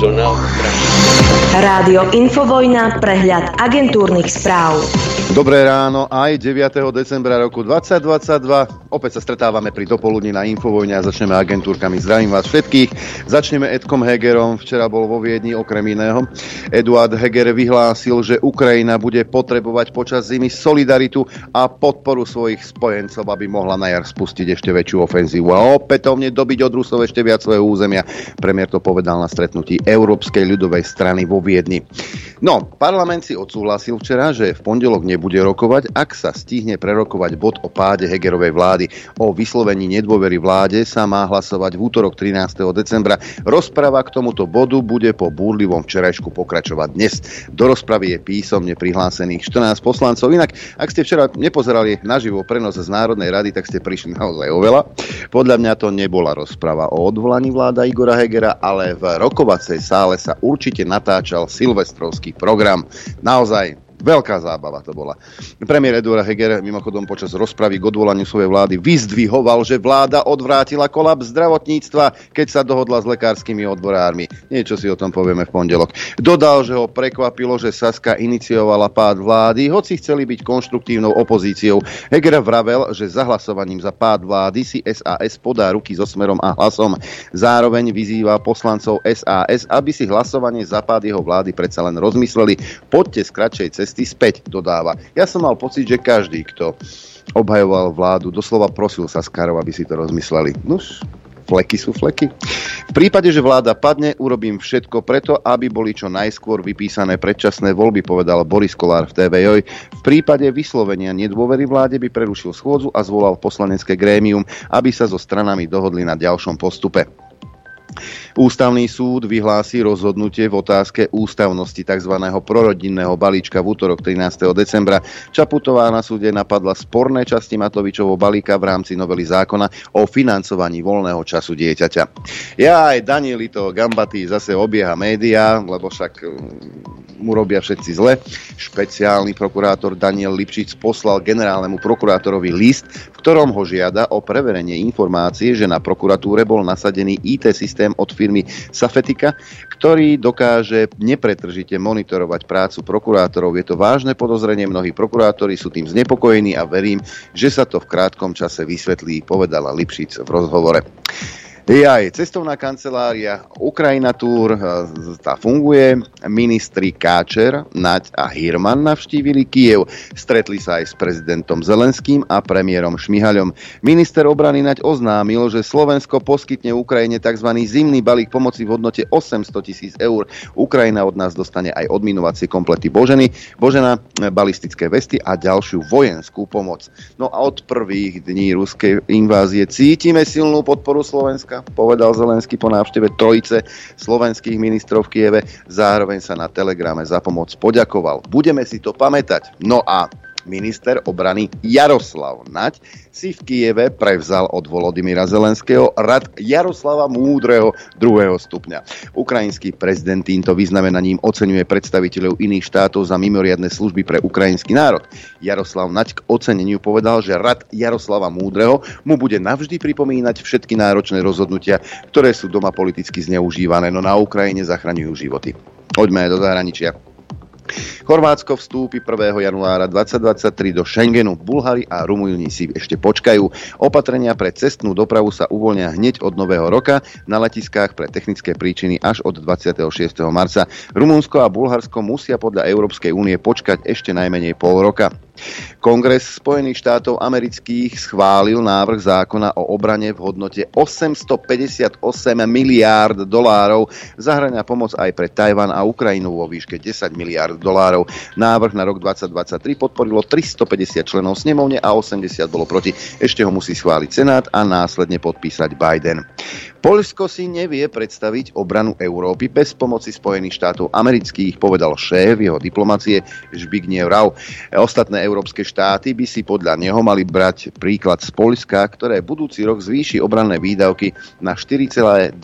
Donald. Rádio Infovojna, prehľad agentúrnych správ. Dobré ráno, aj 9. decembra roku 2022. Opäť sa stretávame pri dopoludní na Infovojne a začneme agentúrkami. Zdravím vás všetkých. Začneme Edkom Hegerom. Včera bol vo Viedni okrem iného. Eduard Heger vyhlásil, že Ukrajina bude potrebovať počas zimy solidaritu a podporu svojich spojencov, aby mohla na jar spustiť ešte väčšiu ofenzívu a opätovne dobiť od Rusov ešte viac svojho územia. Premiér to povedal na stretnutí Európskej ľudovej strany vo Viedni. No, parlament si odsúhlasil včera, že v pondelok nebude bude rokovať, ak sa stihne prerokovať bod o páde Hegerovej vlády. O vyslovení nedôvery vláde sa má hlasovať v útorok 13. decembra. Rozprava k tomuto bodu bude po búrlivom včerajšku pokračovať dnes. Do rozpravy je písomne prihlásených 14 poslancov. Inak, ak ste včera nepozerali naživo prenos z Národnej rady, tak ste prišli naozaj oveľa. Podľa mňa to nebola rozprava o odvolaní vláda Igora Hegera, ale v rokovacej sále sa určite natáčal silvestrovský program. Naozaj Veľká zábava to bola. Premiér Eduard Heger mimochodom počas rozpravy k odvolaniu svojej vlády vyzdvihoval, že vláda odvrátila kolaps zdravotníctva, keď sa dohodla s lekárskymi odborármi. Niečo si o tom povieme v pondelok. Dodal, že ho prekvapilo, že Saska iniciovala pád vlády, hoci chceli byť konštruktívnou opozíciou. Heger vravel, že zahlasovaním za pád vlády si SAS podá ruky so smerom a hlasom. Zároveň vyzýva poslancov SAS, aby si hlasovanie za pád jeho vlády predsa len rozmysleli. Poďte z kratšej cesty cesty späť, dodáva. Ja som mal pocit, že každý, kto obhajoval vládu, doslova prosil sa Skarov, aby si to rozmysleli. Nuž, fleky sú fleky. V prípade, že vláda padne, urobím všetko preto, aby boli čo najskôr vypísané predčasné voľby, povedal Boris Kolár v TVJ. V prípade vyslovenia nedôvery vláde by prerušil schôdzu a zvolal poslanecké grémium, aby sa so stranami dohodli na ďalšom postupe. Ústavný súd vyhlási rozhodnutie v otázke ústavnosti tzv. prorodinného balíčka v útorok 13. decembra. Čaputová na súde napadla sporné časti Matovičovho balíka v rámci novely zákona o financovaní voľného času dieťaťa. Ja aj Danielito Gambaty zase obieha médiá, lebo však mm, mu robia všetci zle. Špeciálny prokurátor Daniel Lipšic poslal generálnemu prokurátorovi list, v ktorom ho žiada o preverenie informácie, že na prokuratúre bol nasadený IT systém od firmy Safetika, ktorý dokáže nepretržite monitorovať prácu prokurátorov. Je to vážne podozrenie, mnohí prokurátori sú tým znepokojení a verím, že sa to v krátkom čase vysvetlí, povedala Lipšic v rozhovore. Je aj cestovná kancelária Ukrajina Tour, e, tá funguje. Ministri Káčer, Naď a Hirman navštívili Kiev. Stretli sa aj s prezidentom Zelenským a premiérom Šmihaľom. Minister obrany Naď oznámil, že Slovensko poskytne Ukrajine tzv. zimný balík pomoci v hodnote 800 tisíc eur. Ukrajina od nás dostane aj odminovacie komplety Boženy, Božena, balistické vesty a ďalšiu vojenskú pomoc. No a od prvých dní ruskej invázie cítime silnú podporu Slovenska povedal Zelenský po návšteve trojice slovenských ministrov v Kieve. Zároveň sa na telegrame za pomoc poďakoval. Budeme si to pamätať. No a minister obrany Jaroslav Naď si v Kieve prevzal od Volodymyra Zelenského rad Jaroslava Múdreho druhého stupňa. Ukrajinský prezident týmto vyznamenaním oceňuje predstaviteľov iných štátov za mimoriadne služby pre ukrajinský národ. Jaroslav Naď k oceneniu povedal, že rad Jaroslava Múdreho mu bude navždy pripomínať všetky náročné rozhodnutia, ktoré sú doma politicky zneužívané, no na Ukrajine zachraňujú životy. Poďme do zahraničia. Chorvátsko vstúpi 1. januára 2023 do Schengenu. Bulhári a Rumúni si ešte počkajú. Opatrenia pre cestnú dopravu sa uvoľnia hneď od nového roka na letiskách pre technické príčiny až od 26. marca. Rumunsko a Bulharsko musia podľa Európskej únie počkať ešte najmenej pol roka. Kongres Spojených štátov amerických schválil návrh zákona o obrane v hodnote 858 miliárd dolárov. Zahrania pomoc aj pre Tajvan a Ukrajinu vo výške 10 miliárd dolárov. Návrh na rok 2023 podporilo 350 členov snemovne a 80 bolo proti. Ešte ho musí schváliť Senát a následne podpísať Biden. Polsko si nevie predstaviť obranu Európy bez pomoci Spojených štátov amerických, povedal šéf jeho diplomacie Žbigniew Rau. Ostatné európske štáty by si podľa neho mali brať príklad z Polska, ktoré budúci rok zvýši obranné výdavky na 4,2%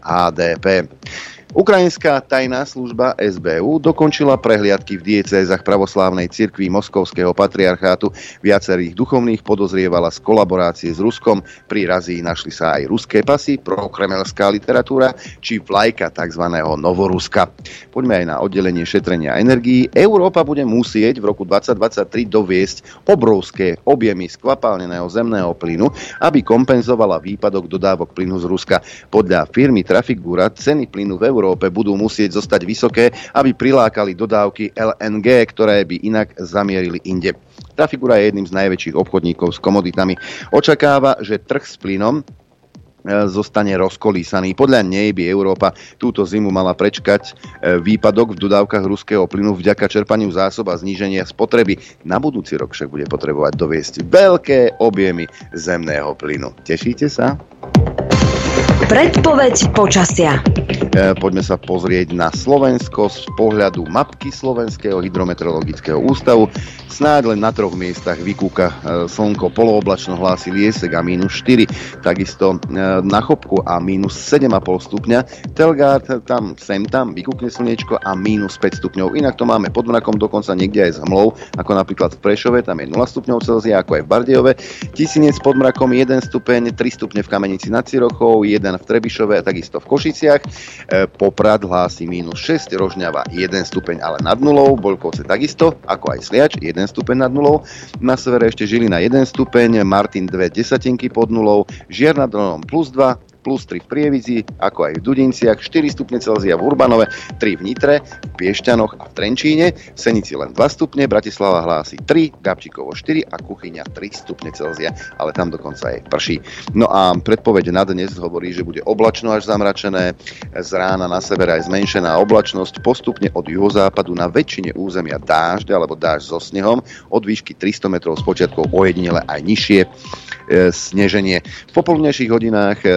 HDP. Ukrajinská tajná služba SBU dokončila prehliadky v diecézach pravoslávnej cirkvi Moskovského patriarchátu. Viacerých duchovných podozrievala z kolaborácie s Ruskom. Pri razí našli sa aj ruské pasy, prokremelská literatúra či vlajka tzv. Novoruska. Poďme aj na oddelenie šetrenia energií. Európa bude musieť v roku 2023 doviesť obrovské objemy skvapalneného zemného plynu, aby kompenzovala výpadok dodávok plynu z Ruska. Podľa firmy Trafigura ceny plynu v Európe Európe budú musieť zostať vysoké, aby prilákali dodávky LNG, ktoré by inak zamierili inde. Tá figura je jedným z najväčších obchodníkov s komoditami. Očakáva, že trh s plynom e, zostane rozkolísaný. Podľa nej by Európa túto zimu mala prečkať e, výpadok v dodávkach ruského plynu vďaka čerpaniu zásob a zníženia spotreby. Na budúci rok však bude potrebovať doviesť veľké objemy zemného plynu. Tešíte sa? Predpoveď počasia. E, poďme sa pozrieť na Slovensko z pohľadu mapky Slovenského hydrometeorologického ústavu. Snáď len na troch miestach vykúka e, slnko polooblačno hlási Liesek a minus 4. Takisto e, na Chopku a minus 7,5 stupňa. Telgard tam sem tam vykúkne slniečko a minus 5 stupňov. Inak to máme pod mrakom dokonca niekde aj s hmlou, ako napríklad v Prešove, tam je 0 stupňov Celzia, ako aj v Bardejove. Tisinec pod mrakom 1 stupeň, 3 stupne v Kamenici nad Cirochou, 1 v Trebišove takisto v Košiciach. E, Poprad hlási minus 6, Rožňava 1 stupeň ale nad nulou, Bolkovce takisto, ako aj Sliač 1 stupeň nad nulou. Na severe ešte Žilina 1 stupeň, Martin 2 desatinky pod nulou, Žiar nad plus 2, plus 3 v Prievidzi, ako aj v Dudinciach, 4 stupne Celzia v Urbanove, 3 v Nitre, v Piešťanoch a v Trenčíne, v Senici len 2 stupne, Bratislava hlási 3, Gabčíkovo 4 a Kuchyňa 3 stupne Celzia, ale tam dokonca je prší. No a predpoveď na dnes hovorí, že bude oblačno až zamračené, z rána na severe aj zmenšená oblačnosť, postupne od juhozápadu na väčšine územia dážď alebo dážď so snehom, od výšky 300 metrov s počiatkou ojedinele aj nižšie e, sneženie. V popoludnejších hodinách e,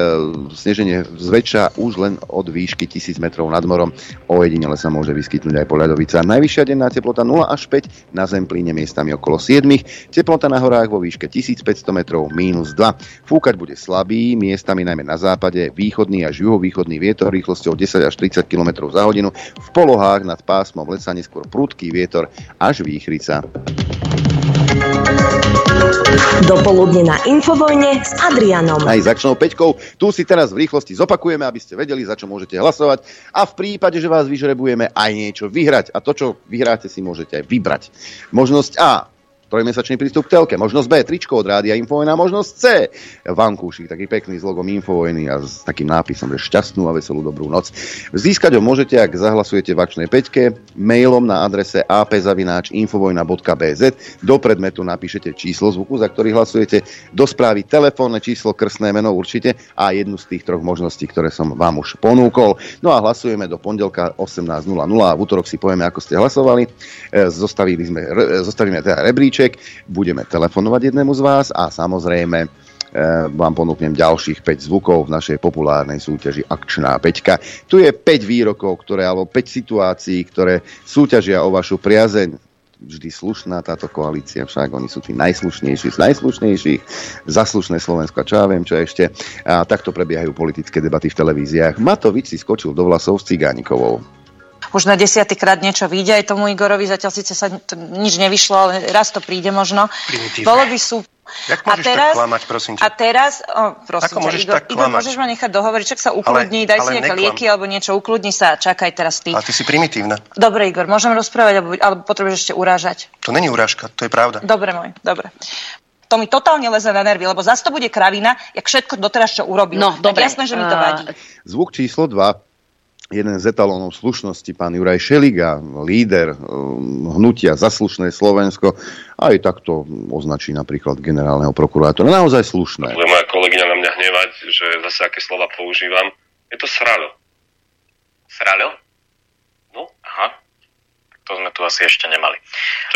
sneženie zväčša už len od výšky 1000 metrov nad morom. Ojedinele sa môže vyskytnúť aj poľadovica. Najvyššia denná teplota 0 až 5, na Zemplíne miestami okolo 7, teplota na horách vo výške 1500 metrov minus 2. Fúkať bude slabý, miestami najmä na západe, východný až juhovýchodný vietor rýchlosťou 10 až 30 km za hodinu, v polohách nad pásmom lesa neskôr prudký vietor až výchrica. Dopoludne na Infovojne s Adrianom. Aj s akčnou peťkou. Tu si teraz v rýchlosti zopakujeme, aby ste vedeli, za čo môžete hlasovať. A v prípade, že vás vyžrebujeme, aj niečo vyhrať. A to, čo vyhráte, si môžete aj vybrať. Možnosť A trojmesačný prístup k telke, možnosť B, tričko od rádia Infovojna, možnosť C, vankúšik, taký pekný s logom Infovojny a s takým nápisom, že šťastnú a veselú dobrú noc. Získať ho môžete, ak zahlasujete v akčnej peťke, mailom na adrese apzavináč.infovojna.bz. Do predmetu napíšete číslo zvuku, za ktorý hlasujete, do správy telefónne číslo, krstné meno určite a jednu z tých troch možností, ktoré som vám už ponúkol. No a hlasujeme do pondelka 18.00 a v útorok si povieme, ako ste hlasovali. E, zostavili sme, zostavíme teda rebríč balíček, budeme telefonovať jednému z vás a samozrejme e, vám ponúknem ďalších 5 zvukov v našej populárnej súťaži Akčná peťka. Tu je 5 výrokov, ktoré, alebo 5 situácií, ktoré súťažia o vašu priazeň. Vždy slušná táto koalícia, však oni sú tí najslušnejší z najslušnejších, zaslušné Slovensko, čo ja viem, čo ešte. A takto prebiehajú politické debaty v televíziách. Matovič si skočil do vlasov s Cigánikovou už na desiatýkrát niečo vyjde aj tomu Igorovi, zatiaľ síce sa to nič nevyšlo, ale raz to príde možno. Primitívne. Bolo by sú Jak môžeš a teraz, tak klamať, prosím ťa? A teraz, oh, prosím Ako môžeš Igor, tak? Igor, môžeš ma nechať dohovoriť, čak sa ukludní, ale, daj ale si nejaké neklam. lieky alebo niečo, ukludni sa, čakaj teraz ty. Ale ty si primitívna. Dobre, Igor, môžem rozprávať, alebo, alebo potrebuješ ešte urážať? To není urážka, to je pravda. Dobre, môj, dobre to mi totálne leze na nervy, lebo zase to bude kravina, jak všetko doteraz, čo urobil. No, dobre. Tak jasné, že mi to vadí. Zvuk číslo 2 jeden z etalónov slušnosti, pán Juraj Šeliga, líder um, hnutia Zaslušné Slovensko, aj takto označí napríklad generálneho prokurátora. Naozaj slušné. Bude moja kolegyňa na mňa hnevať, že zase aké slova používam. Je to sralo. Sralo? No. Aha. To sme tu asi ešte nemali.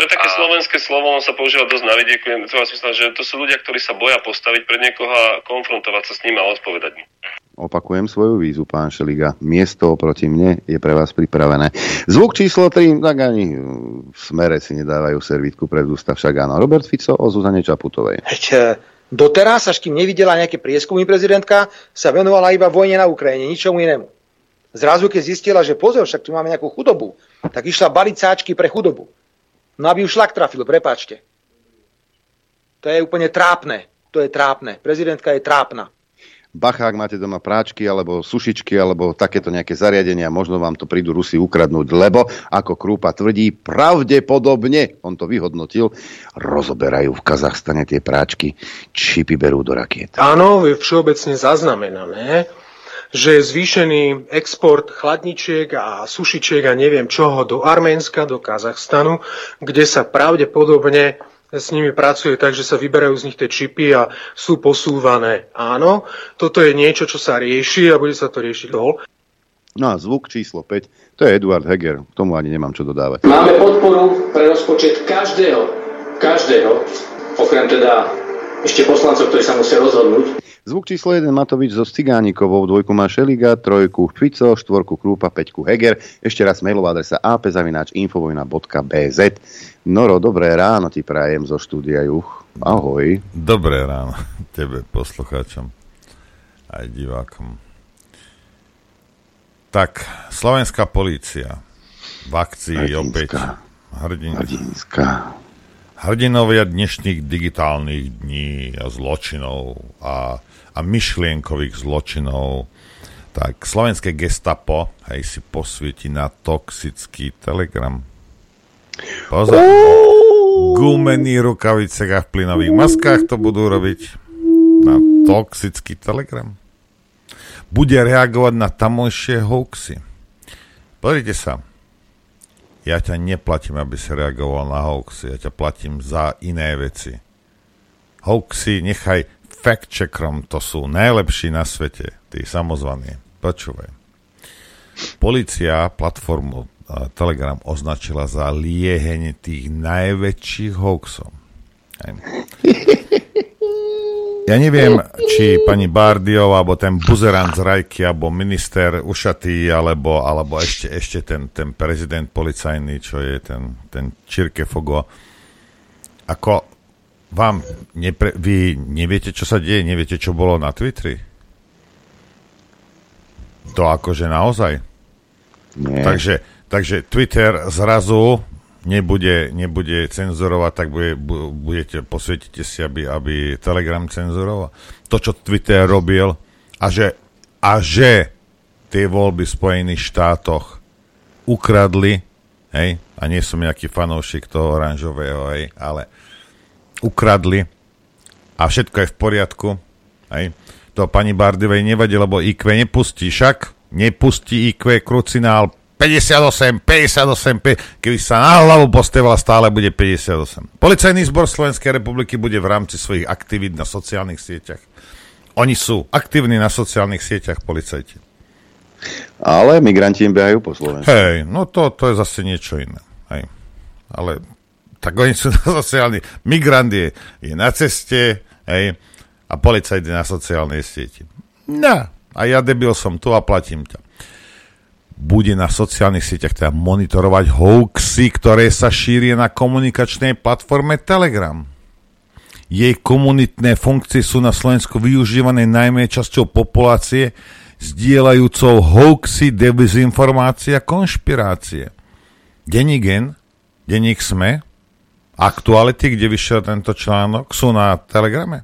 To je také A- slovenské slovo, on sa používa dosť na vidieku. Si myslieť, že to sú ľudia, ktorí sa boja postaviť pred niekoho a konfrontovať sa s ním a odpovedať mu. Opakujem svoju výzvu, pán Šeliga. Miesto proti mne je pre vás pripravené. Zvuk číslo 3, tak ani v smere si nedávajú servítku pred ústa, však áno. Robert Fico o Zuzane Čaputovej. Veď e, doteraz, až kým nevidela nejaké prieskumy prezidentka, sa venovala iba vojne na Ukrajine, ničomu inému. Zrazu, keď zistila, že pozor, však tu máme nejakú chudobu, tak išla baliť sáčky pre chudobu. No aby ju šlak trafil, prepáčte. To je úplne trápne. To je trápne. Prezidentka je trápna. Bacha, ak máte doma práčky alebo sušičky alebo takéto nejaké zariadenia, možno vám to prídu Rusi ukradnúť, lebo ako Krúpa tvrdí, pravdepodobne, on to vyhodnotil, rozoberajú v Kazachstane tie práčky, čipy berú do rakiet. Áno, je všeobecne zaznamenané, že zvýšený export chladničiek a sušičiek a neviem čoho do Arménska, do Kazachstanu, kde sa pravdepodobne s nimi pracuje tak, že sa vyberajú z nich tie čipy a sú posúvané. Áno, toto je niečo, čo sa rieši a bude sa to riešiť dol. No a zvuk číslo 5, to je Eduard Heger, k tomu ani nemám čo dodávať. Máme podporu pre rozpočet každého, každého, okrem teda ešte poslancov, ktorí sa musia rozhodnúť. Zvuk číslo 1 Matovič so Cigánikovou, dvojku má Šeliga, trojku Fico, štvorku Krúpa, peťku Heger. Ešte raz mailová adresa apzavináč.infovojna.bz Noro, dobré ráno ti prajem zo štúdia Juch. Ahoj. Dobré ráno tebe, poslucháčom aj divákom. Tak, slovenská polícia v akcii Hrdinská. opäť hrdin... Hrdinská. Hrdinovia dnešných digitálnych dní a zločinov a, a myšlienkových zločinov tak slovenské gestapo hej, si posvieti na toxický telegram Pozor. Gumený rukavice a v plynových maskách to budú robiť na toxický telegram. Bude reagovať na tamojšie hoaxy. Pozrite sa. Ja ťa neplatím, aby si reagoval na hoaxy. Ja ťa platím za iné veci. Hoaxy nechaj fact-checkerom. To sú najlepší na svete. Tí samozvaní. Počúvaj. Policia platformu Telegram označila za lieheň tých najväčších hoaxov. Ja neviem, či pani Bardiov, alebo ten buzerant z Rajky, alebo minister Ušatý, alebo, alebo ešte, ešte ten, ten prezident policajný, čo je ten, ten Čirkefogo. Ako vám, nepre, vy neviete, čo sa deje, neviete, čo bolo na Twitteri? To akože naozaj? Nie. Takže Takže Twitter zrazu nebude, nebude cenzurovať, tak bude, budete, posvietite si, aby, aby Telegram cenzuroval. To, čo Twitter robil a že, a že tie voľby v Spojených štátoch ukradli, hej, a nie som nejaký fanúšik toho oranžového, hej, ale ukradli a všetko je v poriadku, hej. To pani Bardivej nevadí, lebo IQ nepustí, však nepustí IQ krucinál 58, 58, keby sa na hlavu postevala, stále bude 58. Policajný zbor Slovenskej republiky bude v rámci svojich aktivít na sociálnych sieťach. Oni sú aktívni na sociálnych sieťach, policajti. Ale migranti im behajú po Slovensku. Hej, no to, to je zase niečo iné. Hej. Ale tak oni sú na sociálni... Migrant je, je na ceste, hej, a policajt je na sociálnej sieti. No, a ja debil som tu a platím ťa bude na sociálnych sieťach teda monitorovať hoaxy, ktoré sa šíria na komunikačnej platforme Telegram. Jej komunitné funkcie sú na Slovensku využívané najmä časťou populácie, zdieľajúcou hoaxy, dezinformácie a konšpirácie. Denigen, denník SME, aktuality, kde vyšiel tento článok, sú na Telegrame.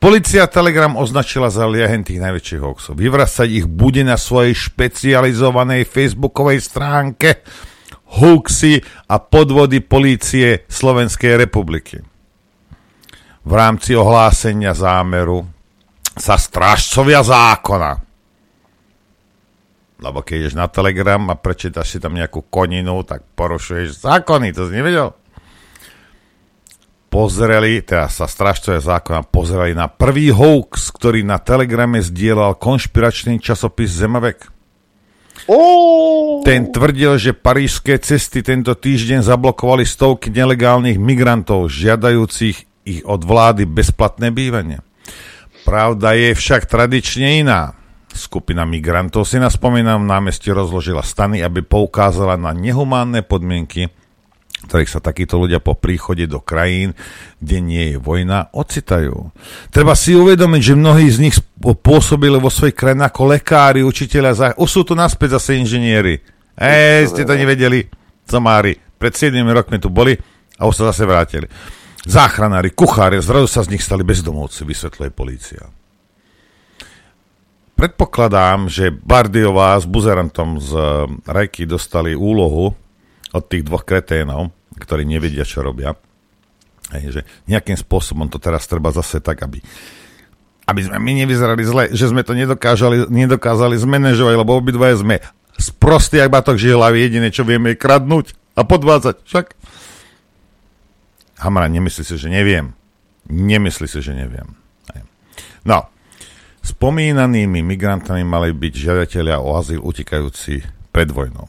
Polícia Telegram označila za liahen tých najväčších hoaxov. Vyvracať ich bude na svojej špecializovanej facebookovej stránke hoaxy a podvody polície Slovenskej republiky. V rámci ohlásenia zámeru sa strážcovia zákona lebo keď ideš na Telegram a prečítaš si tam nejakú koninu, tak porušuješ zákony, to si nevedel? Pozreli, teda sa strážcovia zákona pozreli na prvý hoax, ktorý na Telegrame zdieľal konšpiračný časopis Zemavek. Oh. Ten tvrdil, že parížské cesty tento týždeň zablokovali stovky nelegálnych migrantov, žiadajúcich ich od vlády bezplatné bývanie. Pravda je však tradične iná. Skupina migrantov si na spomínam námestí rozložila stany, aby poukázala na nehumánne podmienky, ktorých sa takíto ľudia po príchode do krajín, kde nie je vojna, ocitajú. Treba si uvedomiť, že mnohí z nich pôsobili vo svojej krajine ako lekári, učiteľia, za... už sú tu naspäť zase inžinieri. Ej, ste to nevedeli, somári. Pred 7 rokmi tu boli a už sa zase vrátili. Záchranári, kuchári, zrazu sa z nich stali bezdomovci, vysvetľuje polícia. Predpokladám, že Bardiová s Buzerantom z Rajky dostali úlohu od tých dvoch kreténov, ktorí nevedia, čo robia. Hej, že nejakým spôsobom to teraz treba zase tak, aby, aby sme my nevyzerali zle, že sme to nedokázali, nedokázali zmanéžovať, lebo obidvaja sme sprostí, ak batok žihlavy, jediné, čo vieme, je kradnúť a podvádzať. Však. Hamra, nemyslí si, že neviem. Nemyslí si, že neviem. Hej. No, Spomínanými migrantami mali byť žiadatelia o azyl utekajúci pred vojnou.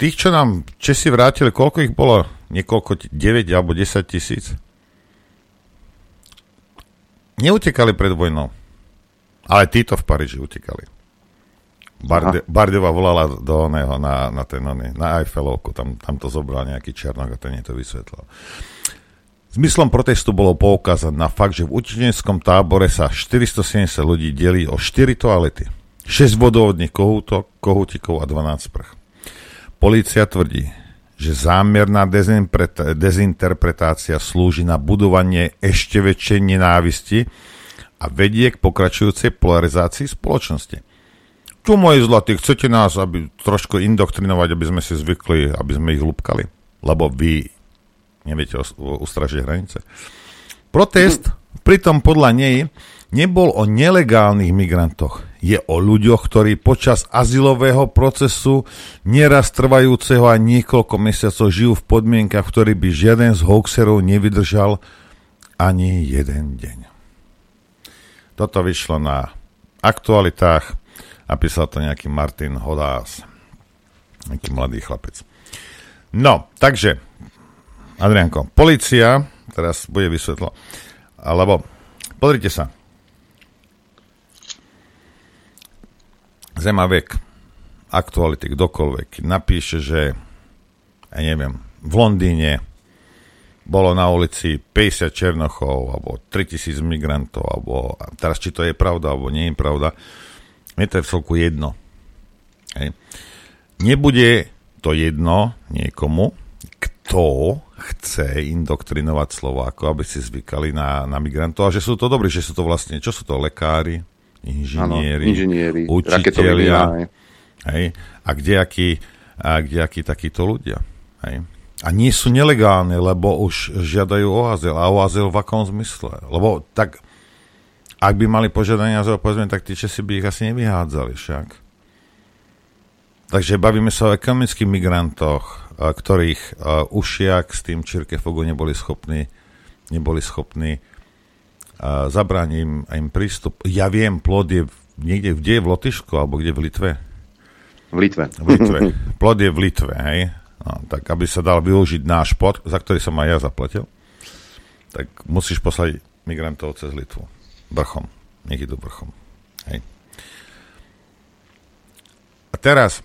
Tých, čo nám Česi vrátili, koľko ich bolo? Niekoľko, 9 alebo 10 tisíc? Neutekali pred vojnou. Ale títo v Paríži utekali. Barde, Bardeva volala do oného na, na ten oný, na Eiffelovku, tam, tam to zobral nejaký Černok a ten je to vysvetlil. Zmyslom protestu bolo poukázať na fakt, že v utečeneckom tábore sa 470 ľudí delí o 4 toalety, 6 vodovodných kohútok, kohútikov a 12 sprch. Polícia tvrdí, že zámerná dezinterpretácia slúži na budovanie ešte väčšej nenávisti a vedie k pokračujúcej polarizácii spoločnosti. Tu, moji zlatí, chcete nás aby, trošku indoktrinovať, aby sme si zvykli, aby sme ich lúbkali? Lebo vy neviete ustražiť hranice. Protest pritom podľa nej nebol o nelegálnych migrantoch. Je o ľuďoch, ktorí počas azylového procesu nieraz trvajúceho a niekoľko mesiacov žijú v podmienkach, v ktorých by žiaden z hoaxerov nevydržal ani jeden deň. Toto vyšlo na aktualitách a písal to nejaký Martin Hodás. Nejaký mladý chlapec. No, takže Adrianko, policia, teraz bude vysvetlo, alebo pozrite sa. Zemavek, aktuality, kdokoľvek, napíše, že ja neviem, v Londýne bolo na ulici 50 černochov, alebo 3000 migrantov, alebo teraz či to je pravda, alebo nie je pravda, je to v celku jedno. Hej. Nebude to jedno niekomu, kto chce indoktrinovať Slovákov, aby si zvykali na, na migrantov a že sú to dobrí, že sú to vlastne, čo sú to, lekári, inžinieri, ano, inžinieri učiteľia, hej, a kdejakí, a kdejakí takíto ľudia. Hej. A nie sú nelegálne, lebo už žiadajú o azyl. A o azyl v akom zmysle? Lebo tak, ak by mali požiadanie azyl, povedzme, tak tí Česi by ich asi nevyhádzali však. Takže bavíme sa o ekonomických migrantoch, ktorých ušiak s tým Čirkefogu neboli schopní, neboli schopní zabrániť im, im prístup. Ja viem, plod je niekde, kde je v Lotyšsku, alebo kde v Litve? V Litve. V Litve. Plod je v Litve, hej? No, tak aby sa dal využiť náš pod, za ktorý som aj ja zaplatil, tak musíš poslať migrantov cez Litvu. Vrchom. Nech idú vrchom. Hej. A teraz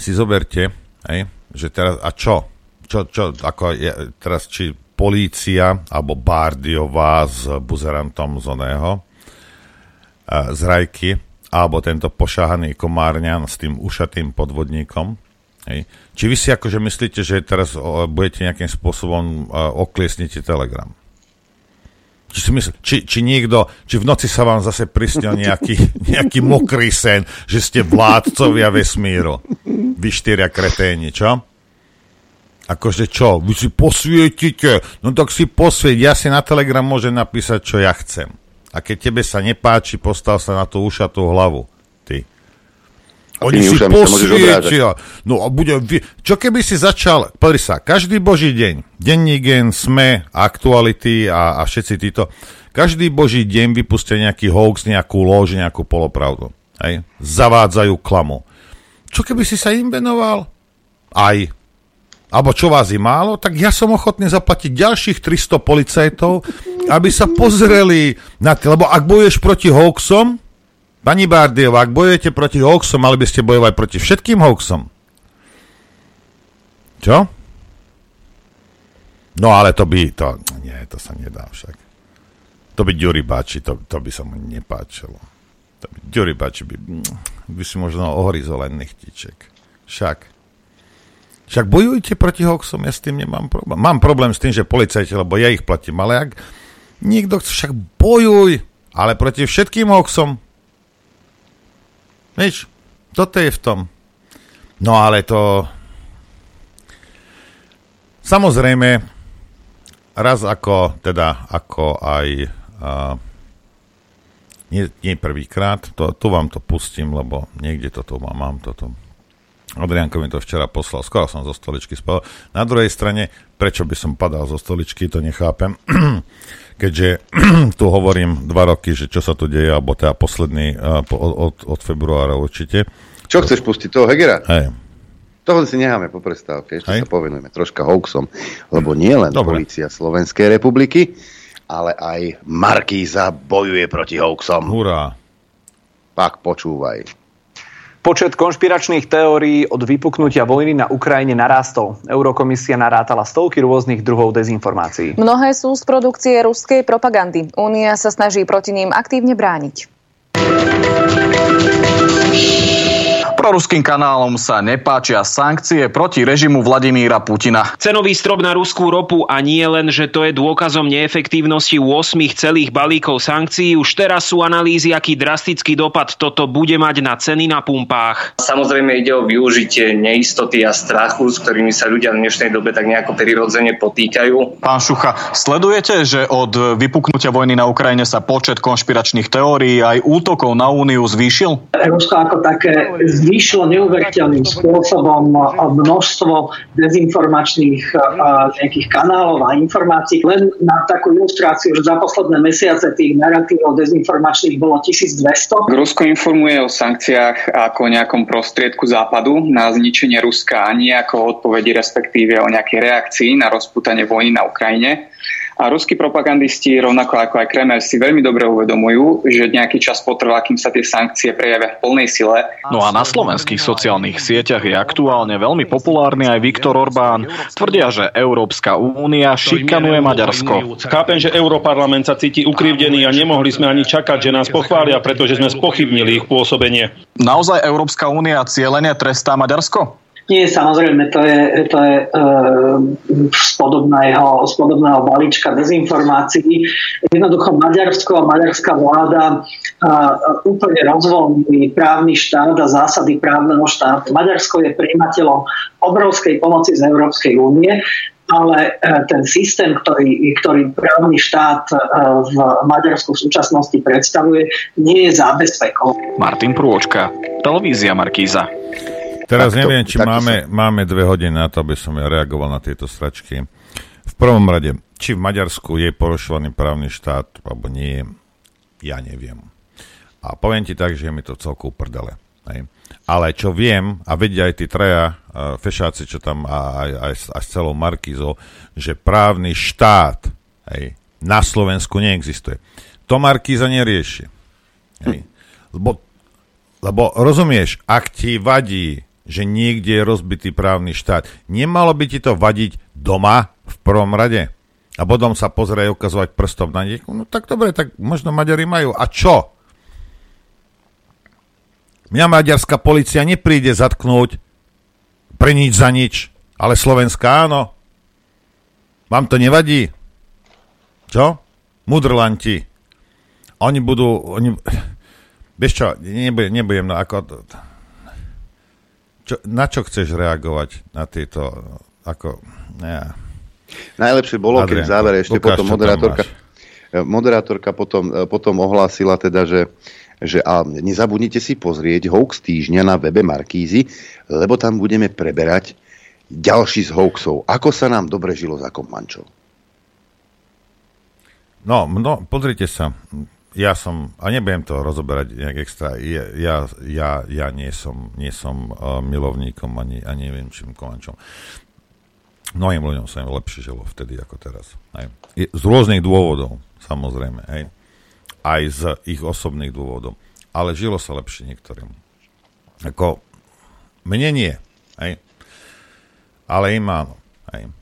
si zoberte, hej, že teraz, a čo? Čo, čo, ako je, teraz, či polícia, alebo Bardiová s buzerantom z oného, z Rajky, alebo tento pošahaný komárňan s tým ušatým podvodníkom. Hej. Či vy si akože myslíte, že teraz budete nejakým spôsobom uh, okliesnite Telegram? Či, si mysl, či, či niekto, či v noci sa vám zase prisnil nejaký, nejaký mokrý sen, že ste vládcovia vesmíru. Vy štyria kreténi, čo? Akože čo? Vy si posvietite? No tak si posvieť. Ja si na Telegram môžem napísať, čo ja chcem. A keď tebe sa nepáči, postav sa na tú ušatú hlavu. Ty. Oni si posvietia. No a bude... Čo keby si začal... Pozri sa, každý boží deň, denní gen, sme, aktuality a, a všetci títo, každý boží deň vypustia nejaký hoax, nejakú lož, nejakú polopravdu. Hej? Zavádzajú klamu. Čo keby si sa im venoval? Aj. Alebo čo vás je málo, tak ja som ochotný zaplatiť ďalších 300 policajtov, aby sa pozreli na to. Lebo ak bojuješ proti hoaxom, Pani Bardiova, ak bojujete proti hoaxom, mali by ste bojovať proti všetkým hoaxom. Čo? No ale to by, to, nie, to sa nedá však. To by Ďuri Bači, to, to by sa mu nepáčilo. To by, Ďuri Bači by, by si možno ohryzol len nechtiček. Však. Však bojujte proti hoxom, ja s tým nemám problém. Mám problém s tým, že policajti, lebo ja ich platím, ale ak niekto chce, však bojuj, ale proti všetkým hoxom. Víš, toto je v tom. No ale to... Samozrejme, raz ako, teda, ako aj uh, nie, nie prvýkrát, to, tu vám to pustím, lebo niekde toto mám, mám toto. Adrianko mi to včera poslal, skoro som zo stoličky spadol. Na druhej strane, prečo by som padal zo stoličky, to nechápem. Keďže tu hovorím dva roky, že čo sa tu deje, alebo teda posledný uh, od, od februára určite. Čo chceš pustiť? Toho Hegera? Hej. Toho si necháme po prestávke, ešte Hej. sa povenujeme troška hoaxom, lebo nie len Dobre. policia Slovenskej republiky, ale aj Markíza bojuje proti hoaxom. Hurá. Pak počúvaj. Počet konšpiračných teórií od vypuknutia vojny na Ukrajine narástol. Eurokomisia narátala stovky rôznych druhov dezinformácií. Mnohé sú z produkcie ruskej propagandy. Únia sa snaží proti ním aktívne brániť. Proruským kanálom sa nepáčia sankcie proti režimu Vladimíra Putina. Cenový strop na ruskú ropu a nie len, že to je dôkazom neefektívnosti 8 celých balíkov sankcií, už teraz sú analýzy, aký drastický dopad toto bude mať na ceny na pumpách. Samozrejme ide o využitie neistoty a strachu, s ktorými sa ľudia v dnešnej dobe tak nejako prirodzene potýkajú. Pán Šucha, sledujete, že od vypuknutia vojny na Ukrajine sa počet konšpiračných teórií aj útokov na Úniu zvýšil? Rusko ako také zvýšilo neuveriteľným spôsobom množstvo dezinformačných nejakých kanálov a informácií. Len na takú ilustráciu, že za posledné mesiace tých narratívov dezinformačných bolo 1200. Rusko informuje o sankciách ako nejakom prostriedku západu na zničenie Ruska a nie ako odpovedi respektíve o nejakej reakcii na rozputanie vojny na Ukrajine. A ruskí propagandisti, rovnako ako aj Kreml, si veľmi dobre uvedomujú, že nejaký čas potrvá, kým sa tie sankcie prejavia v plnej sile. No a na slovenských sociálnych sieťach je aktuálne veľmi populárny aj Viktor Orbán. Tvrdia, že Európska únia šikanuje Maďarsko. Chápem, že Európarlament sa cíti ukrivdený a nemohli sme ani čakať, že nás pochvália, pretože sme spochybnili ich pôsobenie. Naozaj Európska únia cieľene trestá Maďarsko? Nie, samozrejme, to je, to je e, z, podobného, z podobného balíčka dezinformácií. Jednoducho Maďarsko a maďarská vláda e, úplne rozvoľnili právny štát a zásady právneho štátu. Maďarsko je príjimateľom obrovskej pomoci z Európskej únie ale e, ten systém, ktorý, ktorý právny štát v Maďarsku v súčasnosti predstavuje, nie je zábezpekou. Martin Prôčka, televízia Markíza. Teraz takto, neviem, či máme, máme dve hodiny na to, aby som ja reagoval na tieto stračky. V prvom rade, či v Maďarsku je porušovaný právny štát, alebo nie, ja neviem. A poviem ti tak, že je mi to celku prdele. Hej. Ale čo viem, a vedia aj tí traja uh, fešáci, čo tam, a, aj, aj, aj s celou Markizou, že právny štát hej, na Slovensku neexistuje. To Markíza nerieši. Hej. Lebo, lebo rozumieš, ak ti vadí že niekde je rozbitý právny štát. Nemalo by ti to vadiť doma v prvom rade? A potom sa pozrie ukazovať prstom na nich. No tak dobre, tak možno Maďari majú. A čo? Mňa maďarská policia nepríde zatknúť pre nič za nič, ale Slovenská áno. Vám to nevadí? Čo? Mudrlanti. Oni budú... Oni... Vieš čo, nebudem, nebudem no, ako čo, na čo chceš reagovať na tieto, ako, ja. Najlepšie bolo, keď v závere ešte ukáž, potom moderátorka, moderátorka potom, potom ohlásila teda, že, že a nezabudnite si pozrieť hoax týždňa na webe Markízy, lebo tam budeme preberať ďalší z hoaxov. Ako sa nám dobre žilo za Komančov? No, no, pozrite sa ja som, a nebudem to rozoberať nejak extra, ja, ja, ja, ja nie som, nie som uh, milovníkom ani, ani neviem čím kolančom. Mnohým ľuďom sa lepšie žilo vtedy ako teraz. Hej. Z rôznych dôvodov, samozrejme. Hej. Aj z ich osobných dôvodov. Ale žilo sa lepšie niektorým. Ako, mne nie. Hej. Ale im áno. Hej.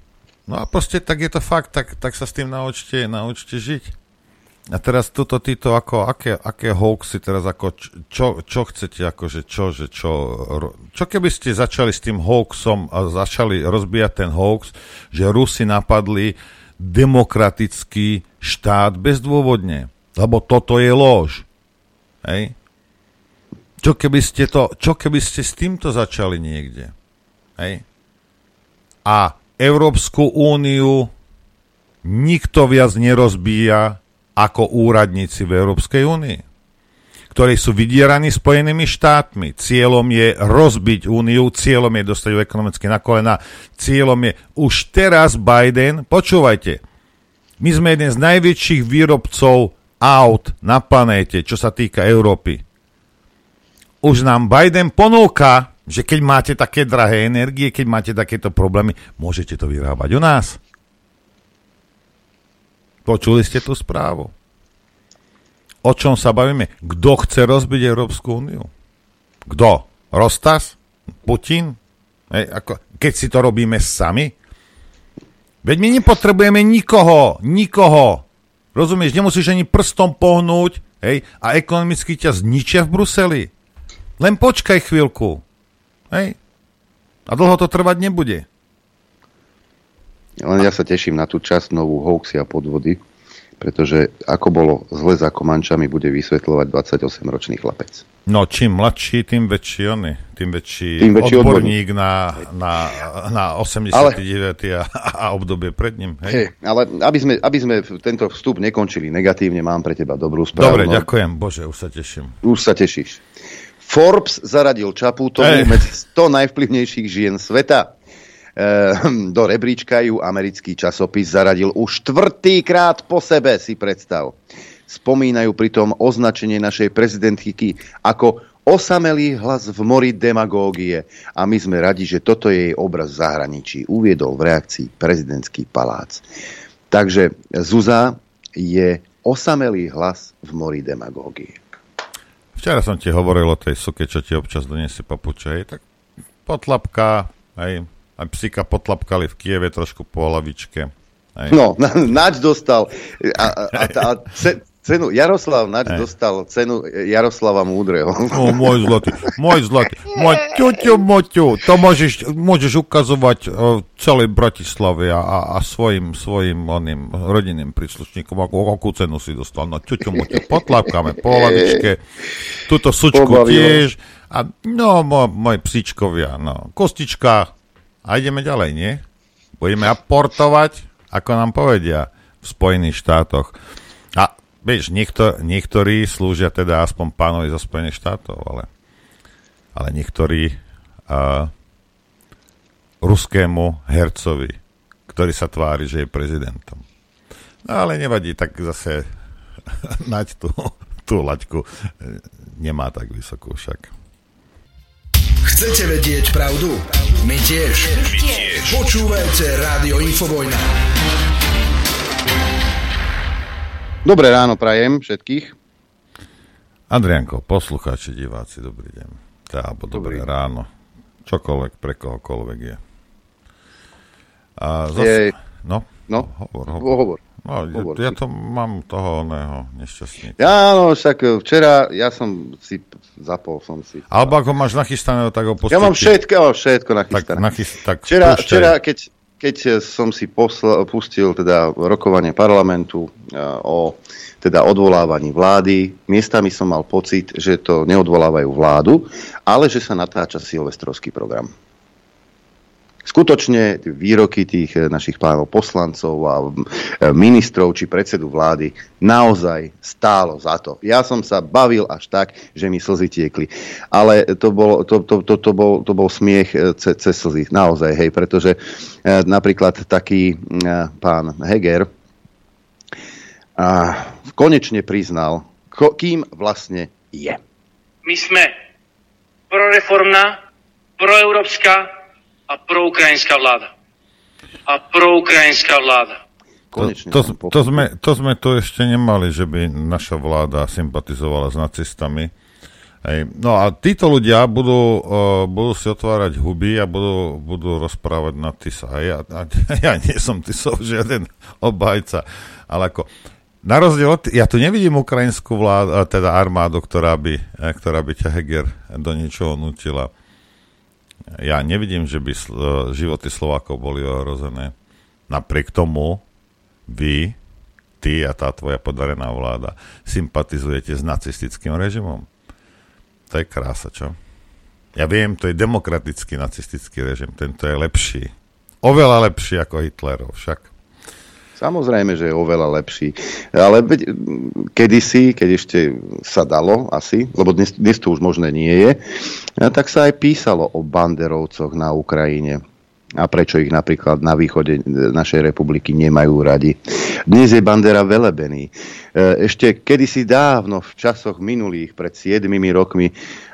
No a proste tak je to fakt, tak, tak sa s tým naučte, naučte žiť. A teraz tuto títo, ako, aké, aké hoaxy teraz, ako, čo, čo chcete, akože čo, že čo, čo keby ste začali s tým hoaxom a začali rozbíjať ten hoax, že Rusi napadli demokratický štát bezdôvodne, lebo toto je lož. Hej? Čo keby ste to, čo keby ste s týmto začali niekde? Hej? A Európsku úniu nikto viac nerozbíja ako úradníci v Európskej únii, ktorí sú vydieraní Spojenými štátmi. Cieľom je rozbiť úniu, cieľom je dostať ju ekonomicky na kolena, cieľom je už teraz Biden, počúvajte, my sme jeden z najväčších výrobcov aut na planéte, čo sa týka Európy. Už nám Biden ponúka, že keď máte také drahé energie, keď máte takéto problémy, môžete to vyrábať u nás. Počuli ste tú správu? O čom sa bavíme? Kto chce rozbiť Európsku úniu? Kto? Rostas? Putin? Hej, ako, keď si to robíme sami? Veď my nepotrebujeme nikoho, nikoho. Rozumieš, nemusíš ani prstom pohnúť hej, a ekonomicky ťa zničia v Bruseli. Len počkaj chvíľku. Hej. A dlho to trvať nebude. Len ja sa teším na tú časť novú hoaxy a podvody, pretože ako bolo zle za Komančami, bude vysvetľovať 28-ročný chlapec. No, čím mladší, tým väčší oni, tým väčší, tým väčší odborník, odborník. Na, na, na 89. Ale, a, a obdobie pred ním. Hej. Hej, ale aby sme, aby sme tento vstup nekončili negatívne, mám pre teba dobrú správu. Dobre, no. ďakujem, Bože, už sa teším. Už sa tešíš. Forbes zaradil Čaputovu medzi 100 najvplyvnejších žien sveta. Ehm, do rebríčka ju americký časopis zaradil už štvrtýkrát po sebe, si predstav. Spomínajú pritom označenie našej prezidentky ako osamelý hlas v mori demagógie a my sme radi, že toto je jej obraz v zahraničí, uviedol v reakcii prezidentský palác. Takže Zuza je osamelý hlas v mori demagógie. Včera som ti hovoril o tej suke, čo ti občas doniesie papuče, tak potlapka, aj aj psika potlapkali v Kieve trošku po hlavičke. Aj. No, Nač dostal a, a, a, a ce, cenu, Jaroslav Nač Aj. dostal cenu Jaroslava Múdreho. O, môj zlatý, môj zlatý, môj ťuťu, moťu, to môžeš, môžeš ukazovať uh, celej Bratislave a, a, a svojim, svojim oným rodinným príslušníkom, ako, akú cenu si dostal. No ťuťu, moťu, potlapkáme po hlavičke, túto sučku Pobavilo. tiež, a no, môj, môj psíčkovia, no, kostička, a ideme ďalej, nie? Budeme aportovať, ako nám povedia v Spojených štátoch. A vieš, niekto, niektorí slúžia teda aspoň pánovi zo Spojených štátov, ale, ale niektorí uh, ruskému hercovi, ktorý sa tvári, že je prezidentom. No ale nevadí, tak zase nať tú, tú laťku nemá tak vysokú však. Chcete vedieť pravdu? My tiež. My tiež. Počúvajte Rádio Infovojna. Dobré ráno prajem všetkých. Andrianko, poslucháči, diváci, dobrý deň. Tá, alebo dobré dobrý. ráno. Čokoľvek, pre kohokoľvek je. A zase, je... No, no, hovor, hovor. hovor. No, Hovor, ja, ja to mám toho oného nešťastníka. Ja, no, však e, včera ja som si zapol som si. Alebo ako máš nachystaného, tak ho pustite. Ja mám všetko, všetko nachystané. Tak, nachyst, tak včera, včera keď, keď som si posl- pustil teda rokovanie parlamentu uh, o teda odvolávaní vlády, miestami som mal pocit, že to neodvolávajú vládu, ale že sa natáča silvestrovský program skutočne výroky tých eh, našich pánov poslancov a eh, ministrov či predsedu vlády naozaj stálo za to. Ja som sa bavil až tak, že mi slzy tiekli. Ale to bol, to, to, to, to bol, to bol smiech eh, cez, cez slzy. Naozaj, hej, pretože napríklad taký pán Heger a konečne priznal, kým vlastne je. My sme proreformná, proeurópska a proukrajinská vláda. A proukrajinská vláda. Konečne to, to, to, sme, to sme tu ešte nemali, že by naša vláda sympatizovala s nacistami. Hej. No a títo ľudia budú, uh, budú si otvárať huby a budú, budú rozprávať na TISA. Hej. Ja, a, ja nie som TISov žiaden obhajca, ale ako na rozdiel od, ja tu nevidím ukrajinskú vládu, teda armádu, ktorá by, ktorá by ťa Heger do niečoho nutila. Ja nevidím, že by životy Slovákov boli ohrozené. Napriek tomu vy, ty a tá tvoja podarená vláda sympatizujete s nacistickým režimom. To je krása, čo? Ja viem, to je demokratický nacistický režim, tento je lepší. Oveľa lepší ako Hitlerov však. Samozrejme, že je oveľa lepší. Ale kedysi, keď ešte sa dalo asi, lebo dnes, dnes to už možné nie je, tak sa aj písalo o banderovcoch na Ukrajine a prečo ich napríklad na východe našej republiky nemajú radi. Dnes je Bandera velebený. E, ešte kedysi dávno, v časoch minulých, pred 7 rokmi,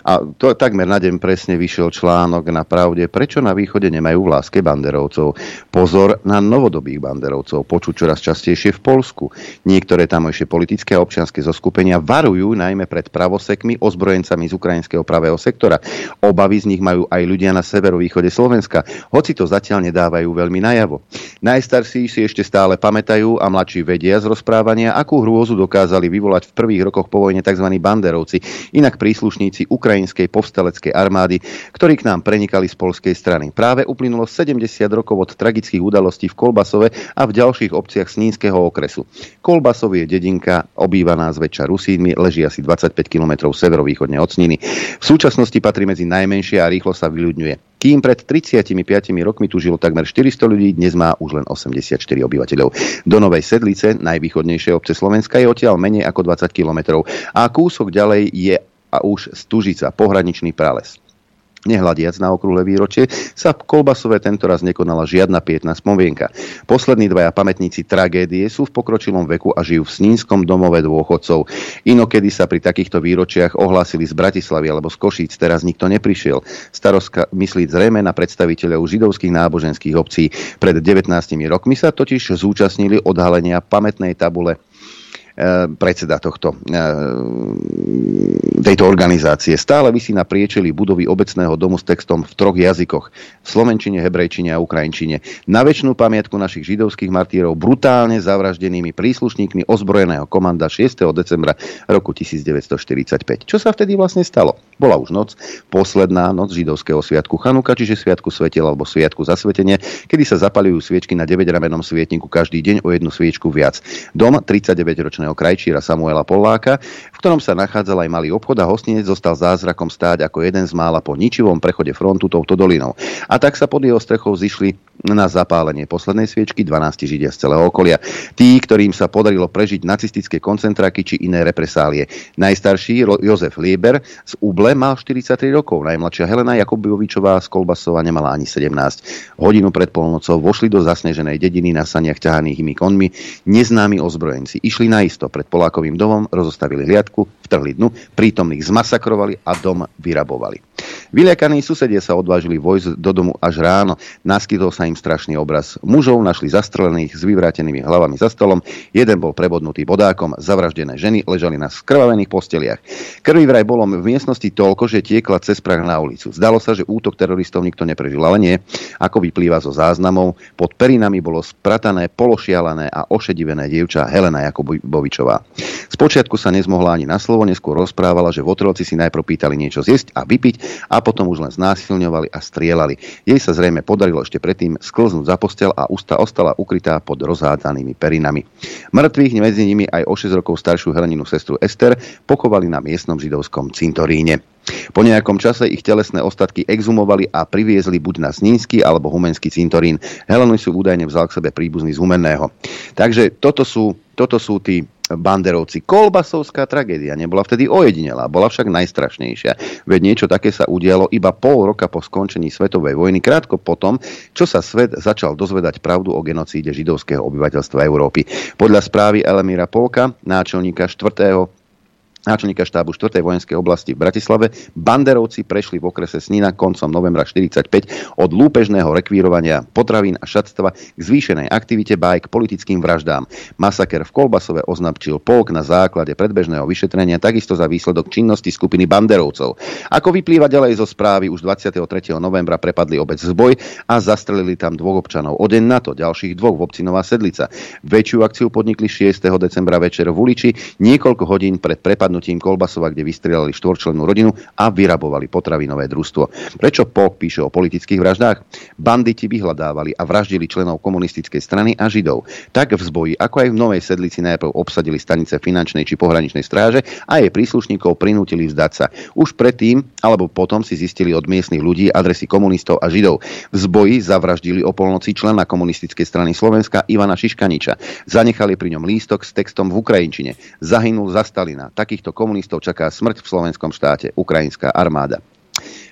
a to takmer na deň presne vyšiel článok na pravde, prečo na východe nemajú v láske banderovcov. Pozor na novodobých banderovcov, počuť čoraz častejšie v Polsku. Niektoré tamojšie politické a občianske zoskupenia varujú najmä pred pravosekmi, ozbrojencami z ukrajinského pravého sektora. Obavy z nich majú aj ľudia na severovýchode Slovenska, hoci to zatiaľ nedávajú veľmi najavo. Najstarší si ešte stále pamätajú a mladší vedia z rozprávania, akú hrôzu dokázali vyvolať v prvých rokoch po vojne tzv. banderovci, inak príslušníci Ukrajiny ukrajinskej povstaleckej armády, ktorí k nám prenikali z polskej strany. Práve uplynulo 70 rokov od tragických udalostí v Kolbasove a v ďalších obciach Snínskeho okresu. Kolbasov je dedinka obývaná zväčša Rusínmi, leží asi 25 km severovýchodne od Sniny. V súčasnosti patrí medzi najmenšie a rýchlo sa vyľudňuje. Kým pred 35 rokmi tu žilo takmer 400 ľudí, dnes má už len 84 obyvateľov. Do Novej Sedlice, najvýchodnejšej obce Slovenska, je odtiaľ menej ako 20 kilometrov a kúsok ďalej je a už Stužica, pohraničný prales. Nehľadiac na okrúhle výročie, sa v Kolbasove tento raz nekonala žiadna pietná spomienka. Poslední dvaja pamätníci tragédie sú v pokročilom veku a žijú v Snínskom domove dôchodcov. Inokedy sa pri takýchto výročiach ohlásili z Bratislavy alebo z Košíc, teraz nikto neprišiel. Staroska myslí zrejme na predstaviteľov židovských náboženských obcí. Pred 19 rokmi sa totiž zúčastnili odhalenia pamätnej tabule predseda tohto, eh, tejto organizácie. Stále vysí na priečeli budovy obecného domu s textom v troch jazykoch. V slovenčine, hebrejčine a ukrajinčine. Na väčšinu pamiatku našich židovských martírov brutálne zavraždenými príslušníkmi ozbrojeného komanda 6. decembra roku 1945. Čo sa vtedy vlastne stalo? Bola už noc, posledná noc židovského sviatku Chanuka, čiže sviatku svetiel alebo sviatku zasvetenia, kedy sa zapalujú sviečky na 9-ramenom svietniku každý deň o jednu sviečku viac. Dom 39-ročného úspešného krajčíra Samuela Poláka, v ktorom sa nachádzal aj malý obchod a hostinec zostal zázrakom stáť ako jeden z mála po ničivom prechode frontu touto dolinou. A tak sa pod jeho strechou zišli na zapálenie poslednej sviečky 12 židia z celého okolia. Tí, ktorým sa podarilo prežiť nacistické koncentráky či iné represálie. Najstarší Jozef Lieber z Uble mal 43 rokov, najmladšia Helena Jakubovičová z Kolbasova nemala ani 17. Hodinu pred polnocou vošli do zasneženej dediny na saniach ťahanými konmi neznámi ozbrojenci. Išli na isto pred Polákovým domom, rozostavili hliadku, vtrhli dnu, prítomných zmasakrovali a dom vyrabovali. Vyliakaní susedia sa odvážili vojsť do domu až ráno. Naskytol sa im strašný obraz. Mužov našli zastrelených s vyvrátenými hlavami za stolom, jeden bol prebodnutý bodákom, zavraždené ženy ležali na skrvavených posteliach. Krvi vraj bolo v miestnosti toľko, že tiekla cez prach na ulicu. Zdalo sa, že útok teroristov nikto neprežil, ale nie. Ako vyplýva zo záznamov, pod perinami bolo spratané, pološialené a ošedivené dievča Helena Jakubovi Matovičová. Spočiatku sa nezmohla ani na slovo, neskôr rozprávala, že votrelci si najprv pýtali niečo zjesť a vypiť a potom už len znásilňovali a strielali. Jej sa zrejme podarilo ešte predtým sklznúť za postel a ústa ostala ukrytá pod rozhádzanými perinami. Mŕtvych medzi nimi aj o 6 rokov staršiu Heleninu sestru Ester pokovali na miestnom židovskom cintoríne. Po nejakom čase ich telesné ostatky exhumovali a priviezli buď na Snínsky alebo Humenský cintorín. Helenu sú údajne vzal k sebe príbuzný z Humenného. Takže toto sú, toto sú tí banderovci. Kolbasovská tragédia nebola vtedy ojedinelá, bola však najstrašnejšia. Veď niečo také sa udialo iba pol roka po skončení svetovej vojny, krátko potom, čo sa svet začal dozvedať pravdu o genocíde židovského obyvateľstva Európy. Podľa správy Elemíra Polka, náčelníka 4 náčelníka štábu 4. vojenskej oblasti v Bratislave, banderovci prešli v okrese Snina koncom novembra 45 od lúpežného rekvírovania potravín a šatstva k zvýšenej aktivite báj k politickým vraždám. Masaker v Kolbasove označil polk na základe predbežného vyšetrenia takisto za výsledok činnosti skupiny banderovcov. Ako vyplýva ďalej zo správy, už 23. novembra prepadli obec Zboj a zastrelili tam dvoch občanov. O deň na to ďalších dvoch v obci Nová Sedlica. Väčšiu akciu podnikli 6. decembra večer v uliči, niekoľko hodín pred prepadnutím Kolbasova, kde vystrelali štvorčlennú rodinu a vyrabovali potravinové družstvo. Prečo Polk píše o politických vraždách? Banditi vyhľadávali a vraždili členov komunistickej strany a židov. Tak v zboji, ako aj v Novej Sedlici najprv obsadili stanice finančnej či pohraničnej stráže a jej príslušníkov prinútili vzdať sa. Už predtým alebo potom si zistili od miestnych ľudí adresy komunistov a židov. V zboji zavraždili o polnoci člena komunistickej strany Slovenska Ivana Šiškaniča. Zanechali pri ňom lístok s textom v Ukrajinčine. Zahynul za Stalina. Takýchto komunistov čaká smrť v slovenskom štáte. Ukrajinská armáda.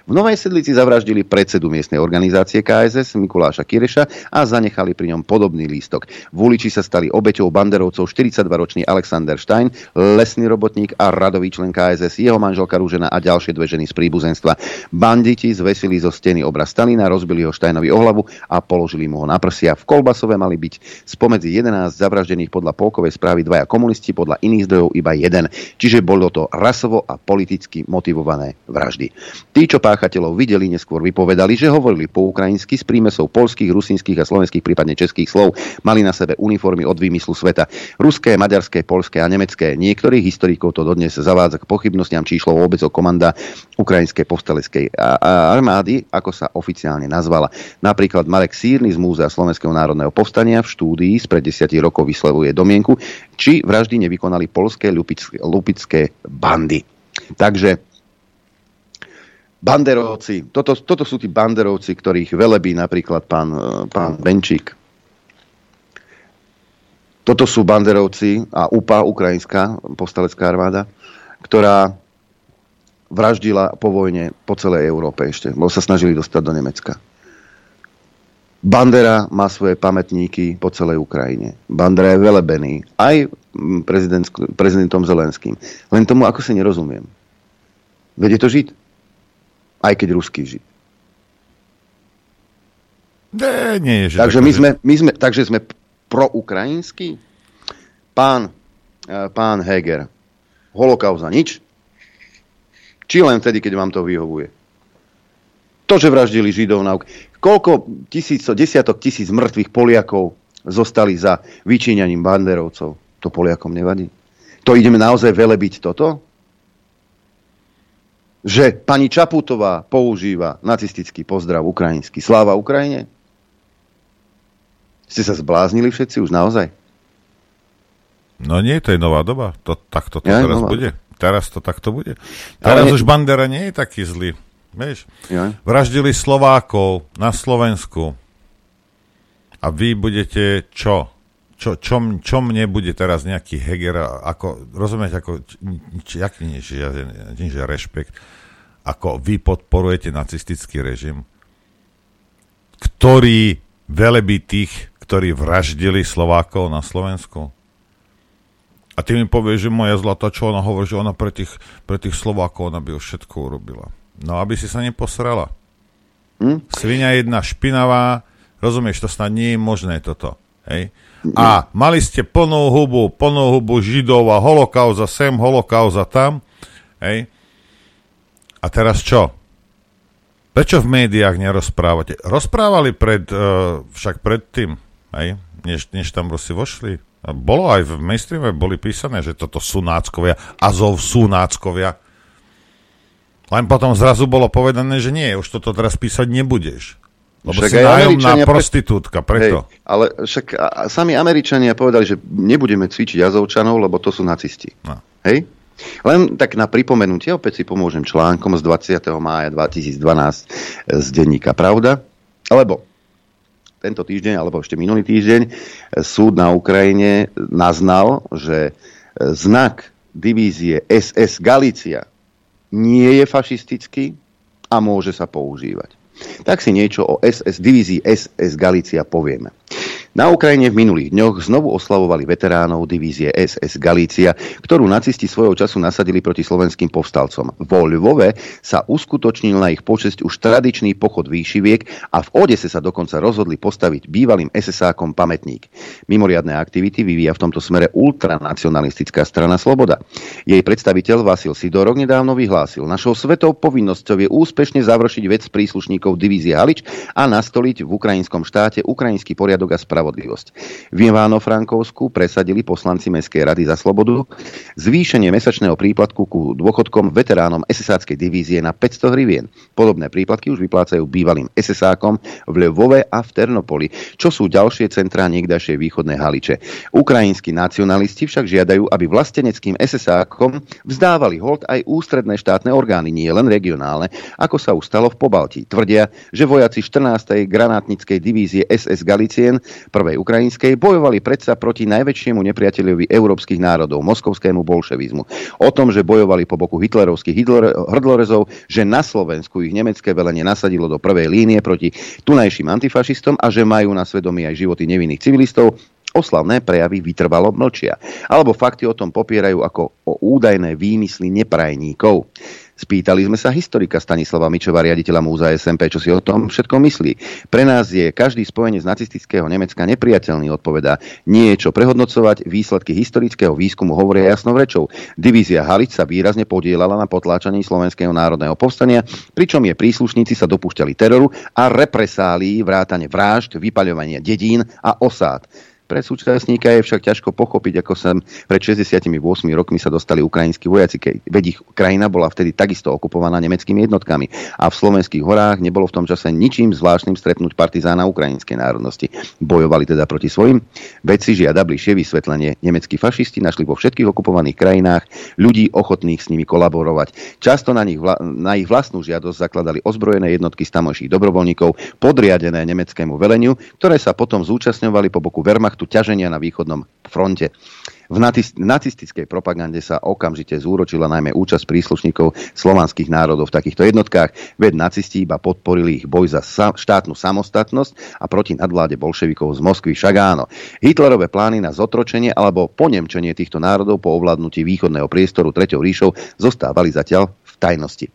V Novej Sedlici zavraždili predsedu miestnej organizácie KSS Mikuláša Kireša a zanechali pri ňom podobný lístok. V uliči sa stali obeťou banderovcov 42-ročný Alexander Stein, lesný robotník a radový člen KSS, jeho manželka Rúžena a ďalšie dve ženy z príbuzenstva. Banditi zvesili zo steny obraz Stalina, rozbili ho Steinovi o hlavu a položili mu ho na prsia. V Kolbasove mali byť spomedzi 11 zavraždených podľa polkovej správy dvaja komunisti, podľa iných zdrojov iba jeden. Čiže bolo to rasovo a politicky motivované vraždy. Tí, čo páchateľov videli, neskôr vypovedali, že hovorili po ukrajinsky s prímesou polských, rusínskych a slovenských, prípadne českých slov. Mali na sebe uniformy od výmyslu sveta. Ruské, maďarské, polské a nemecké. Niektorých historikov to dodnes zavádza k pochybnostiam, či išlo vôbec o komanda ukrajinskej povstaleckej armády, ako sa oficiálne nazvala. Napríklad Marek Sírny z Múzea Slovenského národného povstania v štúdii spred 10 rokov vyslovuje domienku, či vraždy nevykonali polské lupické bandy. Takže banderovci. Toto, toto sú tí banderovci, ktorých velebí napríklad pán, e, pán Benčík. Toto sú banderovci a UPA, ukrajinská postalecká armáda, ktorá vraždila po vojne po celej Európe ešte, lebo sa snažili dostať do Nemecka. Bandera má svoje pamätníky po celej Ukrajine. Bandera je velebený aj prezidentom Zelenským. Len tomu ako si nerozumiem. Veď to Žid aj keď ruský žid. Ne, nie, že takže, my sme, my sme, takže sme proukrajinskí. Pán, e, pán Heger, holokauza nič? Či len vtedy, keď vám to vyhovuje? To, že vraždili Židov na Koľko tisíc, desiatok tisíc mŕtvych Poliakov zostali za vyčíňaním banderovcov? To Poliakom nevadí. To ideme naozaj velebiť toto? Že pani Čaputová používa nacistický pozdrav ukrajinský. Sláva Ukrajine? Ste sa zbláznili všetci už naozaj? No nie, to je nová doba. To, takto to ja, teraz nová. bude. Teraz to takto bude. Teraz Ale už Bandera nie je taký zlý. Vieš? Ja. Vraždili Slovákov na Slovensku. A vy budete čo? Čo, čo, čo mne bude teraz nejaký Heger, ako, rozumieť, ako, či, aký nie, že, že rešpekt, ako vy podporujete nacistický režim, ktorý velebí tých, ktorí vraždili Slovákov na Slovensku. A ty mi povieš, že moja zlata, čo ona hovorí, že ona pre tých, pre tých Slovákov ona by už všetko urobila. No, aby si sa neposrala. Hm? Svinia jedna špinavá, rozumieš, to snad nie je možné toto. Hej? A mali ste plnú hubu, plnú hubu židov a holokauza sem, holokauza tam. Hej? A teraz čo? Prečo v médiách nerozprávate? Rozprávali pred, uh, však predtým, aj, než, než tam Rusi vošli. Bolo aj v mainstreame, boli písané, že toto sú náckovia, Azov sú náckovia. Len potom zrazu bolo povedané, že nie, už toto teraz písať nebudeš. Lebo však si nájomná prostitútka, preto. Hej, ale však a, a sami Američania povedali, že nebudeme cvičiť Azovčanov, lebo to sú nacisti. No. Hej? Len tak na pripomenutie, opäť si pomôžem článkom z 20. mája 2012 z denníka Pravda, lebo tento týždeň, alebo ešte minulý týždeň, súd na Ukrajine naznal, že znak divízie SS Galícia nie je fašistický a môže sa používať. Tak si niečo o SS, divízii SS Galícia povieme. Na Ukrajine v minulých dňoch znovu oslavovali veteránov divízie SS Galícia, ktorú nacisti svojho času nasadili proti slovenským povstalcom. Vo Lvove sa uskutočnil na ich počesť už tradičný pochod výšiviek a v Odese sa dokonca rozhodli postaviť bývalým SS-ákom pamätník. Mimoriadne aktivity vyvíja v tomto smere ultranacionalistická strana Sloboda. Jej predstaviteľ Vasil Sidorok nedávno vyhlásil, našou svetou povinnosťou je úspešne završiť vec príslušníkov divízie Halič a nastoliť v ukrajinskom štáte ukrajinský poriadok a spravodlivosť spravodlivosť. V Ivano-Frankovsku presadili poslanci Mestskej rady za slobodu zvýšenie mesačného príplatku ku dôchodkom veteránom SSáckej divízie na 500 hrivien. Podobné príplatky už vyplácajú bývalým SSákom v Lvove a v Ternopoli, čo sú ďalšie centrá niekdajšej východnej Haliče. Ukrajinskí nacionalisti však žiadajú, aby vlasteneckým SSákom vzdávali hold aj ústredné štátne orgány, nie len regionálne, ako sa už stalo v Pobalti. Tvrdia, že vojaci 14. granátnickej divízie SS Galicien prvej ukrajinskej, bojovali predsa proti najväčšiemu nepriateľovi európskych národov, moskovskému bolševizmu. O tom, že bojovali po boku hitlerovských hrdlorezov, že na Slovensku ich nemecké velenie nasadilo do prvej línie proti tunajším antifašistom a že majú na svedomí aj životy nevinných civilistov, oslavné prejavy vytrvalo mlčia. Alebo fakty o tom popierajú ako o údajné výmysly neprajníkov. Spýtali sme sa historika Stanislava Mičova, riaditeľa múzea SMP, čo si o tom všetko myslí. Pre nás je každý spojenie z nacistického Nemecka nepriateľný, odpovedá. Nie je čo prehodnocovať, výsledky historického výskumu hovoria jasnou rečou. Divízia Halič sa výrazne podielala na potláčaní slovenského národného povstania, pričom je príslušníci sa dopúšťali teroru a represálií, vrátane vražd, vypaľovania dedín a osád. Pre súčasníka je však ťažko pochopiť, ako sa pred 68 rokmi sa dostali ukrajinskí vojaci, veď ich krajina bola vtedy takisto okupovaná nemeckými jednotkami a v slovenských horách nebolo v tom čase ničím zvláštnym stretnúť partizána ukrajinskej národnosti. Bojovali teda proti svojim. Vedci žiada bližšie vysvetlenie. Nemeckí fašisti našli vo všetkých okupovaných krajinách ľudí ochotných s nimi kolaborovať. Často na, nich vla, na ich vlastnú žiadosť zakladali ozbrojené jednotky z tamojších dobrovoľníkov podriadené nemeckému veleniu, ktoré sa potom zúčastňovali po boku Wehrmacht faktu ťaženia na východnom fronte. V nacistickej propagande sa okamžite zúročila najmä účasť príslušníkov slovanských národov v takýchto jednotkách, veď nacisti iba podporili ich boj za štátnu samostatnosť a proti nadvláde bolševikov z Moskvy však áno. Hitlerové plány na zotročenie alebo ponemčenie týchto národov po ovládnutí východného priestoru treťou ríšou zostávali zatiaľ v tajnosti.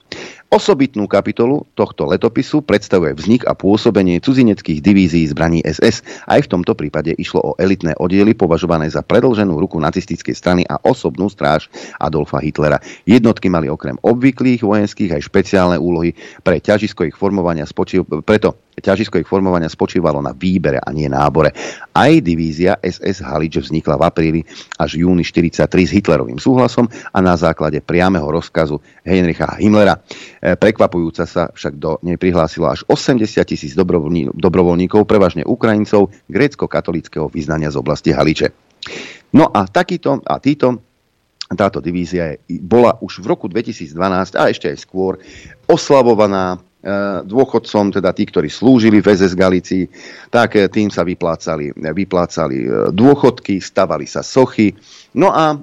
Osobitnú kapitolu tohto letopisu predstavuje vznik a pôsobenie cudzineckých divízií zbraní SS. Aj v tomto prípade išlo o elitné oddiely považované za predlženú ruku nacistickej strany a osobnú stráž Adolfa Hitlera. Jednotky mali okrem obvyklých vojenských aj špeciálne úlohy pre ťažisko ich formovania spočív... preto ťažisko ich formovania spočívalo na výbere a nie nábore. Aj divízia SS Halič vznikla v apríli až júni 43 s Hitlerovým súhlasom a na základe priameho rozkazu Heinricha Himmlera. E, prekvapujúca sa však do nej prihlásilo až 80 tisíc dobrovoľníkov, prevažne Ukrajincov grécko-katolického vyznania z oblasti Haliče. No a takýto a títo táto divízia bola už v roku 2012 a ešte aj skôr oslavovaná E, dôchodcom, teda tí, ktorí slúžili v SS Galicii, tak e, tým sa vyplácali, vyplácali dôchodky, stavali sa sochy, no a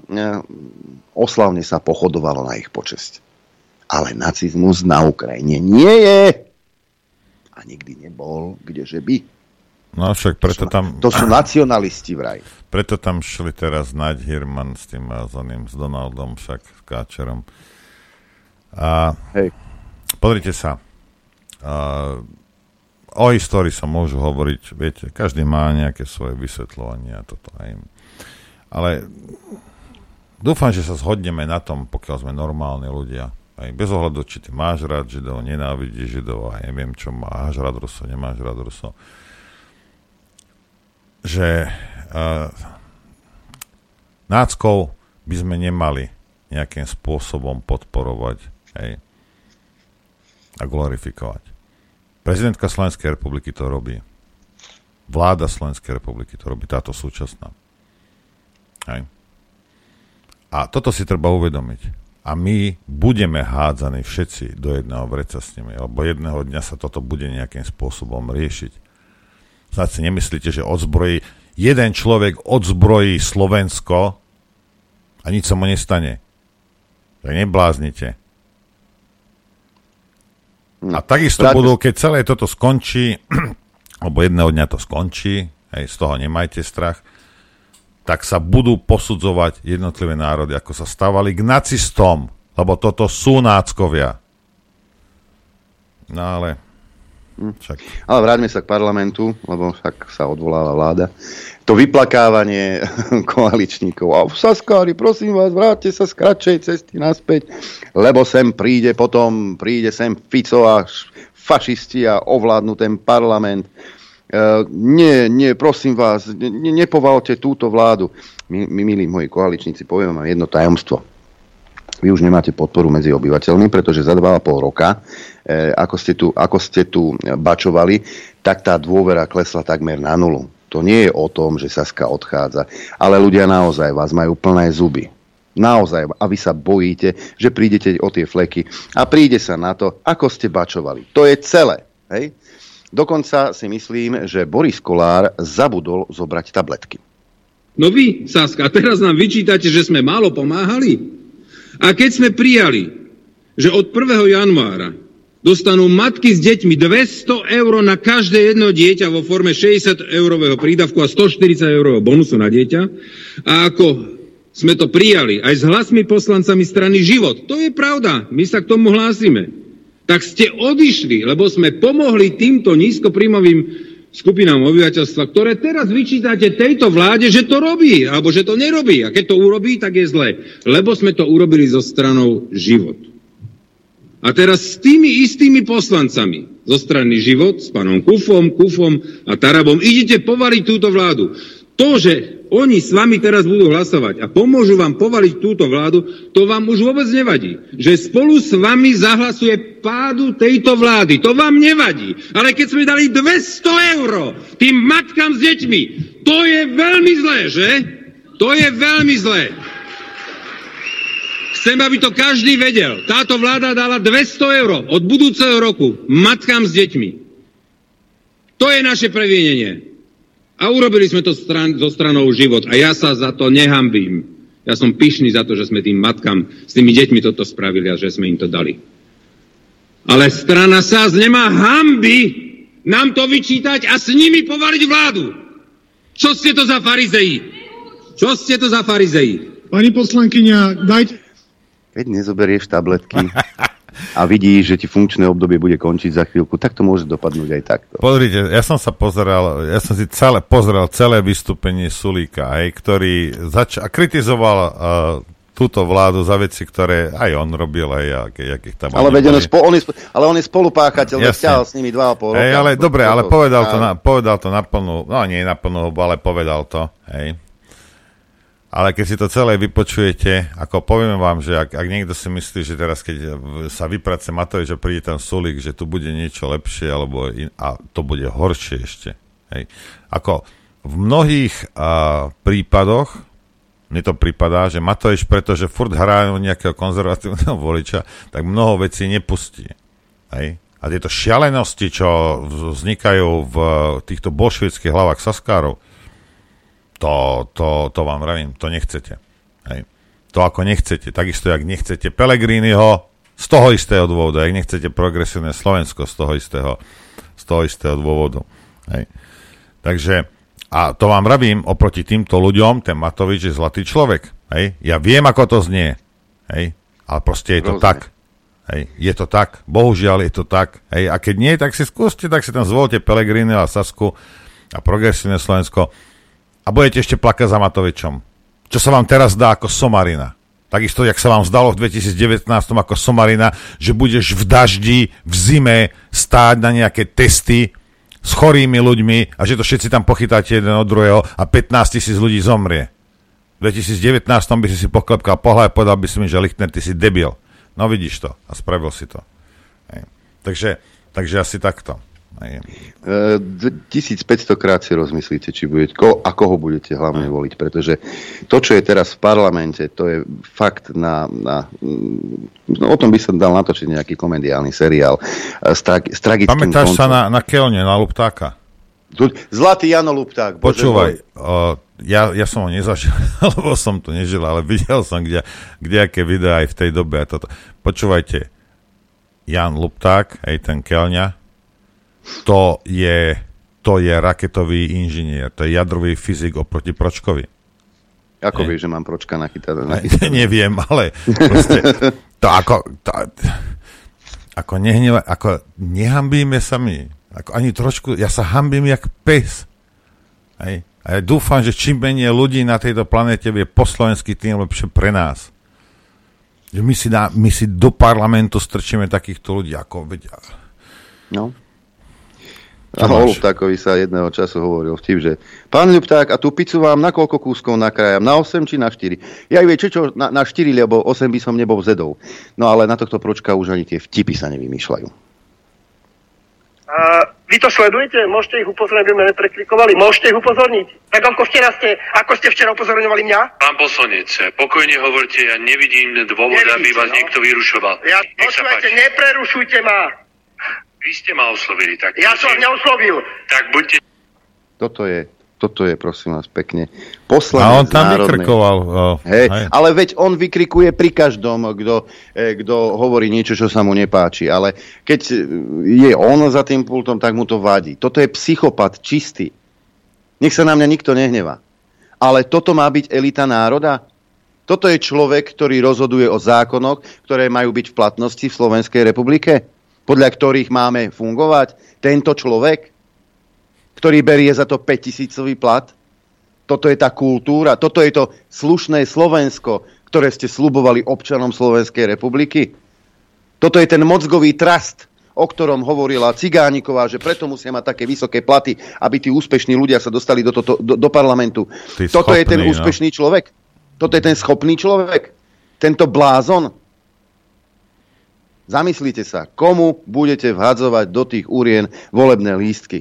oslavne sa pochodovalo na ich počesť. Ale nacizmus na Ukrajine nie je a nikdy nebol, kdeže by. No však preto tam... To sú nacionalisti vraj. Preto tam šli teraz Naď Hirman s tým s, oným, s Donaldom, však s Káčerom. A Hej. Pozrite sa, Uh, o histórii sa môžu hovoriť, viete, každý má nejaké svoje vysvetľovanie a toto aj. Ale dúfam, že sa zhodneme na tom, pokiaľ sme normálni ľudia. Aj bez ohľadu, či ty máš rád Židov, nenávidíš Židov a neviem čo, máš rád Ruso, nemáš rád Ruso. Že uh, náckov by sme nemali nejakým spôsobom podporovať hej, a glorifikovať. Prezidentka Slovenskej republiky to robí. Vláda Slovenskej republiky to robí, táto súčasná. Hej. A toto si treba uvedomiť. A my budeme hádzaní všetci do jedného vreca s nimi, lebo jedného dňa sa toto bude nejakým spôsobom riešiť. Snad si nemyslíte, že odzbrojí jeden človek odzbrojí Slovensko a nič sa mu nestane. Tak nebláznite. A takisto Práve... budú, keď celé toto skončí, alebo jedného dňa to skončí, hej, z toho nemajte strach, tak sa budú posudzovať jednotlivé národy, ako sa stávali k nacistom, lebo toto sú náckovia. No ale... Hm. Však. Ale vráťme sa k parlamentu, lebo však sa odvoláva vláda. To vyplakávanie koaličníkov. A Saskári, prosím vás, vráťte sa z kratšej cesty naspäť, lebo sem príde potom, príde sem Fico a fašisti a ovládnu ten parlament. Uh, nie, nie, prosím vás, ne, nepovalte túto vládu. My, my, milí moji koaličníci, poviem vám jedno tajomstvo. Vy už nemáte podporu medzi obyvateľmi, pretože za 2,5 roka, eh, ako, ste tu, ako ste tu bačovali, tak tá dôvera klesla takmer na nulu. To nie je o tom, že Saska odchádza, ale ľudia naozaj vás majú plné zuby. Naozaj. A vy sa bojíte, že prídete o tie fleky a príde sa na to, ako ste bačovali. To je celé. Hej? Dokonca si myslím, že Boris Kolár zabudol zobrať tabletky. No vy, Saska, teraz nám vyčítate, že sme málo pomáhali? A keď sme prijali, že od 1. januára dostanú matky s deťmi 200 eur na každé jedno dieťa vo forme 60 eurového prídavku a 140 eurového bonusu na dieťa. A ako sme to prijali aj s hlasmi poslancami strany Život, to je pravda, my sa k tomu hlásime tak ste odišli, lebo sme pomohli týmto nízkopríjmovým skupinám obyvateľstva, ktoré teraz vyčítate tejto vláde, že to robí, alebo že to nerobí. A keď to urobí, tak je zle. Lebo sme to urobili zo stranou život. A teraz s tými istými poslancami zo strany život, s pánom Kufom, Kufom a Tarabom, idete povaliť túto vládu. To, že oni s vami teraz budú hlasovať a pomôžu vám povaliť túto vládu, to vám už vôbec nevadí. Že spolu s vami zahlasuje pádu tejto vlády. To vám nevadí. Ale keď sme dali 200 eur tým matkám s deťmi, to je veľmi zlé, že? To je veľmi zlé. Chcem, aby to každý vedel. Táto vláda dala 200 eur od budúceho roku matkám s deťmi. To je naše previenenie. A urobili sme to stran, zo stranou život. A ja sa za to nehambím. Ja som pyšný za to, že sme tým matkám s tými deťmi toto spravili a že sme im to dali. Ale strana SAS nemá hamby nám to vyčítať a s nimi povaliť vládu. Čo ste to za farizeji? Čo ste to za farizeji? Pani poslankyňa, dajte... Keď nezoberieš tabletky, a vidí, že ti funkčné obdobie bude končiť za chvíľku, tak to môže dopadnúť aj takto. Pozrite, ja som sa pozeral, ja som si celé, pozrel celé vystúpenie Sulíka, aj, ktorý zač- a kritizoval uh, túto vládu za veci, ktoré aj on robil, aj akých tam... Ale, veď on, spo, on je, ale on je spolupáchateľ, vzťahal s nimi dva a pol roka. Hej, ale dobre, ale povedal to, na, povedal to na plnú, no nie na plnú ale povedal to, hej. Ale keď si to celé vypočujete, ako poviem vám, že ak, ak niekto si myslí, že teraz keď sa vyprace Matovič a príde tam Sulik, že tu bude niečo lepšie, alebo in, a to bude horšie ešte. Hej. Ako v mnohých a, prípadoch mne to prípadá, že Matovič, pretože furt hrajú nejakého konzervatívneho voliča, tak mnoho vecí nepustí. Hej. A tieto šialenosti, čo vznikajú v týchto bolševických hlavách Saskárov, to, to, to vám vravím, to nechcete. Hej. To ako nechcete. Takisto, jak nechcete Pelegriniho, z toho istého dôvodu, ak nechcete progresívne Slovensko z toho istého, z toho istého dôvodu. Hej. Takže, a to vám vravím, oproti týmto ľuďom, ten Matovič je zlatý človek. Hej. Ja viem, ako to znie. Hej. Ale proste je to Rozumiem. tak. Hej. Je to tak. Bohužiaľ je to tak. Hej. A keď nie, tak si skúste, tak si tam zvolte Pelegrini a Sasku a progresívne Slovensko a budete ešte plakať za Matovičom. Čo sa vám teraz dá ako somarina. Takisto, jak sa vám zdalo v 2019 ako somarina, že budeš v daždi, v zime stáť na nejaké testy s chorými ľuďmi a že to všetci tam pochytáte jeden od druhého a 15 tisíc ľudí zomrie. V 2019 by si si poklepkal pohľad a povedal by si mi, že Lichtner, ty si debil. No vidíš to a spravil si to. Takže, takže asi takto. 1500 krát si rozmyslíte, či budete, ko, a koho budete hlavne voliť, pretože to, čo je teraz v parlamente, to je fakt na, na no, o tom by sa dal natočiť nejaký komediálny seriál s, tra, s tragickým Pamätáš koncom. sa na, na Kelne, na Luptáka? Zlatý Jano Lupták. Počúvaj, uh, ja, ja som ho nezažil, lebo som to nežil, ale videl som kde, aké videá aj v tej dobe a toto. Počúvajte, Jan Lupták, aj ten Kelňa, to je, to je raketový inžinier, to je jadrový fyzik oproti Pročkovi. Ako vieš, že mám Pročka nachytané? Ne, neviem, ale proste, to ako, to, ako, nehneva, ako nehambíme sa my. Ako ani trošku, ja sa hambím jak pes. Hej. A ja dúfam, že čím menej ľudí na tejto planete vie po slovensky, tým lepšie pre nás. Že my si, na, my si do parlamentu strčíme takýchto ľudí, ako veď... No. A Holubtákovi sa jedného času hovoril vtip, že pán Ľupták, a tú pizzu vám na koľko kúskov nakrájam? Na 8 či na 4? Ja vie, čo, čo, na, na 4, lebo 8 by som nebol zedol. No ale na tohto pročka už ani tie vtipy sa nevymýšľajú. Uh, vy to sledujete? Môžete ich upozorniť, aby ma nepreklikovali? Môžete ich upozorniť? Tak ako včera ste, ako ste včera upozorňovali mňa? Pán poslanec, pokojne hovorte, ja nevidím dôvod, Nevidíte, aby vás no? niekto vyrušoval. Ja, počúvajte, neprerušujte ma. Vy ste ma oslovili, tak... Ja som neoslovil. Tak buďte... Toto je, toto je, prosím vás, pekne. Poslanec A on tam národnej... vykrikoval. Oh, hej, ale veď on vykrikuje pri každom, kto, eh, hovorí niečo, čo sa mu nepáči. Ale keď je on za tým pultom, tak mu to vadí. Toto je psychopat čistý. Nech sa na mňa nikto nehnevá. Ale toto má byť elita národa? Toto je človek, ktorý rozhoduje o zákonoch, ktoré majú byť v platnosti v Slovenskej republike? Podľa ktorých máme fungovať? Tento človek, ktorý berie za to 5000 plat? Toto je tá kultúra, toto je to slušné Slovensko, ktoré ste slubovali občanom Slovenskej republiky? Toto je ten mozgový trast, o ktorom hovorila Cigániková, že preto musia mať také vysoké platy, aby tí úspešní ľudia sa dostali do, to, do, do parlamentu. Ty Toto schopný, je ten no. úspešný človek? Toto je ten schopný človek? Tento blázon? Zamyslite sa, komu budete vhadzovať do tých úrien volebné lístky.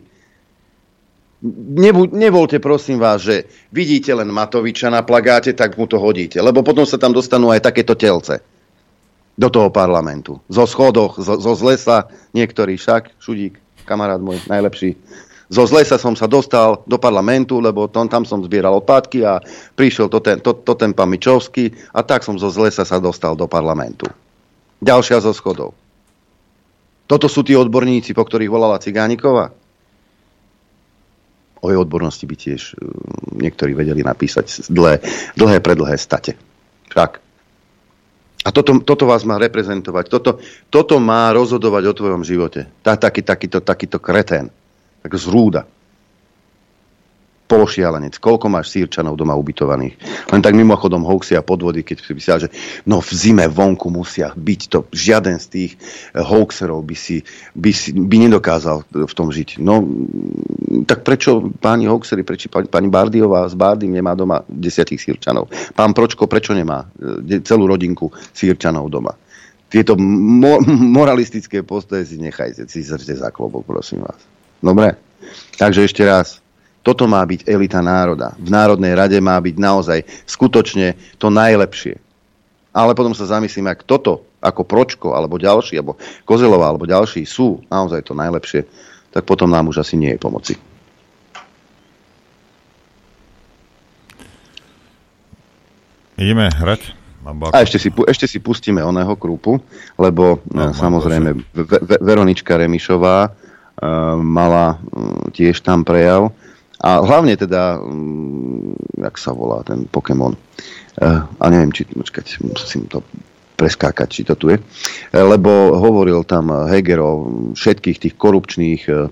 Nebu, nevolte prosím vás, že vidíte len Matoviča na plagáte, tak mu to hodíte. Lebo potom sa tam dostanú aj takéto telce do toho parlamentu. Zo schodoch, zo, zo z lesa, niektorí však, Šudík, kamarát môj, najlepší. Zo z lesa som sa dostal do parlamentu, lebo tom, tam som zbieral odpadky a prišiel to ten, to, to ten pán Mičovský a tak som zo z lesa sa dostal do parlamentu. Ďalšia zo schodov. Toto sú tí odborníci, po ktorých volala Cigániková. O jej odbornosti by tiež uh, niektorí vedeli napísať dlhé, dlhé predlhé state. Však. A toto, toto vás má reprezentovať. Toto, toto má rozhodovať o tvojom živote. Tá, taký, takýto, takýto kretén. Tak zrúda pološialenec. Koľko máš sírčanov doma ubytovaných? Len tak mimochodom hoaxy a podvody, keď si myslel, že no v zime vonku musia byť to. Žiaden z tých eh, hoaxerov by, si, by, si, by nedokázal v tom žiť. No, tak prečo páni hoaxery, prečo pani, pani Bardiová s Bardym nemá doma desiatich sírčanov? Pán Pročko, prečo nemá eh, celú rodinku sírčanov doma? Tieto mo- moralistické postoje si nechajte, si zrte za klobok, prosím vás. Dobre? Takže ešte raz, toto má byť elita národa. V Národnej rade má byť naozaj skutočne to najlepšie. Ale potom sa zamyslím, ak toto, ako Pročko, alebo ďalší, alebo Kozelová, alebo ďalší sú naozaj to najlepšie, tak potom nám už asi nie je pomoci. Ideme hrať? A ešte si, ešte si pustíme oného krúpu, lebo no, samozrejme Ve- Veronička Remišová uh, mala uh, tiež tam prejav a hlavne teda, mm, jak sa volá ten Pokémon. Uh, a neviem, či, počkať, musím to preskákať, či to tu je. Uh, lebo hovoril tam Heger o všetkých tých korupčných uh,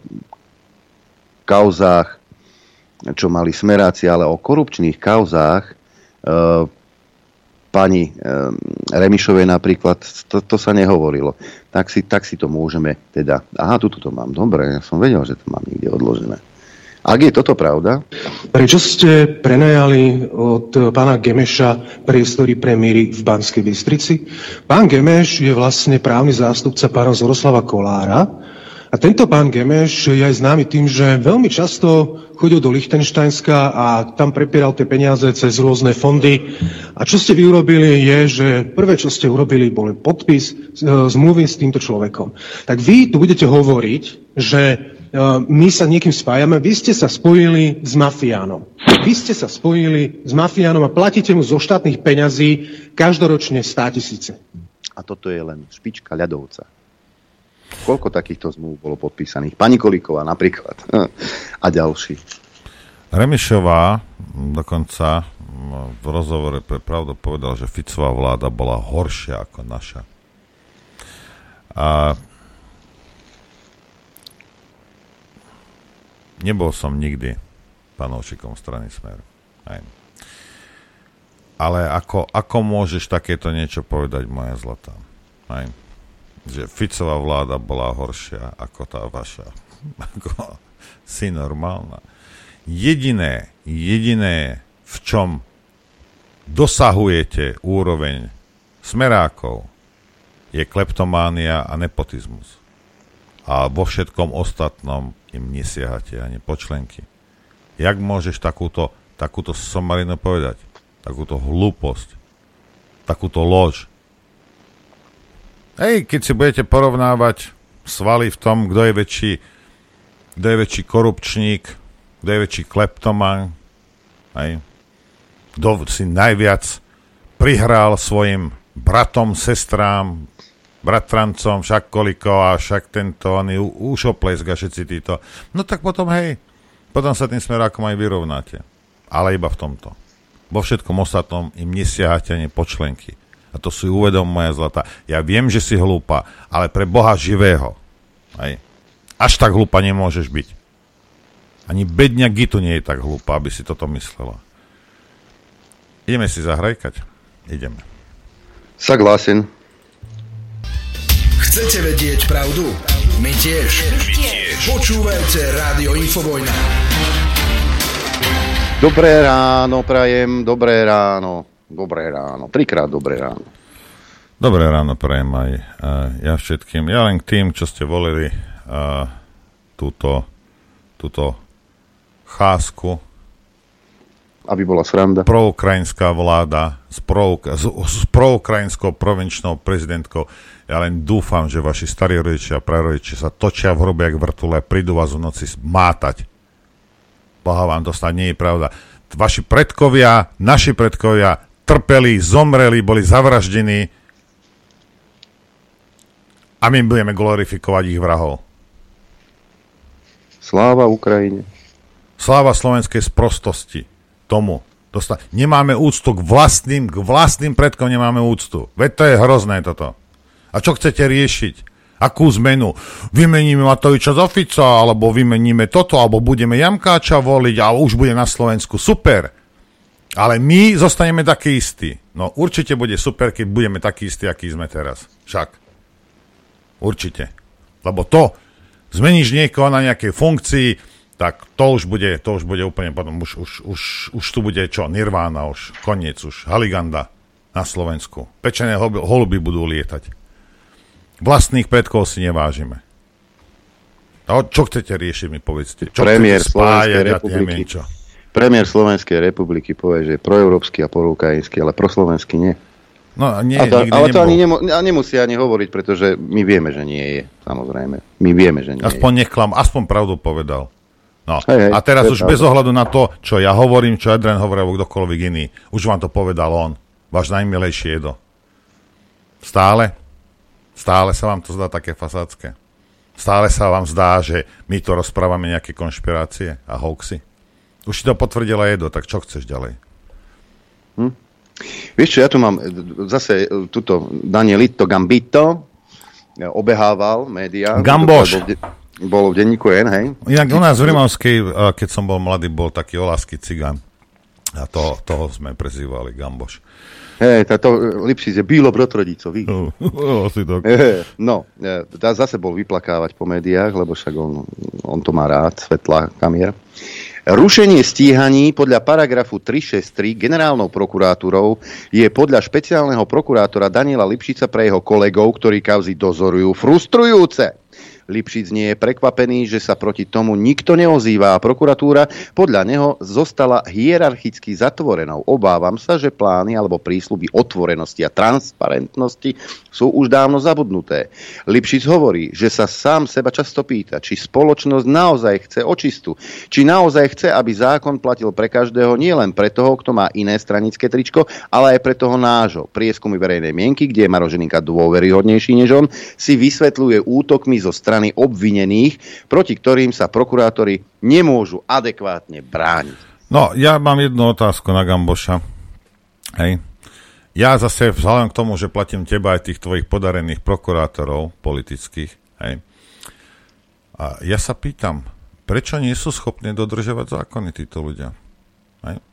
kauzách, čo mali smeráci, ale o korupčných kauzách pani Remišovej napríklad, to, to sa nehovorilo. Tak si, tak si to môžeme teda... Aha, tuto to mám, dobre, ja som vedel, že to mám niekde odložené. Ak je toto pravda? Prečo ste prenajali od pána Gemeša priestory pre míry v Banskej Bystrici? Pán Gemeš je vlastne právny zástupca pána Zoroslava Kolára a tento pán Gemeš je aj známy tým, že veľmi často chodil do Lichtensteinska a tam prepieral tie peniaze cez rôzne fondy. A čo ste vy urobili je, že prvé, čo ste urobili, bol podpis e, zmluvy s týmto človekom. Tak vy tu budete hovoriť, že my sa niekým spájame, vy ste sa spojili s mafiánom. Vy ste sa spojili s mafiánom a platíte mu zo štátnych peňazí každoročne 100 tisíce. A toto je len špička ľadovca. Koľko takýchto zmluv bolo podpísaných? Pani Kolíková napríklad. A ďalší. Remišová dokonca v rozhovore pre pravdu povedal, že Ficová vláda bola horšia ako naša. A nebol som nikdy panoušikom strany Smer. Aj. Ale ako, ako môžeš takéto niečo povedať, moja zlatá? Aj. Že Ficová vláda bola horšia ako tá vaša. Ako, si normálna. Jediné, jediné, v čom dosahujete úroveň smerákov, je kleptománia a nepotizmus. A vo všetkom ostatnom im nesiahate ani počlenky. Jak môžeš takúto, takúto somarinu povedať? Takúto hlúposť. Takúto lož. Hej, keď si budete porovnávať svaly v tom, kto je väčší, kto je väčší korupčník, kto je väčší kleptoman, hej, kto si najviac prihral svojim bratom, sestrám, bratrancom, však koliko a však tento, oni ušoplesk a všetci títo. No tak potom, hej, potom sa tým smerákom aj vyrovnáte. Ale iba v tomto. Vo všetkom ostatnom im nesiahate ani počlenky. A to si uvedom, moja zlata. Ja viem, že si hlúpa, ale pre Boha živého. Aj. Až tak hlúpa nemôžeš byť. Ani bedňa Gitu nie je tak hlúpa, aby si toto myslela. Ideme si zahrajkať? Ideme. Saglásin. Chcete vedieť pravdu? My tiež. My tiež. Počúvajte Rádio Infovojna. Dobré ráno, prajem, dobré ráno. Dobré ráno, trikrát dobré ráno. Dobré ráno prajem aj uh, ja všetkým. Ja len k tým, čo ste volili uh, túto, túto chásku. Aby bola sranda. Proukrajinská vláda s, pro, s, s proukrajinskou provinčnou prezidentkou. Ja len dúfam, že vaši starí rodičia a prarodičia sa točia v hrobe jak vrtule, prídu vás v noci mátať. Boha vám to snad nie je pravda. Vaši predkovia, naši predkovia trpeli, zomreli, boli zavraždení a my budeme glorifikovať ich vrahov. Sláva Ukrajine. Sláva slovenskej sprostosti. Tomu. Dosta- nemáme úctu k vlastným, k vlastným predkom nemáme úctu. Veď to je hrozné toto. A čo chcete riešiť? Akú zmenu? Vymeníme Matoviča z Ofica, alebo vymeníme toto, alebo budeme Jamkáča voliť a už bude na Slovensku. Super. Ale my zostaneme takí istí. No určite bude super, keď budeme takí istí, akí sme teraz. Však. Určite. Lebo to, zmeníš niekoho na nejakej funkcii, tak to už bude, to už bude úplne potom, už, už, už, už tu bude čo, Nirvána už, koniec už, Haliganda na Slovensku. Pečené holuby budú lietať. Vlastných predkov si nevážime. A čo chcete riešiť, mi povedzte? Čo Premiér Slovenskej republiky. Čo? premiér Slovenskej republiky povie, že je proeurópsky a polukrajinský, ale proslovenský nie. No, nie, a to, ale to ani nemu, nemusí ani hovoriť, pretože my vieme, že nie je, samozrejme. My vieme, že nie aspoň je. nechlam, aspoň pravdu povedal. No. Hej, hej, a teraz už bez ohľadu na to, čo ja hovorím, čo Adrian hovorí, alebo kdokoľvek iný, už vám to povedal on. Váš najmilejší Edo. Stále? Stále sa vám to zdá také fasácké? Stále sa vám zdá, že my to rozprávame nejaké konšpirácie a hoaxy? Už si to potvrdila Edo, tak čo chceš ďalej? Hm? Vieš čo, ja tu mám zase e, tuto Danielito Gambito, e, obehával médiá. Gamboš. Bol, bolo v denníku N, hej? Inak u nás v Rimavskej, keď som bol mladý, bol taký olasky cigán. A to, toho sme prezývali Gamboš. Hej, táto Lipšic je bílo brotrodicovi. Uh, no, tá zase bol vyplakávať po médiách, lebo však on, on to má rád, svetla kamier. Rušenie stíhaní podľa paragrafu 363 generálnou prokurátorou je podľa špeciálneho prokurátora Daniela Lipšica pre jeho kolegov, ktorí kauzy dozorujú, frustrujúce. Lipšic nie je prekvapený, že sa proti tomu nikto neozýva a prokuratúra podľa neho zostala hierarchicky zatvorenou. Obávam sa, že plány alebo prísľuby otvorenosti a transparentnosti sú už dávno zabudnuté. Lipšic hovorí, že sa sám seba často pýta, či spoločnosť naozaj chce očistu, či naozaj chce, aby zákon platil pre každého, nielen pre toho, kto má iné stranické tričko, ale aj pre toho nášho. Prieskumy verejnej mienky, kde je Maro Žilinka dôveryhodnejší než on, si vysvetľuje útokmi zo strany obvinených, proti ktorým sa prokurátori nemôžu adekvátne brániť. No, ja mám jednu otázku na Gamboša. Hej. Ja zase vzhľadom k tomu, že platím teba aj tých tvojich podarených prokurátorov politických, hej. A ja sa pýtam, prečo nie sú schopní dodržovať zákony títo ľudia? Hej.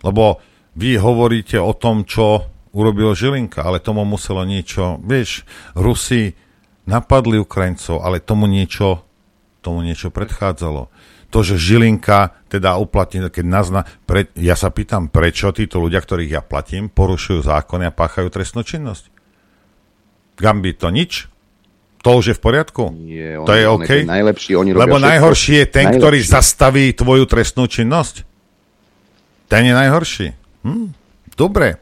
Lebo vy hovoríte o tom, čo urobil Žilinka, ale tomu muselo niečo, vieš, Rusi napadli Ukrajincov, ale tomu niečo, tomu niečo predchádzalo to, že Žilinka teda uplatní, keď nazna, pre, ja sa pýtam, prečo títo ľudia, ktorých ja platím, porušujú zákony a páchajú trestnú činnosť? Gambi, to nič? To už je v poriadku? Nie, on, to je on OK? Je najlepší, oni Lebo všetko. najhorší je ten, najlepší. ktorý zastaví tvoju trestnú činnosť. Ten je najhorší. Hm, dobre.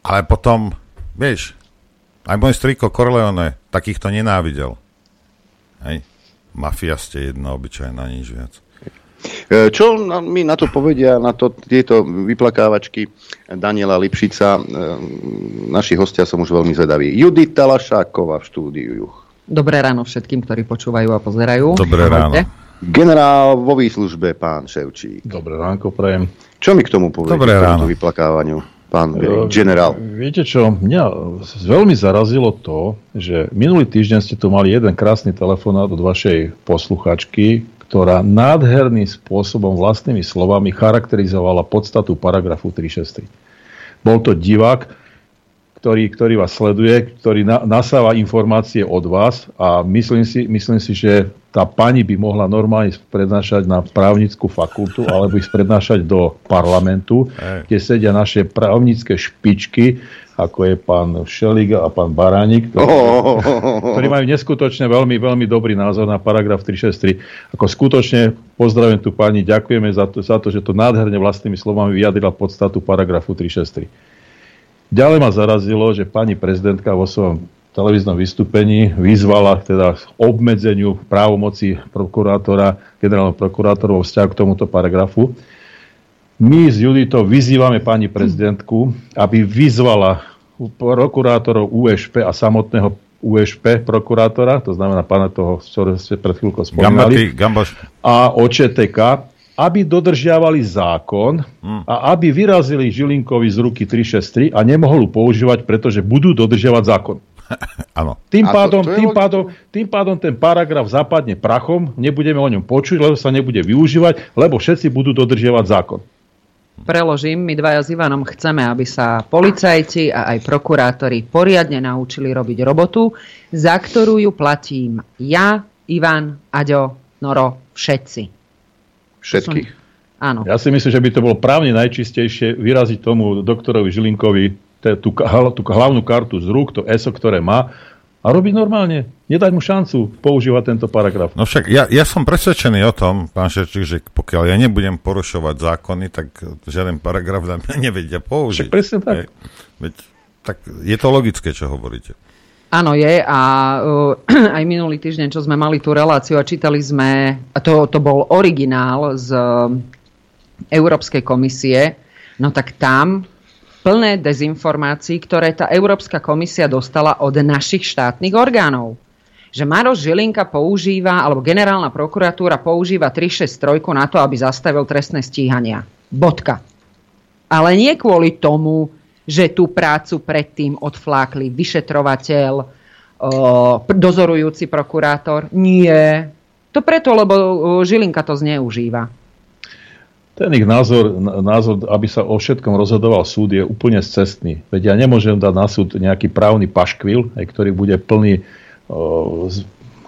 Ale potom, vieš, aj môj striko Corleone takýchto nenávidel. Hej. Mafia ste jedna obyčajná, nič viac. E, Čo mi na to povedia, na to tieto vyplakávačky Daniela Lipšica? E, Naši hostia som už veľmi zvedavý. Judita Lašáková v štúdiu Juch. Dobré ráno všetkým, ktorí počúvajú a pozerajú. Dobré Ahojte. Generál vo výslužbe, pán Ševčík. Dobré ránko, prajem. Čo mi k tomu poviete, Dobré k ráno. vyplakávaniu, pán generál? Viete čo, mňa veľmi zarazilo to, že minulý týždeň ste tu mali jeden krásny telefonát od vašej posluchačky, ktorá nádherným spôsobom vlastnými slovami charakterizovala podstatu paragrafu 363. Bol to divák, ktorý, ktorý vás sleduje, ktorý na, nasáva informácie od vás a myslím si, myslím si, že tá pani by mohla normálne prednášať na právnickú fakultu alebo ísť prednášať do parlamentu, Hej. kde sedia naše právnické špičky, ako je pán Šelig a pán Baránik, ktorí, Oh. ktorí majú neskutočne veľmi, veľmi dobrý názor na paragraf 363. Ako skutočne pozdravujem tu pani, ďakujeme za to, za to, že to nádherne vlastnými slovami vyjadrila podstatu paragrafu 363. Ďalej ma zarazilo, že pani prezidentka vo svojom televíznom vystúpení vyzvala teda k obmedzeniu právomoci prokurátora, generálneho prokurátora vo vzťahu k tomuto paragrafu. My s Juditou vyzývame pani prezidentku, aby vyzvala prokurátorov USP a samotného USP prokurátora, to znamená pána toho, ktorého ste pred chvíľkou spomínali, Gamboš, a OČTK, aby dodržiavali zákon a aby vyrazili Žilinkovi z ruky 363 a nemohol ju používať, pretože budú dodržiavať zákon. Áno. Tým to- pádom, to tým, pádom, tým pádom ten paragraf zapadne prachom, nebudeme o ňom počuť, lebo sa nebude využívať, lebo všetci budú dodržiavať zákon. Preložím, my dvaja s Ivanom chceme, aby sa policajti a aj prokurátori poriadne naučili robiť robotu, za ktorú ju platím ja, Ivan, Aďo, Noro, všetci. Všetkých. Áno. Ja si myslím, že by to bolo právne najčistejšie vyraziť tomu doktorovi Žilinkovi tú, tú hlavnú kartu z rúk, to ESO, ktoré má, a robiť normálne. Nedať mu šancu používať tento paragraf. No však ja, ja som presvedčený o tom, pán Ševčík, že pokiaľ ja nebudem porušovať zákony, tak žiaden paragraf na mňa nevedia použiť. Však presne tak. Hej. Veď, tak je to logické, čo hovoríte. Áno, je a uh, aj minulý týždeň, čo sme mali tú reláciu a čítali sme, a to, to bol originál z uh, Európskej komisie, no tak tam plné dezinformácií, ktoré tá Európska komisia dostala od našich štátnych orgánov. Že Maroš Žilinka používa, alebo generálna prokuratúra používa 363 na to, aby zastavil trestné stíhania. Bodka. Ale nie kvôli tomu, že tú prácu predtým odflákli vyšetrovateľ, dozorujúci prokurátor. Nie. To preto, lebo Žilinka to zneužíva. Ten ich názor, názor, aby sa o všetkom rozhodoval súd, je úplne cestný. Veď ja nemôžem dať na súd nejaký právny paškvil, ktorý bude plný o,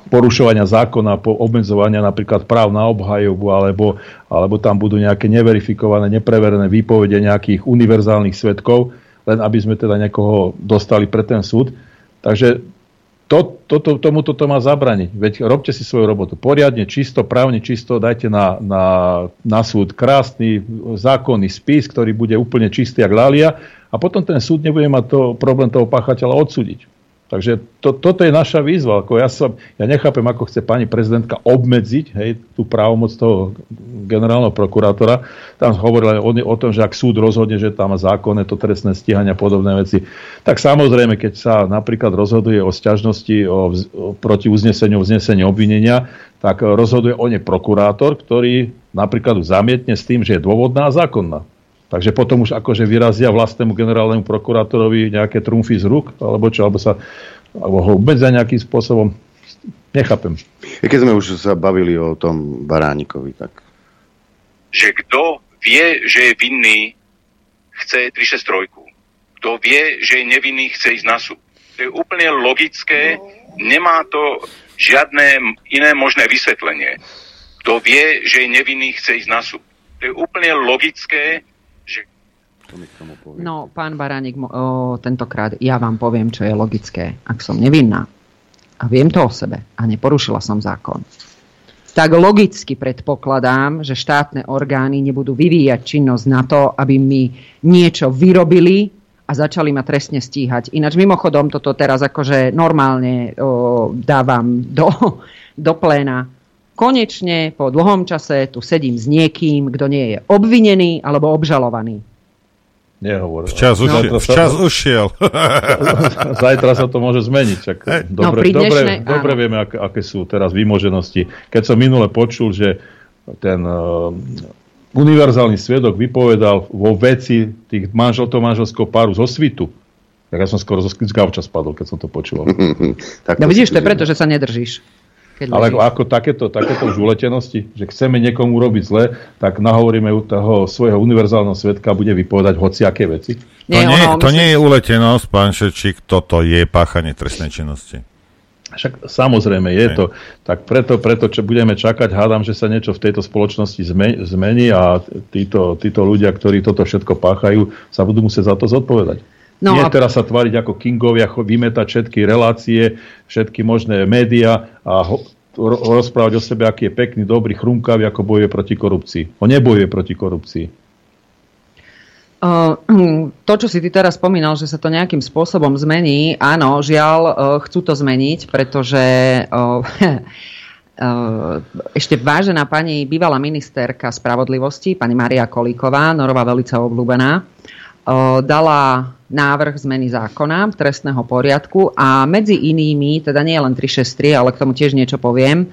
porušovania zákona, po obmedzovania napríklad práv na obhajobu, alebo, alebo tam budú nejaké neverifikované, nepreverené výpovede nejakých univerzálnych svetkov, len aby sme teda niekoho dostali pre ten súd. Takže to, to, to, tomu toto má zabraniť. Veď robte si svoju robotu poriadne, čisto, právne čisto, dajte na, na, na súd krásny zákonný spis, ktorý bude úplne čistý jak lália a potom ten súd nebude mať to, problém toho páchateľa odsúdiť. Takže to, toto je naša výzva. Ako ja, som, ja nechápem, ako chce pani prezidentka obmedziť hej, tú právomoc toho generálneho prokurátora. Tam hovorili o, o tom, že ak súd rozhodne, že tam má zákonné to trestné stíhania a podobné veci, tak samozrejme, keď sa napríklad rozhoduje o sťažnosti o, o, proti uzneseniu, uzneseniu obvinenia, tak rozhoduje o ne prokurátor, ktorý napríklad zamietne s tým, že je dôvodná a zákonná. Takže potom už akože vyrazia vlastnému generálnemu prokurátorovi nejaké trumfy z rúk, alebo čo, alebo sa alebo ho obmedzia nejakým spôsobom. Nechápem. Keď sme už sa bavili o tom Baránikovi, tak... Že kto vie, že je vinný, chce 363. Kto vie, že je nevinný, chce ísť na súd. To je úplne logické, nemá to žiadne iné možné vysvetlenie. Kto vie, že je nevinný, chce ísť na súd. To je úplne logické, No, pán Baránik, o, tentokrát ja vám poviem, čo je logické. Ak som nevinná a viem to o sebe a neporušila som zákon, tak logicky predpokladám, že štátne orgány nebudú vyvíjať činnosť na to, aby mi niečo vyrobili a začali ma trestne stíhať. Ináč mimochodom toto teraz akože normálne o, dávam do, do pléna. Konečne po dlhom čase tu sedím s niekým, kto nie je obvinený alebo obžalovaný Nehovor. Včas, ušiel, no, včas to, ušiel. Zajtra sa to môže zmeniť. Čak dobre, no, dobre, dobre vieme, aké, aké sú teraz výmoženosti. Keď som minule počul, že ten uh, univerzálny svedok vypovedal vo veci tých manžel, to manželského páru zo svitu, tak ja som skoro z gauča spadol, keď som to počúval. tak no vidíš, to je preto, že sa nedržíš. Keď Ale ako, ako takéto, takéto už uletenosti, že chceme niekomu robiť zle, tak nahovoríme u toho svojho univerzálneho svetka a bude vypovedať hociaké veci. Nie, to, nie, ono, to myslím... nie je uletenosť, pán Šečík, toto je páchanie trestnej činnosti. Však samozrejme je to. Tak preto, preto, čo budeme čakať, hádam, že sa niečo v tejto spoločnosti zmení a títo, títo ľudia, ktorí toto všetko páchajú, sa budú musieť za to zodpovedať. No Nie a... teraz sa tváriť ako Kingovia, vymetať všetky relácie, všetky možné médiá a ho, rozprávať o sebe, aký je pekný, dobrý, chrumkavý, ako bojuje proti korupcii. On nebojuje proti korupcii. Uh, to, čo si ty teraz spomínal, že sa to nejakým spôsobom zmení, áno, žiaľ, uh, chcú to zmeniť, pretože uh, ešte vážená pani bývalá ministerka spravodlivosti, pani Maria Kolíková, Norová velice obľúbená, dala návrh zmeny zákona trestného poriadku a medzi inými, teda nie len 363, ale k tomu tiež niečo poviem,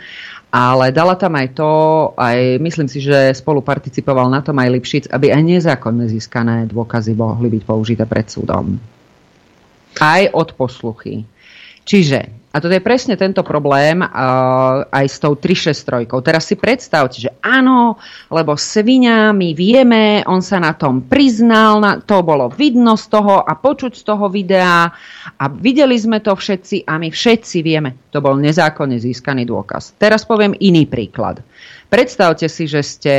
ale dala tam aj to, aj myslím si, že spolu participoval na tom aj Lipšic, aby aj nezákonne získané dôkazy mohli byť použité pred súdom. Aj od posluchy. Čiže a toto je presne tento problém uh, aj s tou 363. Teraz si predstavte, že áno, lebo svinia, my vieme, on sa na tom priznal, na, to bolo vidno z toho a počuť z toho videa a videli sme to všetci a my všetci vieme, to bol nezákonne získaný dôkaz. Teraz poviem iný príklad. Predstavte si, že ste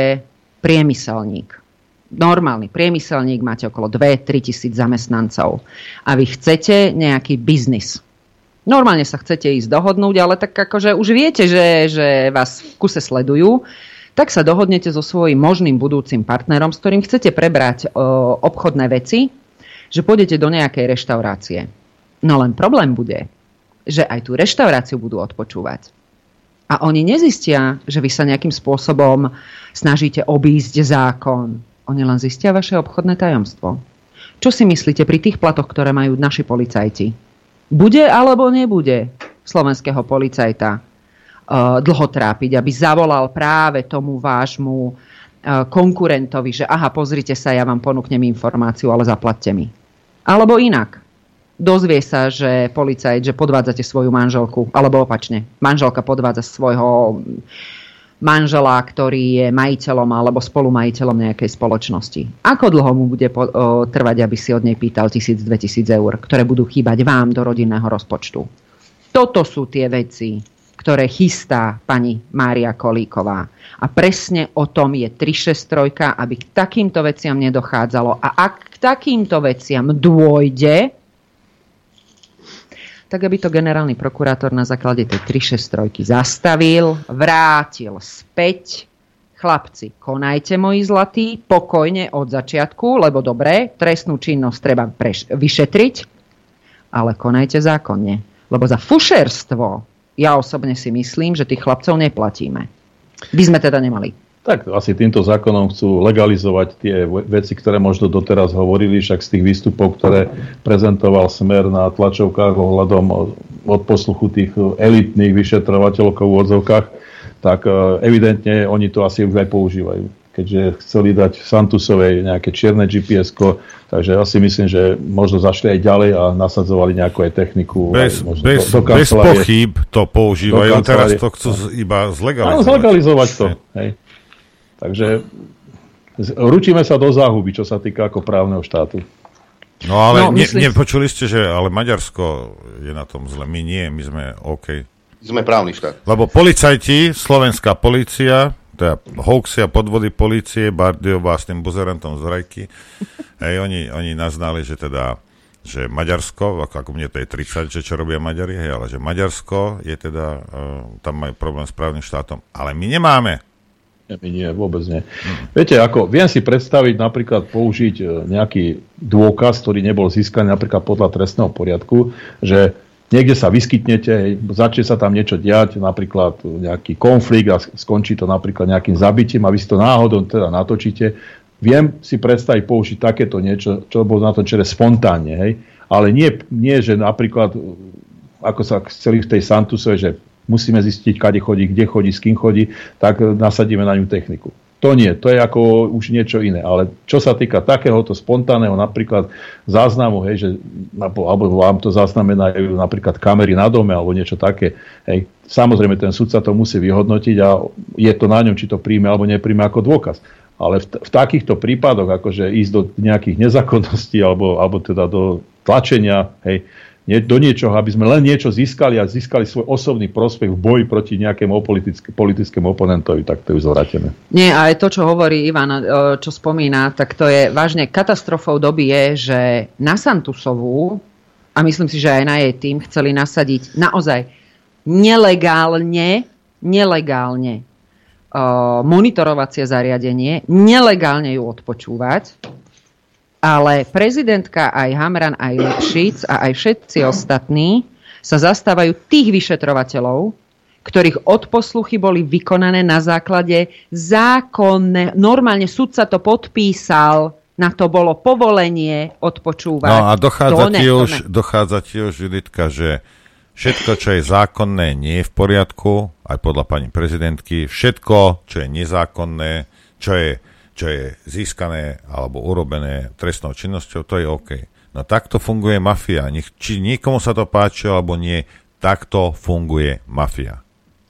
priemyselník normálny priemyselník, máte okolo 2-3 tisíc zamestnancov a vy chcete nejaký biznis Normálne sa chcete ísť dohodnúť, ale tak akože už viete, že, že vás v kuse sledujú, tak sa dohodnete so svojím možným budúcim partnerom, s ktorým chcete prebrať o, obchodné veci, že pôjdete do nejakej reštaurácie. No len problém bude, že aj tú reštauráciu budú odpočúvať. A oni nezistia, že vy sa nejakým spôsobom snažíte obísť zákon. Oni len zistia vaše obchodné tajomstvo. Čo si myslíte pri tých platoch, ktoré majú naši policajti? Bude alebo nebude slovenského policajta uh, dlho trápiť, aby zavolal práve tomu vášmu uh, konkurentovi, že aha, pozrite sa, ja vám ponúknem informáciu, ale zaplatte mi. Alebo inak. Dozvie sa, že policajt, že podvádzate svoju manželku, alebo opačne, manželka podvádza svojho manžela, ktorý je majiteľom alebo spolumajiteľom nejakej spoločnosti. Ako dlho mu bude po, o, trvať, aby si od nej pýtal 1000-2000 eur, ktoré budú chýbať vám do rodinného rozpočtu? Toto sú tie veci, ktoré chystá pani Mária Kolíková. A presne o tom je 363, aby k takýmto veciam nedochádzalo. A ak k takýmto veciam dôjde, tak aby to generálny prokurátor na základe tej 363 zastavil, vrátil späť. Chlapci, konajte moji zlatí, pokojne od začiatku, lebo dobre, trestnú činnosť treba preš- vyšetriť, ale konajte zákonne. Lebo za fušerstvo ja osobne si myslím, že tých chlapcov neplatíme. By sme teda nemali. Tak asi týmto zákonom chcú legalizovať tie veci, ktoré možno doteraz hovorili, však z tých výstupov, ktoré prezentoval Smer na tlačovkách ohľadom od posluchu tých elitných vyšetrovateľov v odzovkách, tak e, evidentne oni to asi už aj používajú. Keďže chceli dať Santusovej nejaké čierne gps takže asi myslím, že možno zašli aj ďalej a nasadzovali nejakú aj techniku. Bez, aj bez, do, do bez pochyb to používajú, teraz to chcú iba zlegalizovať. Áno, zlegalizovať to. Hej. Takže ručíme sa do záhuby, čo sa týka ako právneho štátu. No ale no, ne, myslím... nepočuli ste, že ale Maďarsko je na tom zle. My nie, my sme OK. Sme právny štát. Lebo policajti, slovenská policia, teda hoaxy a podvody policie, Bardiová s tým buzerantom z Rajky, hej, oni, oni naznali, že teda že Maďarsko, ako, ako mne to je 30, že čo robia Maďari, hej, ale že Maďarsko je teda, uh, tam majú problém s právnym štátom, ale my nemáme. My nie, vôbec nie. Viete, ako viem si predstaviť napríklad použiť e, nejaký dôkaz, ktorý nebol získaný napríklad podľa trestného poriadku, že niekde sa vyskytnete, začne sa tam niečo diať, napríklad nejaký konflikt a skončí to napríklad nejakým zabitím a vy si to náhodou teda natočíte. Viem si predstaviť použiť takéto niečo, čo bolo na to čere spontánne, hej? ale nie, nie, že napríklad ako sa chceli v tej Santusove, že musíme zistiť, kade chodí, kde chodí, s kým chodí, tak nasadíme na ňu techniku. To nie, to je ako už niečo iné. Ale čo sa týka takéhoto spontánneho napríklad záznamu, hej, že, alebo vám to zaznamenajú napríklad kamery na dome alebo niečo také, hej, samozrejme ten sudca to musí vyhodnotiť a je to na ňom, či to príjme alebo nepríjme ako dôkaz. Ale v, v takýchto prípadoch, akože ísť do nejakých nezákonností alebo, alebo teda do tlačenia, hej, do niečoho, aby sme len niečo získali a získali svoj osobný prospech v boji proti nejakému politické, politickému oponentovi, tak to je zvratené. Nie, aj to, čo hovorí Ivan, e, čo spomína, tak to je vážne katastrofou doby je, že na Santusovú, a myslím si, že aj na jej tým chceli nasadiť naozaj nelegálne, nelegálne uh, monitorovacie zariadenie, nelegálne ju odpočúvať ale prezidentka aj Hamran, aj Lipšic a aj všetci ostatní sa zastávajú tých vyšetrovateľov, ktorých odposluchy boli vykonané na základe zákonné. Normálne sudca to podpísal, na to bolo povolenie odpočúvať. No a dochádza ti, už, dochádza ti už, Juditka, že všetko, čo je zákonné, nie je v poriadku, aj podľa pani prezidentky. Všetko, čo je nezákonné, čo je čo je získané alebo urobené trestnou činnosťou, to je OK. No takto funguje mafia. Či niekomu sa to páči alebo nie, takto funguje mafia.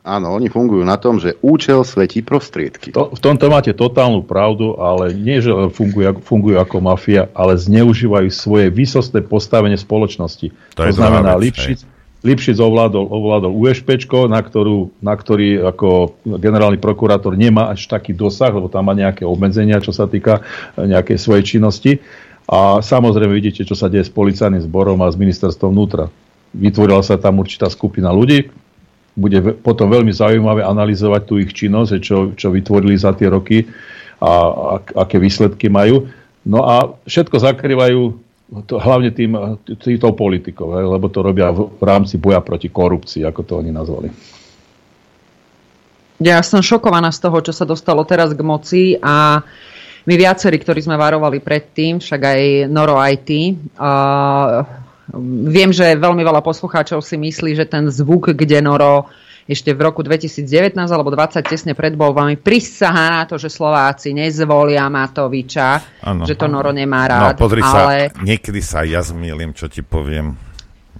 Áno, oni fungujú na tom, že účel svetí prostriedky. To, v tomto máte totálnu pravdu, ale nie, že fungujú, fungujú ako mafia, ale zneužívajú svoje výsostné postavenie spoločnosti. To, to znamená, vec, Lipšic, Lipšic ovládol, ovládol USP, na, ktorú, na ktorý ako generálny prokurátor nemá až taký dosah, lebo tam má nejaké obmedzenia, čo sa týka eh, nejakej svojej činnosti. A samozrejme vidíte, čo sa deje s policajným zborom a s ministerstvom vnútra. Vytvorila sa tam určitá skupina ľudí, bude potom veľmi zaujímavé analyzovať tú ich činnosť, čo, čo vytvorili za tie roky a, a aké výsledky majú. No a všetko zakrývajú to, hlavne tým, týmto politikou, lebo to robia v, rámci boja proti korupcii, ako to oni nazvali. Ja som šokovaná z toho, čo sa dostalo teraz k moci a my viacerí, ktorí sme varovali predtým, však aj Noro IT, uh, viem, že veľmi veľa poslucháčov si myslí, že ten zvuk, kde Noro ešte v roku 2019 alebo 20 tesne pred voľbami prisahá na to, že Slováci nezvolia Matoviča, ano. že to Noro nemá no, rád. No pozri ale... sa, niekedy sa ja zmielim, čo ti poviem.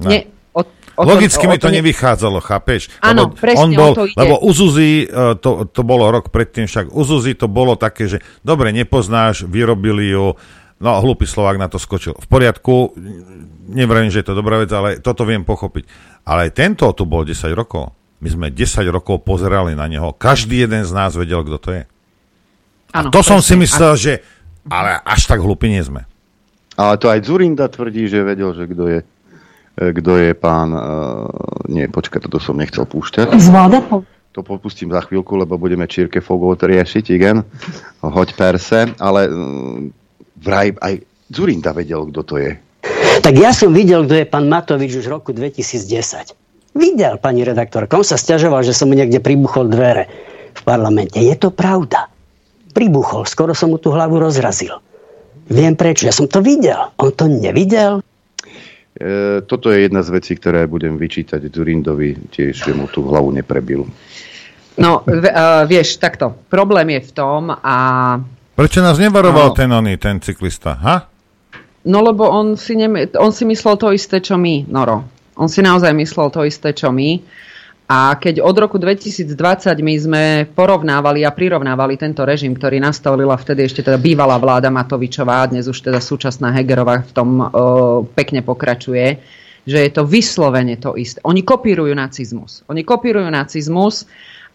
No. Nie, o, o Logicky to, mi to ne... nevychádzalo, chápeš? Áno, presne, on bol, to ide. Lebo u Zuzi, e, to, to bolo rok predtým, však u Zuzi to bolo také, že dobre, nepoznáš, vyrobili ju, no hlupý Slovák na to skočil. V poriadku, nevrajím, že je to dobrá vec, ale toto viem pochopiť. Ale tento tu bol 10 rokov. My sme 10 rokov pozerali na neho. Každý jeden z nás vedel, kto to je. Ano, a to presne. som si myslel, že ale až tak hlupí nie sme. Ale to aj Zurinda tvrdí, že vedel, že kto je. e, kto je pán... e, Nie, počkaj, toto som nechcel púšťať. Zvláda. To popustím za chvíľku, lebo budeme Čírke Fogot riešiť, igen. Hoď perse, ale mm, vraj aj Zurinda vedel, kto to je. Tak ja som videl, kto je pán Matovič už v roku 2010. Videl, pani redaktorka. On sa stiažoval, že som mu niekde pribuchol dvere v parlamente. Je to pravda. Pribuchol. Skoro som mu tú hlavu rozrazil. Viem prečo. Ja som to videl. On to nevidel. E, toto je jedna z vecí, ktoré budem vyčítať Zurindovi, tiež, že mu tú hlavu neprebil. No, v, uh, vieš, takto. Problém je v tom a... Prečo nás nevaroval No. ten oný, ten cyklista? Ha? No lebo on si, neme, on si myslel to isté, čo my, Noro. On si naozaj myslel to isté, čo my. A keď od roku 2020 my sme porovnávali a prirovnávali tento režim, ktorý nastavila vtedy ešte teda bývalá vláda Matovičová, dnes už teda súčasná Hegerová v tom uh, pekne pokračuje, že je to vyslovene to isté. Oni kopírujú nacizmus. Oni kopírujú nacizmus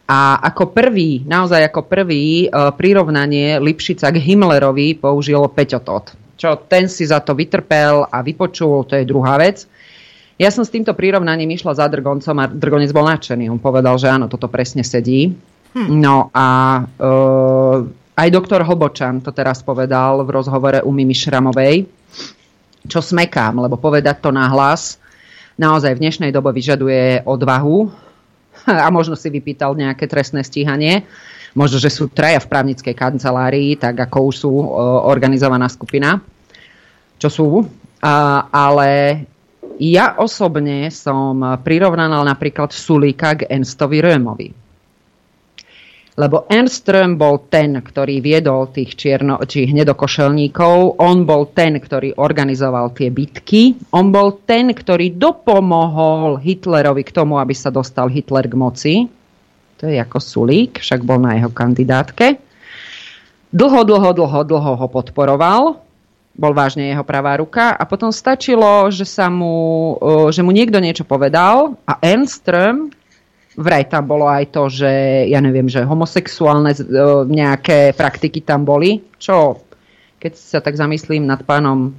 a ako prvý, naozaj ako prvý uh, prirovnanie Lipšica k Himmlerovi použil Peťo Tot. Čo ten si za to vytrpel a vypočul, to je druhá vec. Ja som s týmto prirovnaním išla za Drgoncom a Drgonec bol nadšený. On povedal, že áno, toto presne sedí. No a uh, aj doktor Hobočan to teraz povedal v rozhovore u Mimi Šramovej, čo smekám, lebo povedať to nahlas naozaj v dnešnej dobe vyžaduje odvahu a možno si vypýtal nejaké trestné stíhanie. Možno, že sú traja v právnickej kancelárii, tak ako už sú uh, organizovaná skupina, čo sú. A, ale ja osobne som prirovnal napríklad Sulíka k Ernstovi Römovi. Lebo Ernst Röhm bol ten, ktorý viedol tých čierno, či hnedokošelníkov, on bol ten, ktorý organizoval tie bitky, on bol ten, ktorý dopomohol Hitlerovi k tomu, aby sa dostal Hitler k moci. To je ako Sulík, však bol na jeho kandidátke. Dlho, dlho, dlho, dlho ho podporoval, bol vážne jeho pravá ruka a potom stačilo, že, sa mu, e, že mu niekto niečo povedal a Ernström, vraj tam bolo aj to, že ja neviem, že homosexuálne e, nejaké praktiky tam boli, čo keď sa tak zamyslím nad pánom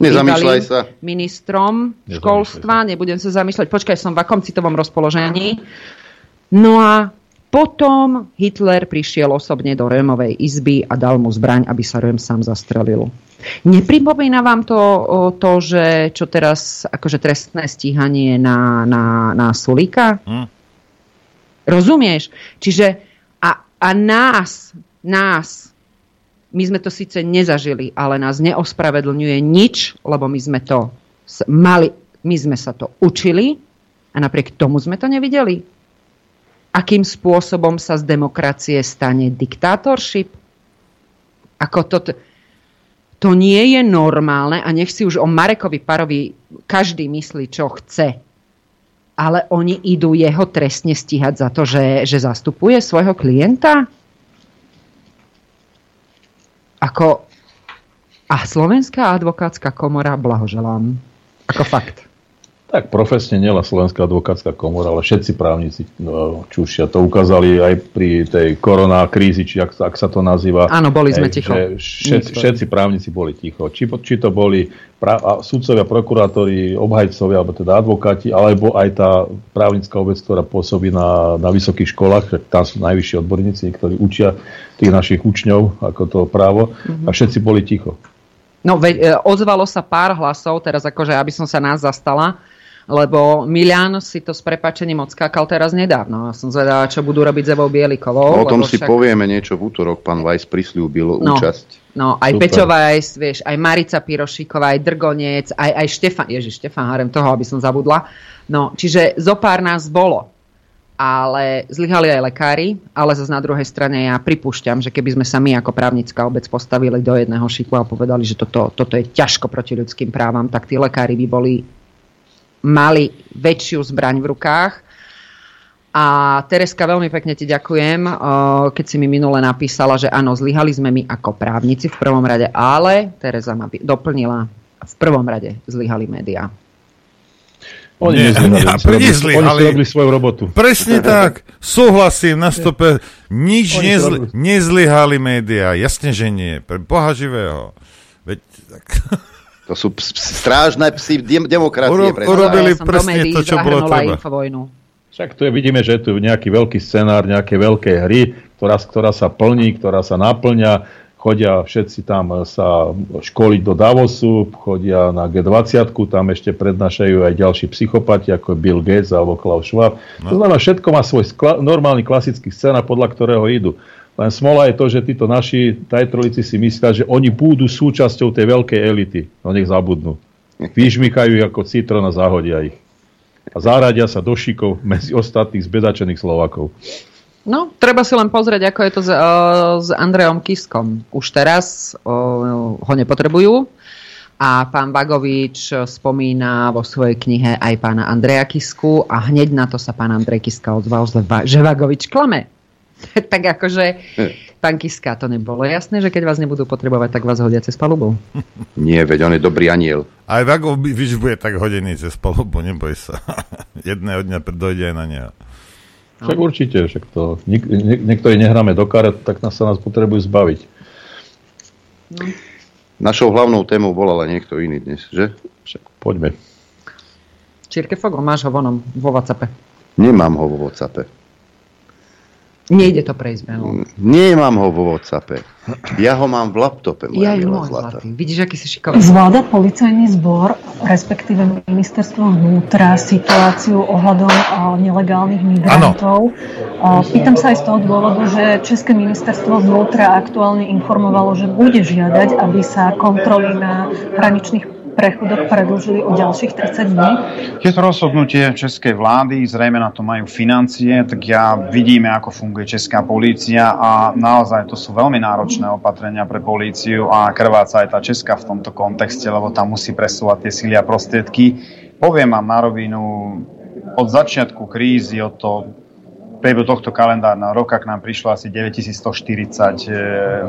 Nezamýšľaj sa. ministrom školstva, nebudem sa zamýšľať, počkaj, som v akom citovom rozpoložení. No a potom Hitler prišiel osobne do Römovej izby a dal mu zbraň, aby sa Röhm sám zastrelil. Nepripomína vám to to, že čo teraz akože trestné stíhanie na, na, na Sulíka? Hm. Rozumieš? Čiže a, a nás, nás, my sme to síce nezažili, ale nás neospravedlňuje nič, lebo my sme to mali, my sme sa to učili a napriek tomu sme to nevideli. Akým spôsobom sa z demokracie stane diktátorship? Ako to, to nie je normálne a nech si už o Marekovi Parovi každý myslí, čo chce. Ale oni idú jeho trestne stíhať za to, že, že zastupuje svojho klienta? Ako... A Slovenská advokátska komora, blahoželám. Ako fakt. Tak profesne nielen Slovenská advokátska komora, ale všetci právnici no, čušia. To ukázali aj pri tej koroná krízi, či ak, ak sa to nazýva. Áno, boli sme ticho. Všetci, všetci právnici boli ticho. Či, či to boli pra, sudcovia, prokurátori, obhajcovia, alebo teda advokáti, alebo aj tá právnická obec, ktorá pôsobí na, na vysokých školách, tam sú najvyšší odborníci, ktorí učia tých našich učňov, ako to právo, Mhm. a všetci boli ticho. No, veď, e, ozvalo sa pár hlasov, teraz akože, aby som sa nás zastala, lebo Milian si to s prepačením odskákal teraz nedávno. Ja som zvedala, čo budú robiť s Evou Bielikovou. O tom si však- povieme niečo v útorok. Pán Weiss prislúbil No. účasť. No, aj Super. Peťo Vajs, vieš, aj Marica Pirošíková, aj Drgonec, aj, aj Štefan, ježiš, Štefan Harem, toho, aby som zabudla. No, čiže zo pár nás bolo. Ale zlyhali aj lekári, ale zase na druhej strane ja pripúšťam, že keby sme sa my ako právnická obec postavili do jedného šiku a povedali, že toto, toto je ťažko proti ľudským právam, tak tí lekári by boli mali väčšiu zbraň v rukách. A Tereska, veľmi pekne ti ďakujem, keď si mi minule napísala, že áno, zlyhali sme my ako právnici v prvom rade, ale Tereza ma doplnila, v prvom rade zlyhali médiá. Oni Nie, nezlyhali, nie, oni. Oni robili svoju robotu. Presne tak. Súhlasím na 100%. Nič nezli, nezlyhali médiá. Jasne, že nie. Pre Boha živého. Veď, tak. To sú ps- ps- strážne psy dem- demokracie. Uro- urobili Ja presne médií to, čo bolo treba. Však tu je, vidíme, že je tu nejaký veľký scenár, nejaké veľké hry, ktorá, ktorá sa plní, ktorá sa naplňa. Chodia všetci tam sa školiť do Davosu, chodia na G20, tam ešte prednášajú aj ďalší psychopati, ako Bill Gates alebo Klaus Schwab. To znamená, všetko má svoj skla- normálny klasický scenár, podľa ktorého idú. Len smola je to, že títo naši tajtrolici si myslia, že oni budú súčasťou tej veľkej elity. No nech zabudnú. Vyžmykajú ako citron a zahodia ich. A zaradia sa do šikov medzi ostatných zbedačených Slovakov. No, treba si len pozrieť, ako je to s, uh, s Andreom Kiskom. Už teraz uh, ho nepotrebujú a pán Bagovič spomína vo svojej knihe aj pána Andreja Kisku a hneď na to sa pán Andrej Kiska ozval, že Va- že Vagovič klame. tak akože, pán Kiska, to nebolo jasné, že keď vás nebudú potrebovať, tak vás hodia cez palubu. Nie, veď on je dobrý aniel. Aj Vagovič bude tak hodený cez palubu, neboj sa. Jedného dňa dojde aj na neho. Však určite, však to, nik, nik, niektorí nehráme do karet, tak nás sa nás potrebujú zbaviť. Našou hlavnou témou bol ale niekto iný dnes, že? Však poďme. Čírke Fogo, máš ho vonom, vo Whatsappe. Nemám ho vo Whatsappe. Nejde to prejsť, Belo. Nemám ho vo Whatsappe. Ja ho mám v laptope, moja Ja milá môj zlata. zlatý. Vidíš, aký si šikovný. Zvláda policajný zbor, respektíve ministerstvo vnútra, situáciu ohľadom nelegálnych migrantov. A, Pýtam sa aj z toho dôvodu, že České ministerstvo vnútra aktuálne informovalo, že bude žiadať, aby sa kontroly na hraničných prechodoch predlžili o ďalších 30 dní. Je to rozhodnutie českej vlády, zrejme na to majú financie, tak ja vidíme, ako funguje česká polícia a naozaj to sú veľmi náročné opatrenia pre políciu a krváca aj tá česká v tomto kontexte, lebo tam musí presúvať tie síly a prostriedky. Poviem vám na rovinu, od začiatku krízy, od to priebehu tohto kalendárneho roka k nám prišlo asi 9140 e,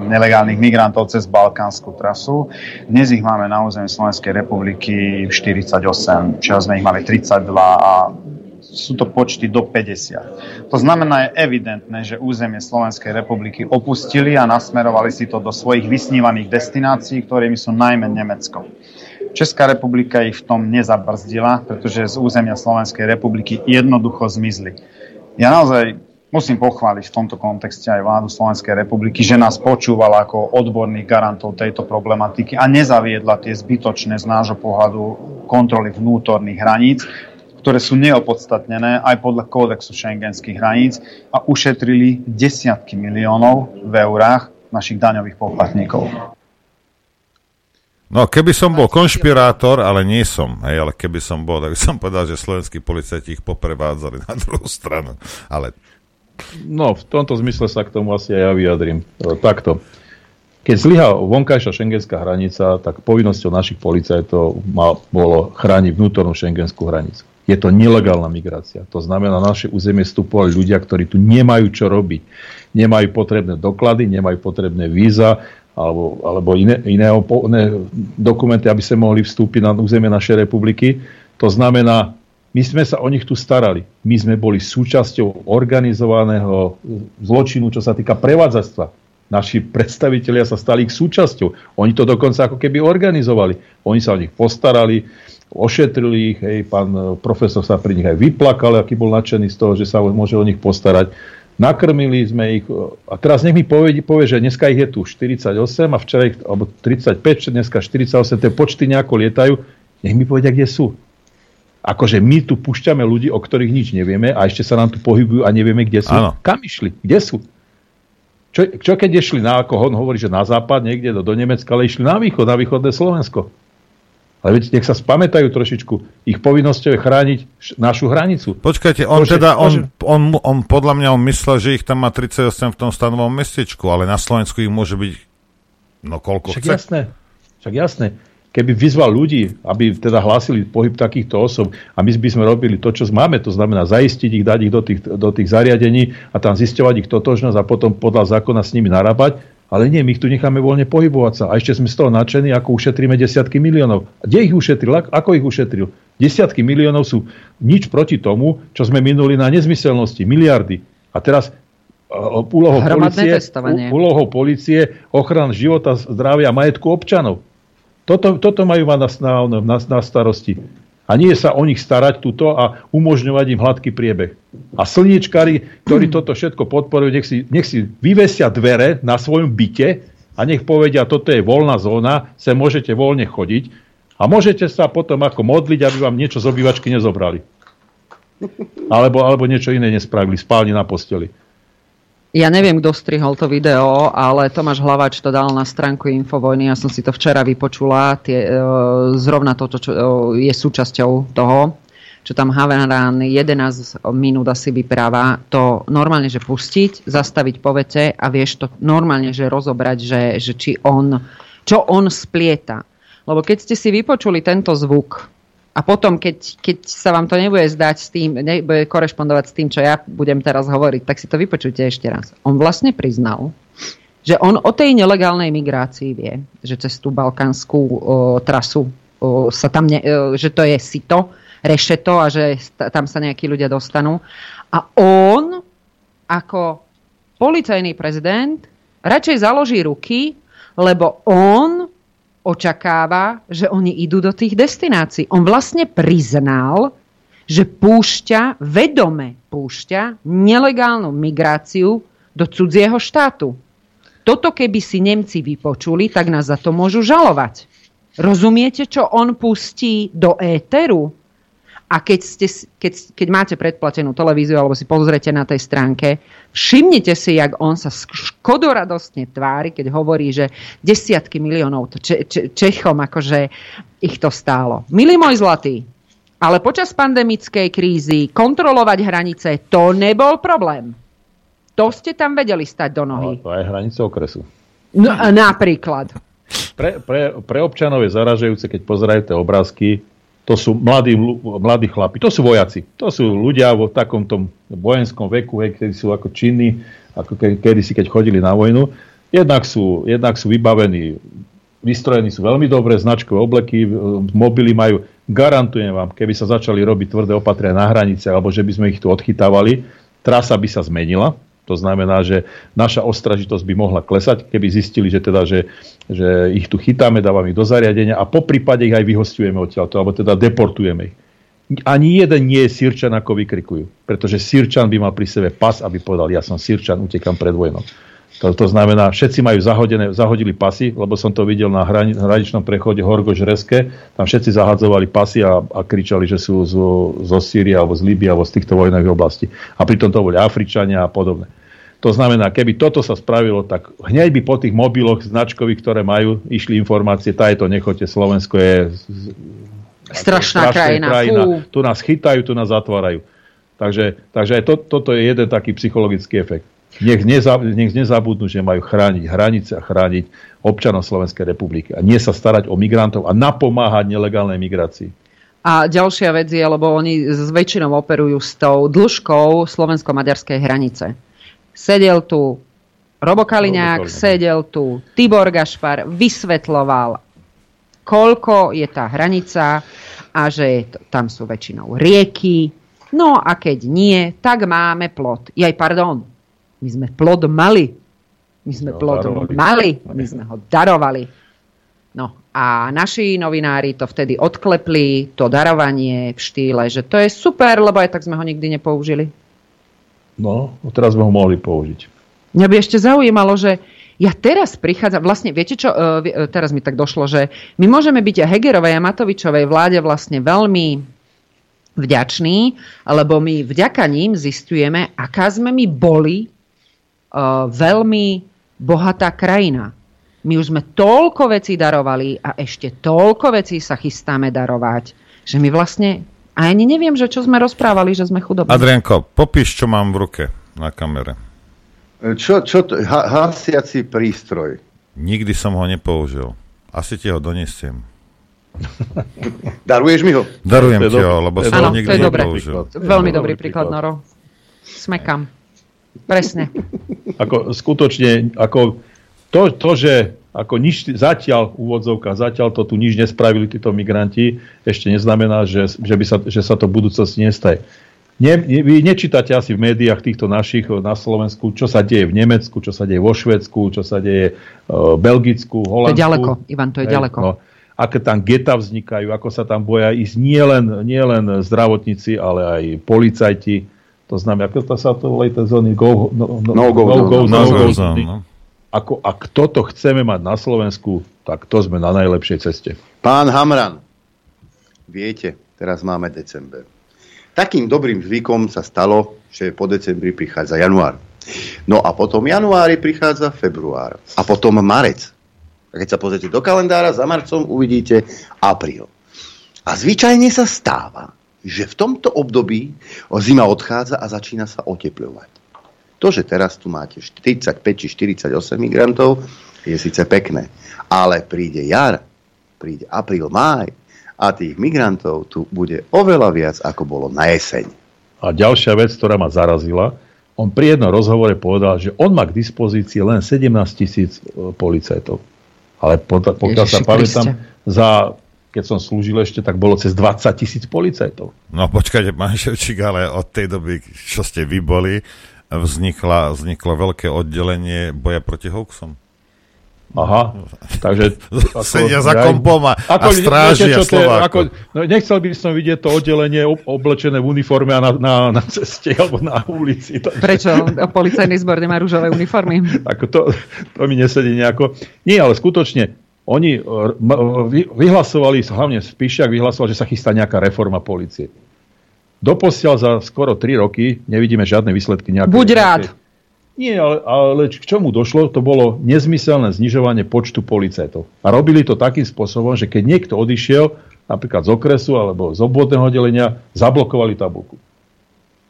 nelegálnych migrantov cez balkánsku trasu. Dnes ich máme na území Slovenskej republiky 48, včera sme ich mali 32 a sú to počty do 50. To znamená, je evidentné, že územie Slovenskej republiky opustili a nasmerovali si to do svojich vysnívaných destinácií, ktorými sú najmä Nemecko. Česká republika ich v tom nezabrzdila, pretože z územia Slovenskej republiky jednoducho zmizli. Ja naozaj musím pochváliť v tomto kontexte aj vládu Slovenskej republiky, že nás počúvala ako odborných garantov tejto problematiky a nezaviedla tie zbytočné z nášho pohľadu kontroly vnútorných hraníc, ktoré sú neopodstatnené aj podľa kódexu šengenských hraníc a ušetrili desiatky miliónov v eurách našich daňových poplatníkov. No, keby som bol konšpirátor, ale nie som, hej, ale keby som bol, tak by som povedal, že slovenskí policajti ich poprevádzali na druhú stranu. Ale No, v tomto zmysle sa k tomu asi aj ja vyjadrím. E, Takto. Keď zlyha vonkajšia šengenská hranica, tak povinnosťou našich policajtov má, bolo chrániť vnútornú šengenskú hranicu. Je to nelegálna migrácia. To znamená, na naše územie vstupovali ľudia, ktorí tu nemajú čo robiť. Nemajú potrebné doklady, nemajú potrebné víza alebo, alebo iné, iné, opo- iné dokumenty, aby sa mohli vstúpiť na územie našej republiky. To znamená, my sme sa o nich tu starali. My sme boli súčasťou organizovaného zločinu, čo sa týka prevádzactva. Naši predstavitelia sa stali ich súčasťou. Oni to dokonca ako keby organizovali. Oni sa o nich postarali, ošetrili ich, hej, pán profesor sa pri nich aj vyplakal, aký bol nadšený z toho, že sa môže o nich postarať. Nakrmili sme ich, a teraz nech mi povie, povie, že dneska ich je tu 48 a včera ich, alebo 35, dneska 48, tie počty nejako lietajú, nech mi povedia, kde sú. Akože my tu púšťame ľudí, o ktorých nič nevieme a ešte sa nám tu pohybujú a nevieme, kde sú. Áno. Kam išli? Kde sú? Čo, čo keď išli na, ako on hovorí, že na západ, niekde do, do Nemecka, ale išli na východ, na východné Slovensko. Ale veď nech sa spamätajú trošičku. Ich povinnosťou je chrániť š- našu hranicu. Počkajte, on Môže- teda, môže- on, on, on, podľa mňa on myslel, že ich tam má 38 v tom stanovom mestečku, ale na Slovensku ich môže byť no koľko Však chce. jasné. Však jasné. Keby vyzval ľudí, aby teda hlásili pohyb takýchto osob a my by sme robili to, čo máme, to znamená zaistiť ich, dať ich do tých, do tých zariadení a tam zisťovať ich totožnosť a potom podľa zákona s nimi narábať, ale nie, my ich tu necháme voľne pohybovať sa. A ešte sme z toho nadšení, ako ušetríme desiatky miliónov. A kde ich ušetril? Ak- Ako ich ušetril? Desiatky miliónov sú nič proti tomu, čo sme minuli na nezmyselnosti. Miliardy. A teraz úlohou policie, úlohou policie ochrana života, zdravia a majetku občanov. Toto, toto majú mať na, na, na starosti. A nie sa o nich starať túto a umožňovať im hladký priebeh. A slniečkári, ktorí toto všetko podporujú, nech si, nech si vyvesia dvere na svojom byte a nech povedia, toto je voľná zóna, sa môžete voľne chodiť a môžete sa potom ako modliť, aby vám niečo z obývačky nezobrali. Alebo, alebo niečo iné nespravili, spálni na posteli. Ja neviem, kto strihol to video, ale Tomáš Hlavač to dal na stránku Infovojny. Ja som si to včera vypočula. Tie, e, zrovna toto, čo e, je súčasťou toho, čo tam Haveran 11 minút asi vypráva, to normálne, že pustiť, zastaviť po vete a vieš to normálne, že rozobrať, že, že či on, čo on splieta. Lebo keď ste si vypočuli tento zvuk, a potom, keď, keď sa vám to nebude zdať s tým, nebude korešpondovať s tým, čo ja budem teraz hovoriť, tak si to vypočujte ešte raz. On vlastne priznal, že on o tej nelegálnej migrácii vie, že cez tú balkánsku o, trasu o, sa tam, ne, o, že to je sito, rešeto a že tam sa nejakí ľudia dostanú. A on ako policajný prezident radšej založí ruky, lebo on očakáva, že oni idú do tých destinácií. On vlastne priznal, že púšťa, vedome púšťa nelegálnu migráciu do cudzieho štátu. Toto keby si Nemci vypočuli, tak nás za to môžu žalovať. Rozumiete, čo on pustí do éteru? A keď, ste, keď, keď máte predplatenú televíziu alebo si pozrete na tej stránke, všimnite si, jak on sa škodoradostne tvári, keď hovorí, že desiatky miliónov to če, če, Čechom akože ich to stálo. Milý môj zlatý, ale počas pandemickej krízy kontrolovať hranice, to nebol problém. To ste tam vedeli stať do nohy. No, to je hranice okresu. No, napríklad. Pre, pre, pre občanov je zaražajúce, keď pozerajú tie obrázky, to sú mladí, mladí chlapi, to sú vojaci, to sú ľudia vo takom tom vojenskom veku, hej, ktorí sú ako činní, ako ke, kedysi, keď chodili na vojnu. Jednak sú, jednak sú vybavení, vystrojení sú veľmi dobré, značkové obleky, mobily majú, garantujem vám, keby sa začali robiť tvrdé opatrenia na hranice, alebo že by sme ich tu odchytávali, trasa by sa zmenila, to znamená, že naša ostražitosť by mohla klesať, keby zistili, že, teda, že, že ich tu chytáme, dávame ich do zariadenia a po prípade ich aj vyhostujeme odtiaľto, alebo teda deportujeme ich. Ani jeden nie je Sirčan, ako vykrikujú. Pretože Sirčan by mal pri sebe pas, aby povedal, ja som Sirčan, utekam pred vojnou. To, to znamená, všetci majú zahodené, zahodili pasy, lebo som to videl na hrani, hraničnom prechode Horgoš Reske, tam všetci zahadzovali pasy a, a kričali, že sú zo, zo Sýrie alebo z Líbie alebo z týchto vojnových oblastí. A pritom to boli Afričania a podobne. To znamená, keby toto sa spravilo, tak hneď by po tých mobiloch značkových, ktoré majú, išli informácie, tá je to nechote, Slovensko je strašná, strašná krajina. krajina. Tu nás chytajú, tu nás zatvárajú. Takže, takže aj to, toto je jeden taký psychologický efekt. Nech, neza, nech nezabudnú, že majú chrániť hranice a chrániť občanov Slovenskej republiky. A nie sa starať o migrantov a napomáhať nelegálnej migrácii. A ďalšia vec je, lebo oni s väčšinou operujú s tou dĺžkou slovensko-maďarskej hranice. Sedel tu Robo Kaliňák, sedel tu Tibor Gašpar, vysvetloval, koľko je tá hranica a že tam sú väčšinou rieky. No a keď nie, tak máme plot. Jaj, pardon, my sme plod mali. My sme plod mali, my sme ho darovali. No a naši novinári to vtedy odklepli, to darovanie v štýle, že to je super, lebo aj tak sme ho nikdy nepoužili. No, teraz sme ho mohli použiť. Mňa by ešte zaujímalo, že ja teraz prichádzam, vlastne viete čo, e, e, teraz mi tak došlo, že my môžeme byť Hegerovej a Matovičovej vláde vlastne veľmi vďační, lebo my vďaka ním zistujeme, aká sme my boli uh, veľmi bohatá krajina. My už sme toľko vecí darovali a ešte toľko vecí sa chystáme darovať, že my vlastne a ani neviem, že čo sme rozprávali, že sme chudobní. Adrianko, popíš, čo mám v ruke na kamere. Čo, čo to, ha, hasiaci prístroj. Nikdy som ho nepoužil. Asi ti ho donesiem. Daruješ mi ho? Darujem ti ho, lebo som ho nikdy nepoužil. Veľmi dobrý príklad, Noro. Smekam. Presne. Ako skutočne, ako to, to že ako nič, zatiaľ úvodzovka, zatiaľ to tu nič nespravili títo migranti, ešte neznamená, že, že, by sa, že sa to v budúcnosti nestaje. Ne, ne, vy nečítate asi v médiách týchto našich na Slovensku, čo sa deje v Nemecku, čo sa deje vo Švedsku, čo sa deje uh, v Belgicku, Holandsku. To je ďaleko, Ivan, to je Hej, ďaleko. No. Aké tam geta vznikajú, ako sa tam boja ísť nielen, nielen zdravotníci, ale aj policajti. To znamená, ako to sa to volá, tie zóny go, no, no, no, go, no, go, no, no, go, zóny. No. Ako, ak toto chceme mať na Slovensku, tak to sme na najlepšej ceste. Pán Hamran, viete, teraz máme december. Takým dobrým zvykom sa stalo, že po decembri prichádza január. No a potom januári prichádza február. A potom marec. A keď sa pozrite do kalendára, za marcom uvidíte apríl. A zvyčajne sa stáva, že v tomto období zima odchádza a začína sa oteplovať. To, že teraz tu máte 45 či 48 migrantov, je síce pekné. Ale príde jar, príde apríl, máj a tých migrantov tu bude oveľa viac, ako bolo na jeseň. A ďalšia vec, ktorá ma zarazila, on pri jednom rozhovore povedal, že on má k dispozícii len 17 tisíc e, policajtov. Ale pokiaľ sa pamätám, za, keď som slúžil ešte, tak bolo cez 20 tisíc policajtov. No počkajte, pán Ševčík, ale od tej doby, čo ste vy boli, vznikla, vzniklo veľké oddelenie boja proti hoaxom. Aha, takže... Ako, Sedia za kompom a, ako, a strážia čo ako, no, Nechcel by som vidieť to oddelenie oblečené v uniforme a na, na, na ceste alebo na ulici. Takže... Prečo? Policajný zbor nemá rúžové uniformy? Ako to, to mi nesedí nejako. Nie, ale skutočne, oni vyhlasovali, hlavne Spišiak vyhlasoval, že sa chystá nejaká reforma policie. Doposiaľ za skoro 3 roky nevidíme žiadne výsledky nejaké. Buď rád. Nie, ale, ale k čomu došlo, to bolo nezmyselné znižovanie počtu policajtov. A robili to takým spôsobom, že keď niekto odišiel, napríklad z okresu alebo z obvodného oddelenia, zablokovali tabulku.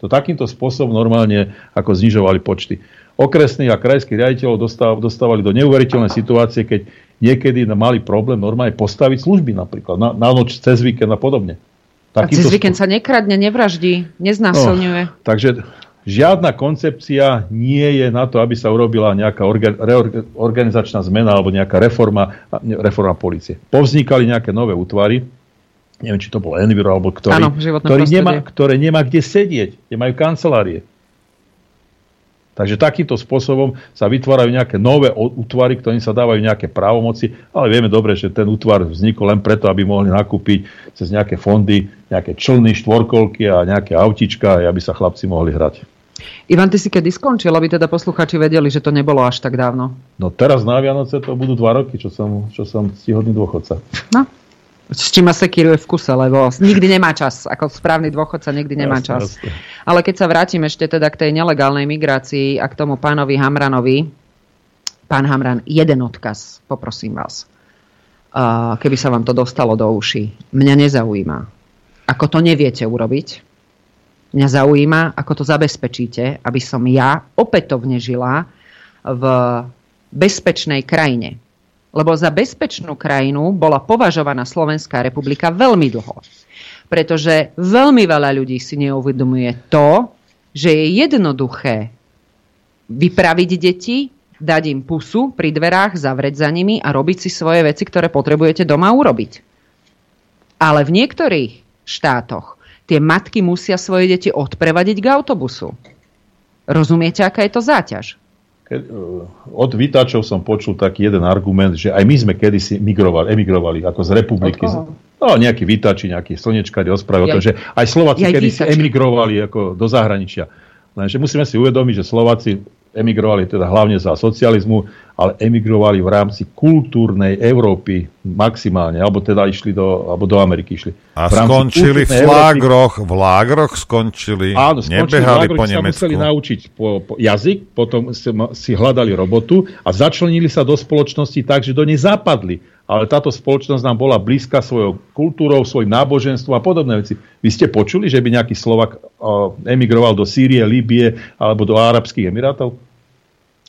To takýmto spôsobom normálne ako znižovali počty. Okresných a krajských riaditeľov dostávali do neuveriteľnej situácie, keď niekedy mali problém normálne postaviť služby napríklad na, na noč, cez víkend a podobne. A cez víkend sa nekradne, nevraždí, neznásilňuje. No, takže žiadna koncepcia nie je na to, aby sa urobila nejaká orga, organizačná zmena alebo nejaká reforma, reforma policie. Povznikali nejaké nové útvary, neviem, či to bol Enviro, alebo ktorý, Áno, ktorý nemá, ktoré nemá kde sedieť, nemajú kancelárie. Takže takýmto spôsobom sa vytvárajú nejaké nové útvary, ktorým sa dávajú nejaké právomoci, ale vieme dobre, že ten útvar vznikol len preto, aby mohli nakúpiť cez nejaké fondy nejaké člny, štvorkolky a nejaké autička, aby sa chlapci mohli hrať. Ivan, ty si kedy skončil, aby teda posluchači vedeli, že to nebolo až tak dávno? No teraz na Vianoce to budú dva roky, čo som, čo som stihodný dôchodca. No, s čím ma sekíruje v kuse, lebo nikdy nemá čas. Ako správny dôchodca nikdy nemá jasne, čas. Jasne. Ale keď sa vrátim ešte teda k tej nelegálnej migrácii a k tomu pánovi Hamranovi, pán Hamran, jeden odkaz, poprosím vás. Keby sa vám to dostalo do uší. Mňa nezaujíma, ako to neviete urobiť. Mňa zaujíma, ako to zabezpečíte, aby som ja opätovne žila v bezpečnej krajine lebo za bezpečnú krajinu bola považovaná Slovenská republika veľmi dlho. Pretože veľmi veľa ľudí si neuvedomuje to, že je jednoduché vypraviť deti, dať im pusu pri dverách, zavrieť za nimi a robiť si svoje veci, ktoré potrebujete doma urobiť. Ale v niektorých štátoch tie matky musia svoje deti odprevadiť k autobusu. Rozumiete, aká je to záťaž? E, od vytačov som počul taký jeden argument, že aj my sme kedysi migrovali, emigrovali ako z republiky. No, nejaký vytači, nejaký slnečkári rozprávali ja, o tom, že aj Slováci kedysi emigrovali ako do zahraničia. Lenže musíme si uvedomiť, že Slováci emigrovali teda hlavne za socializmu, ale emigrovali v rámci kultúrnej Európy maximálne, alebo teda išli do, alebo do Ameriky išli. A skončili v lágroch, v lágroch skončili, Áno, skončili nebehali v lágroch, po Nemecku. museli naučiť po, po jazyk, potom si, si hľadali robotu a začlenili sa do spoločnosti tak, že do nej zapadli ale táto spoločnosť nám bola blízka svojou kultúrou, svojim náboženstvom a podobné veci. Vy ste počuli, že by nejaký Slovak emigroval do Sýrie, Líbie alebo do Arabských Emirátov?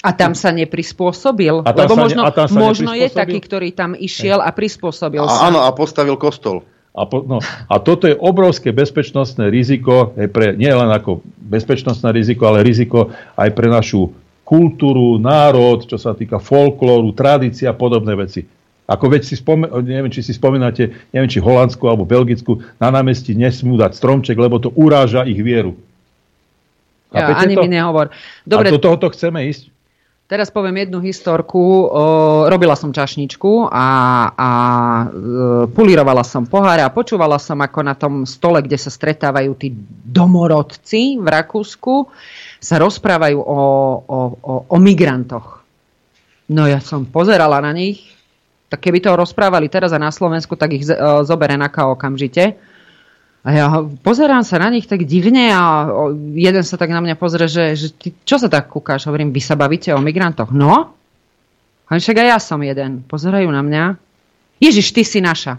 A tam sa neprispôsobil? A tam Lebo sa, možno, a tam sa možno je taký, ktorý tam išiel a prispôsobil a, sa. Áno, a postavil kostol. A, po, no, a toto je obrovské bezpečnostné riziko, aj pre, nie len ako bezpečnostné riziko, ale riziko aj pre našu kultúru, národ, čo sa týka folklóru, tradícia a podobné veci. Ako veď si spomen- neviem, či si spomínate, neviem, či Holandsku alebo Belgicku, na námestí nesmú dať stromček, lebo to uráža ich vieru. Ja, ani to? mi nehovor. Dobre. A do tohoto chceme ísť? Teraz poviem jednu historku. Robila som čašničku a, a e, pulirovala som poháre a počúvala som, ako na tom stole, kde sa stretávajú tí domorodci v Rakúsku, sa rozprávajú o, o, o, o migrantoch. No ja som pozerala na nich, tak keby to rozprávali teraz a na Slovensku, tak ich zobere na okamžite. A ja pozerám sa na nich tak divne a jeden sa tak na mňa pozrie, že, že ty, čo sa tak kúkáš? Hovorím, vy sa bavíte o migrantoch. No? A však aj ja som jeden. Pozerajú na mňa. Ježiš, ty si naša.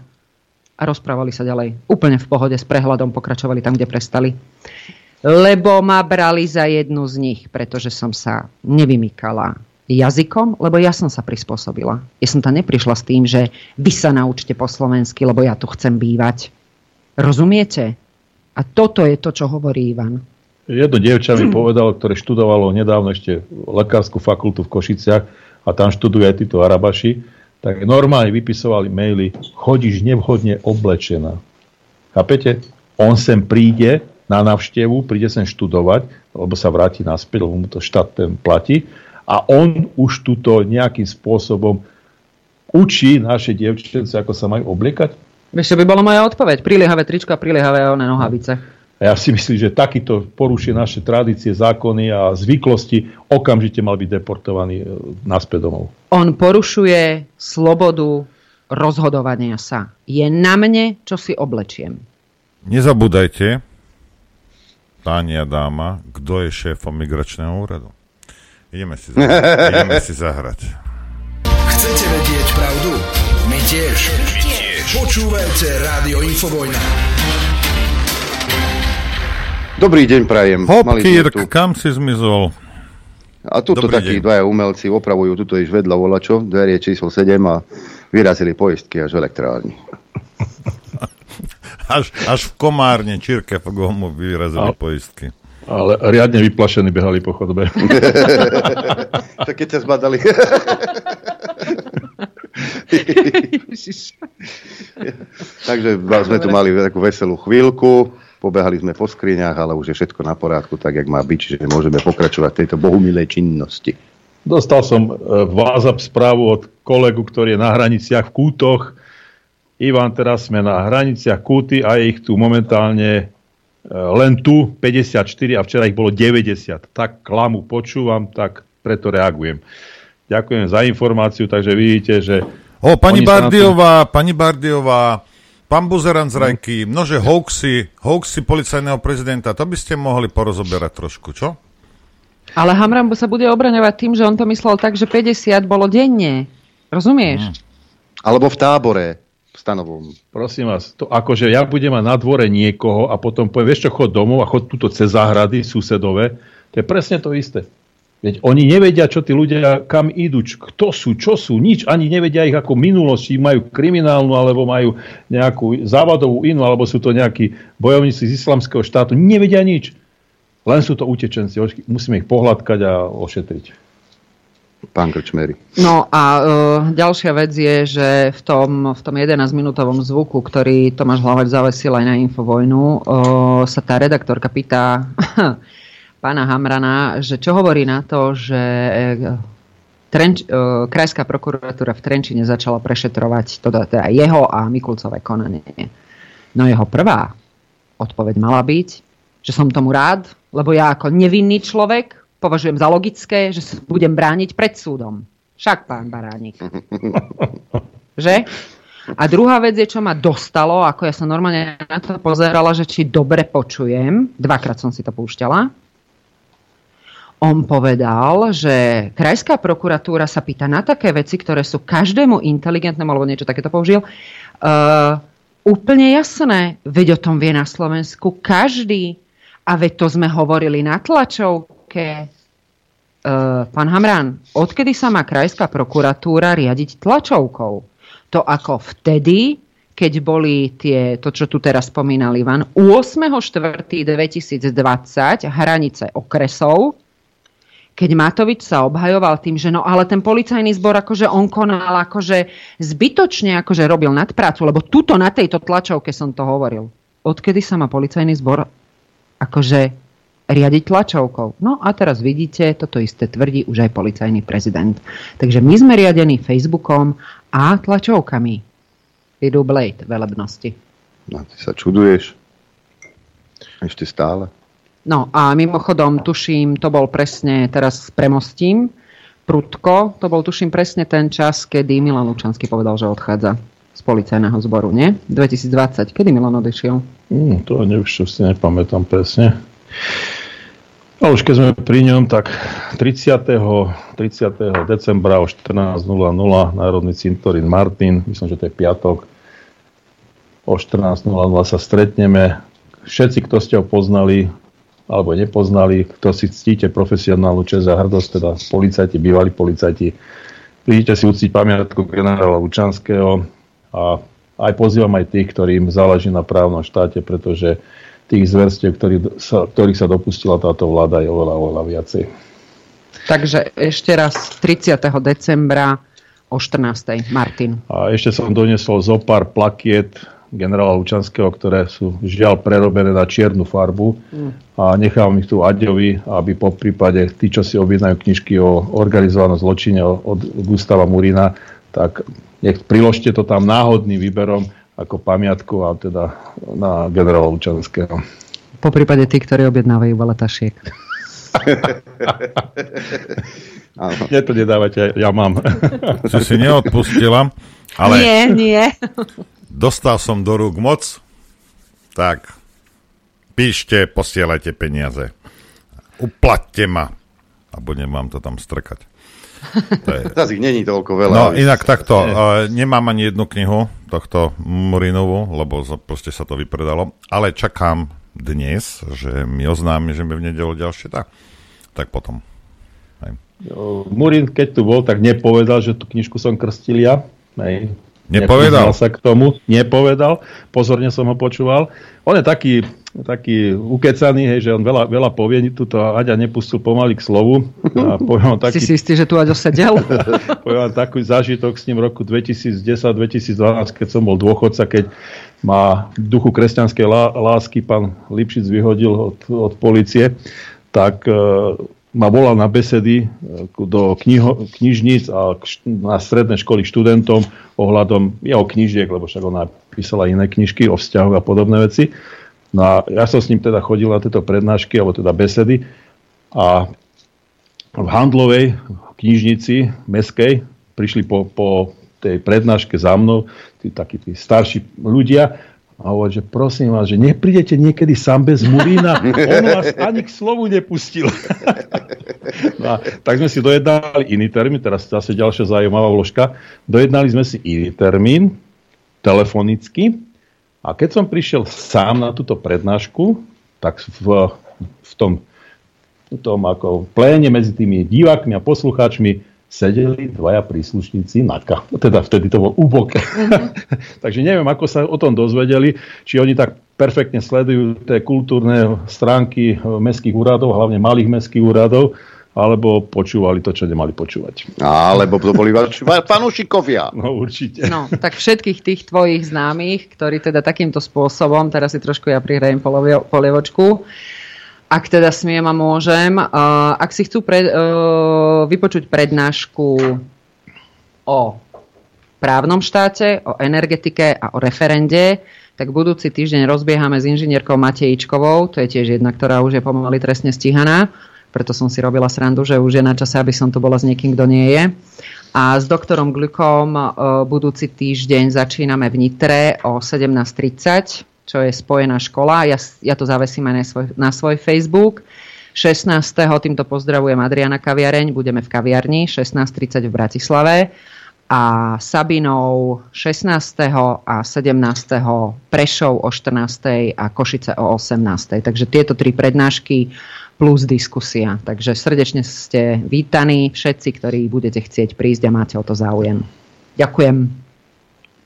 A rozprávali sa ďalej. Úplne v pohode, s prehľadom pokračovali tam, kde prestali. Lebo ma brali za jednu z nich, pretože som sa nevymykala jazykom, lebo ja som sa prispôsobila. Ja som tam neprišla s tým, že vy sa naučte po slovensky, lebo ja tu chcem bývať Rozumiete? A toto je to, čo hovorí Ivan. Jedno dievča mi povedalo, ktoré študovalo nedávno ešte lekárskú fakultu v Košiciach a tam študujú aj títo Arabaši, tak normálne vypisovali maily, chodíš nevhodne oblečená. Chápete? On sem príde na navštevu, príde sem študovať, lebo sa vráti naspäť, lebo mu to štát ten platí a on už túto nejakým spôsobom učí naše dievčence, ako sa majú obliekať Vieš, čo by bola moja odpoveď? Priliehavé tričko a priliehavé one nohavice. Ja si myslím, že takýto porušuje naše tradície, zákony a zvyklosti, okamžite mal byť deportovaný e, naspäť domov. On porušuje slobodu rozhodovania sa. Je na mne, čo si oblečiem. Nezabúdajte, páni a dáma, kto je šéfom migračného úradu. Ideme si zahrať. Ideme si zahrať. Chcete vedieť pravdu? My tiež. Počúvajte Rádio Infovojna. Dobrý deň, prajem. Hopkýr, kam si zmizol? A tuto Dobrý takí deň. dvaja umelci opravujú tuto iš vedľa volačo, dverie číslo 7 a vyrazili poistky až v elektrárni. až, až v Komárne, Čirke v Gomu vyrazili a, poistky. Ale riadne vyplašení behali po chodbe. tak keď sa zbadali. Takže sme tu mali takú veselú chvíľku, pobehali sme po skriňach, ale už je všetko na porádku, tak jak má byť, čiže môžeme pokračovať v tejto bohumilej činnosti. Dostal som e, WhatsApp správu od kolegu, ktorý je na hraniciach v Kútoch. Ivan, teraz sme na hraniciach Kúty a je ich tu momentálne e, len tu 54 a včera ich bolo 90. Tak klamu počúvam, tak preto reagujem. Ďakujem za informáciu, takže vidíte, že... O, pani Bardiová, pani Bardiová, pán Buzeran z Rajky, množe hoaxy, hoaxy policajného prezidenta, to by ste mohli porozoberať trošku, čo? Ale Hamrambo sa bude obraňovať tým, že on to myslel tak, že 50 bolo denne. Rozumieš? Hmm. Alebo v tábore stanovom. Prosím vás, to akože ja budem mať na dvore niekoho a potom poviem, vieš čo, chod domov a chod túto cez záhrady susedové, to je presne to isté. Veď oni nevedia, čo tí ľudia, kam idú, kto sú, čo sú, nič. Ani nevedia ich ako minulosti, majú kriminálnu, alebo majú nejakú závadovú inú, alebo sú to nejakí bojovníci z islamského štátu. Nevedia nič. Len sú to utečenci. Musíme ich pohľadkať a ošetriť. Pán Krčmery. No a uh, ďalšia vec je, že v tom, v tom 11-minútovom zvuku, ktorý Tomáš Hlavač zavesil aj na Infovojnu, uh, sa tá redaktorka pýta pána Hamrana, že čo hovorí na to, že eh, Trenč, uh, Krajská prokuratúra v Trenčine začala prešetrovať teda, teda jeho a Mikulcové konanie. No jeho prvá odpoveď mala byť, že som tomu rád, lebo ja ako nevinný človek považujem za logické, že sa budem brániť pred súdom. Však, pán Baránik. že? A druhá vec je, čo ma dostalo, ako ja som normálne na to pozerala, že či dobre počujem, dvakrát som si to púšťala, on povedal, že krajská prokuratúra sa pýta na také veci, ktoré sú každému inteligentnému, alebo niečo takéto použil, uh, úplne jasné. Veď o tom vie na Slovensku každý. A veď to sme hovorili na tlačovke. Uh, pán Hamran, odkedy sa má krajská prokuratúra riadiť tlačovkou? To ako vtedy, keď boli tie, to čo tu teraz spomínal Ivan, 8.4.2020 hranice okresov, keď Matovič sa obhajoval tým, že no ale ten policajný zbor akože on konal akože zbytočne akože robil nadprácu, lebo tuto na tejto tlačovke som to hovoril. Odkedy sa má policajný zbor akože riadiť tlačovkou. No a teraz vidíte, toto isté tvrdí už aj policajný prezident. Takže my sme riadení Facebookom a tlačovkami. Idú Blade velebnosti. No, ty sa čuduješ. Ešte stále. No a mimochodom, tuším, to bol presne, teraz premostím, prudko, to bol tuším presne ten čas, kedy Milan Lučanský povedal, že odchádza z policajného zboru, nie? 2020. Kedy Milan odišiel? Mm, to čo si nepamätám presne. A už keď sme pri ňom, tak 30. 30. decembra o 14.00 Národný cintorín Martin, myslím, že to je piatok, o 14.00 sa stretneme. Všetci, kto ste ho poznali, alebo nepoznali, kto si ctíte profesionálnu čest a hrdosť, teda policajti, bývalí policajti, prídite si uctiť pamiatku generála Lučanského a aj pozývam aj tých, ktorým záleží na právnom štáte, pretože tých zverstiev, ktorý sa, ktorých sa dopustila táto vláda, je oveľa, oveľa viacej. Takže ešte raz 30. decembra o 14. Martin. A ešte som donesol zo pár plakiet generála Lučanského, ktoré sú žiaľ prerobené na čiernu farbu mm. a nechám ich tu Aďovi, aby po prípade tí, čo si objednajú knižky o organizovanom zločine od Gustava Murina, tak nech priložte to tam náhodným výberom ako pamiatku a teda na generála Lučanského. Po prípade tí, ktorí objednávajú veletašiek. Nie to nedávate, ja mám. Že si neodpustila, ale... Nie, nie dostal som do rúk moc, tak píšte, posielajte peniaze. Uplatte ma. A budem vám to tam strkať. To je... Zas ich není toľko veľa. No inak takto, uh, nemám ani jednu knihu tohto Murinovú, lebo proste sa to vypredalo, ale čakám dnes, že mi oznámi, že mi v nedelu ďalšie tak. Tak potom. Hej. Murin, keď tu bol, tak nepovedal, že tú knižku som krstil ja. Hej. Nepovedal. sa k tomu. Nepovedal. Pozorne som ho počúval. On je taký, taký ukecaný, hej, že on veľa, veľa povie. Tuto Aďa nepustil pomaly k slovu. A poviem taký, si si istý, že tu Aďo sedel? poviem taký zážitok s ním v roku 2010-2012, keď som bol dôchodca, keď má v duchu kresťanskej lásky pán Lipšic vyhodil od, od policie, tak ma volal na besedy e, do kniho, knižníc a na stredné školy študentom ohľadom jeho knižiek, lebo však ona písala iné knižky o vzťahoch a podobné veci. No a ja som s ním teda chodil na tieto prednášky, alebo teda besedy a v handlovej knižnici meskej prišli po, po tej prednáške za mnou tí takí tí starší ľudia a hovorí, že prosím vás, že neprídete niekedy sám bez Murína, on vás ani k slovu nepustil. no a, tak sme si dojednali iný termín, teraz zase ďalšia zaujímavá vložka. Dojednali sme si iný termín, telefonicky, a keď som prišiel sám na túto prednášku, tak v, v tom, v tom ako pléne medzi tými divákmi a poslucháčmi sedeli dvaja príslušníci NAKA. Teda vtedy to bol úbok. Mm-hmm. Takže neviem, ako sa o tom dozvedeli, či oni tak perfektne sledujú tie kultúrne stránky mestských úradov, hlavne malých mestských úradov, alebo počúvali to, čo nemali počúvať. Alebo to boli fanúšikovia. No určite. No, tak všetkých tých tvojich známych, ktorí teda takýmto spôsobom, teraz si trošku ja prihrajem polievočku, ak teda smiem a môžem, uh, ak si chcú pre, uh, vypočuť prednášku o právnom štáte, o energetike a o referende, tak budúci týždeň rozbiehame s inžinierkou Matejčkovou, to je tiež jedna, ktorá už je pomaly trestne stíhaná, preto som si robila srandu, že už je na čase, aby som tu bola s niekým, kto nie je. A s doktorom Glukom uh, budúci týždeň začíname v Nitre o 17.30 čo je spojená škola. Ja, ja to zavesím aj na svoj, na svoj Facebook. 16. týmto pozdravujem Adriana Kaviareň, budeme v kaviarni 16.30 v Bratislave a Sabinou 16. a 17. Prešov o 14. a Košice o 18. Takže tieto tri prednášky plus diskusia. Takže srdečne ste vítaní všetci, ktorí budete chcieť prísť a máte o to záujem. Ďakujem.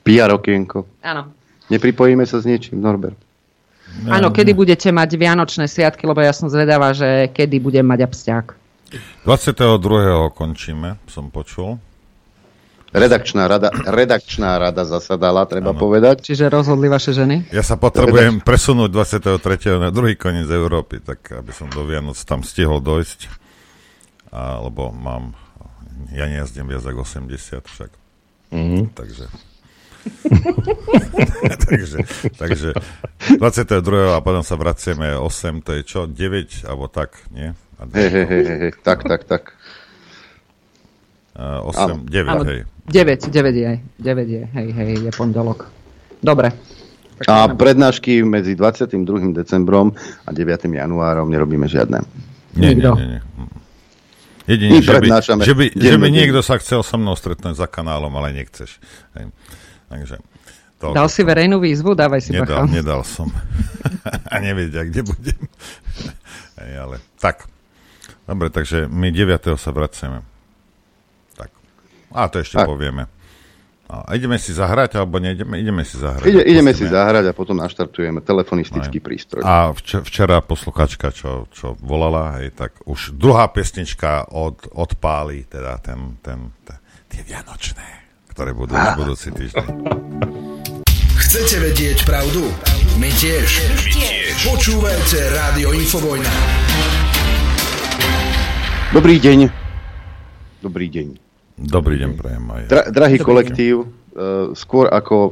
PR okienko. Áno. Nepripojíme sa s niečím, Norbert. No, Áno, kedy budete mať Vianočné sviatky, lebo ja som zvedavá, že kedy budem mať absťák. 22. končíme, som počul. Redakčná rada, redakčná rada zasadala, treba ano. povedať. Čiže rozhodli vaše ženy? Ja sa potrebujem presunúť 23. na druhý koniec Európy, tak aby som do Vianoc tam stihol dojsť. A, lebo mám, ja nejazdím viac ako 80 však. Mm-hmm. Takže takže, takže 22. a potom sa vraciame 8, to je čo, 9 alebo tak, nie? Hej, hej, hej, hej, tak, tak, tak. Uh, 8, 9, Áno, hej. 9, 9 je, 9 je, hej, hej, je pondelok. Dobre. A prednášky medzi 22. decembrom a 9. januárom nerobíme žiadne. Nie, nie, nie. nie. Jedine, že by, že, by, že by niekto sa chcel so mnou stretnúť za kanálom, ale nechceš. Hej. Takže, Dal si verejnú výzvu? Dávaj si nedal, bacha. Nedal som. a nevedia, kde budem. Hej, ale tak. Dobre, takže my 9. sa vraciame. Tak. A to ešte tak. povieme. A ideme si zahrať, alebo nejdeme? Ideme si zahrať. Ide, ideme si zahrať a potom naštartujeme telefonistický Aj. prístroj. A vč- včera posluchačka, čo, čo volala, hej, tak už druhá pesnička od, odpáli, teda ten, ten, ten, tie vianočné, ktoré budú na budúci týždeň. Chcete vedieť pravdu? My tiež. My tiež. Počúvajte Rádio Infovojna. Dobrý deň. Dobrý deň. Dobrý deň, prajem aj. Dra- drahý Dobrý kolektív, uh, skôr ako uh,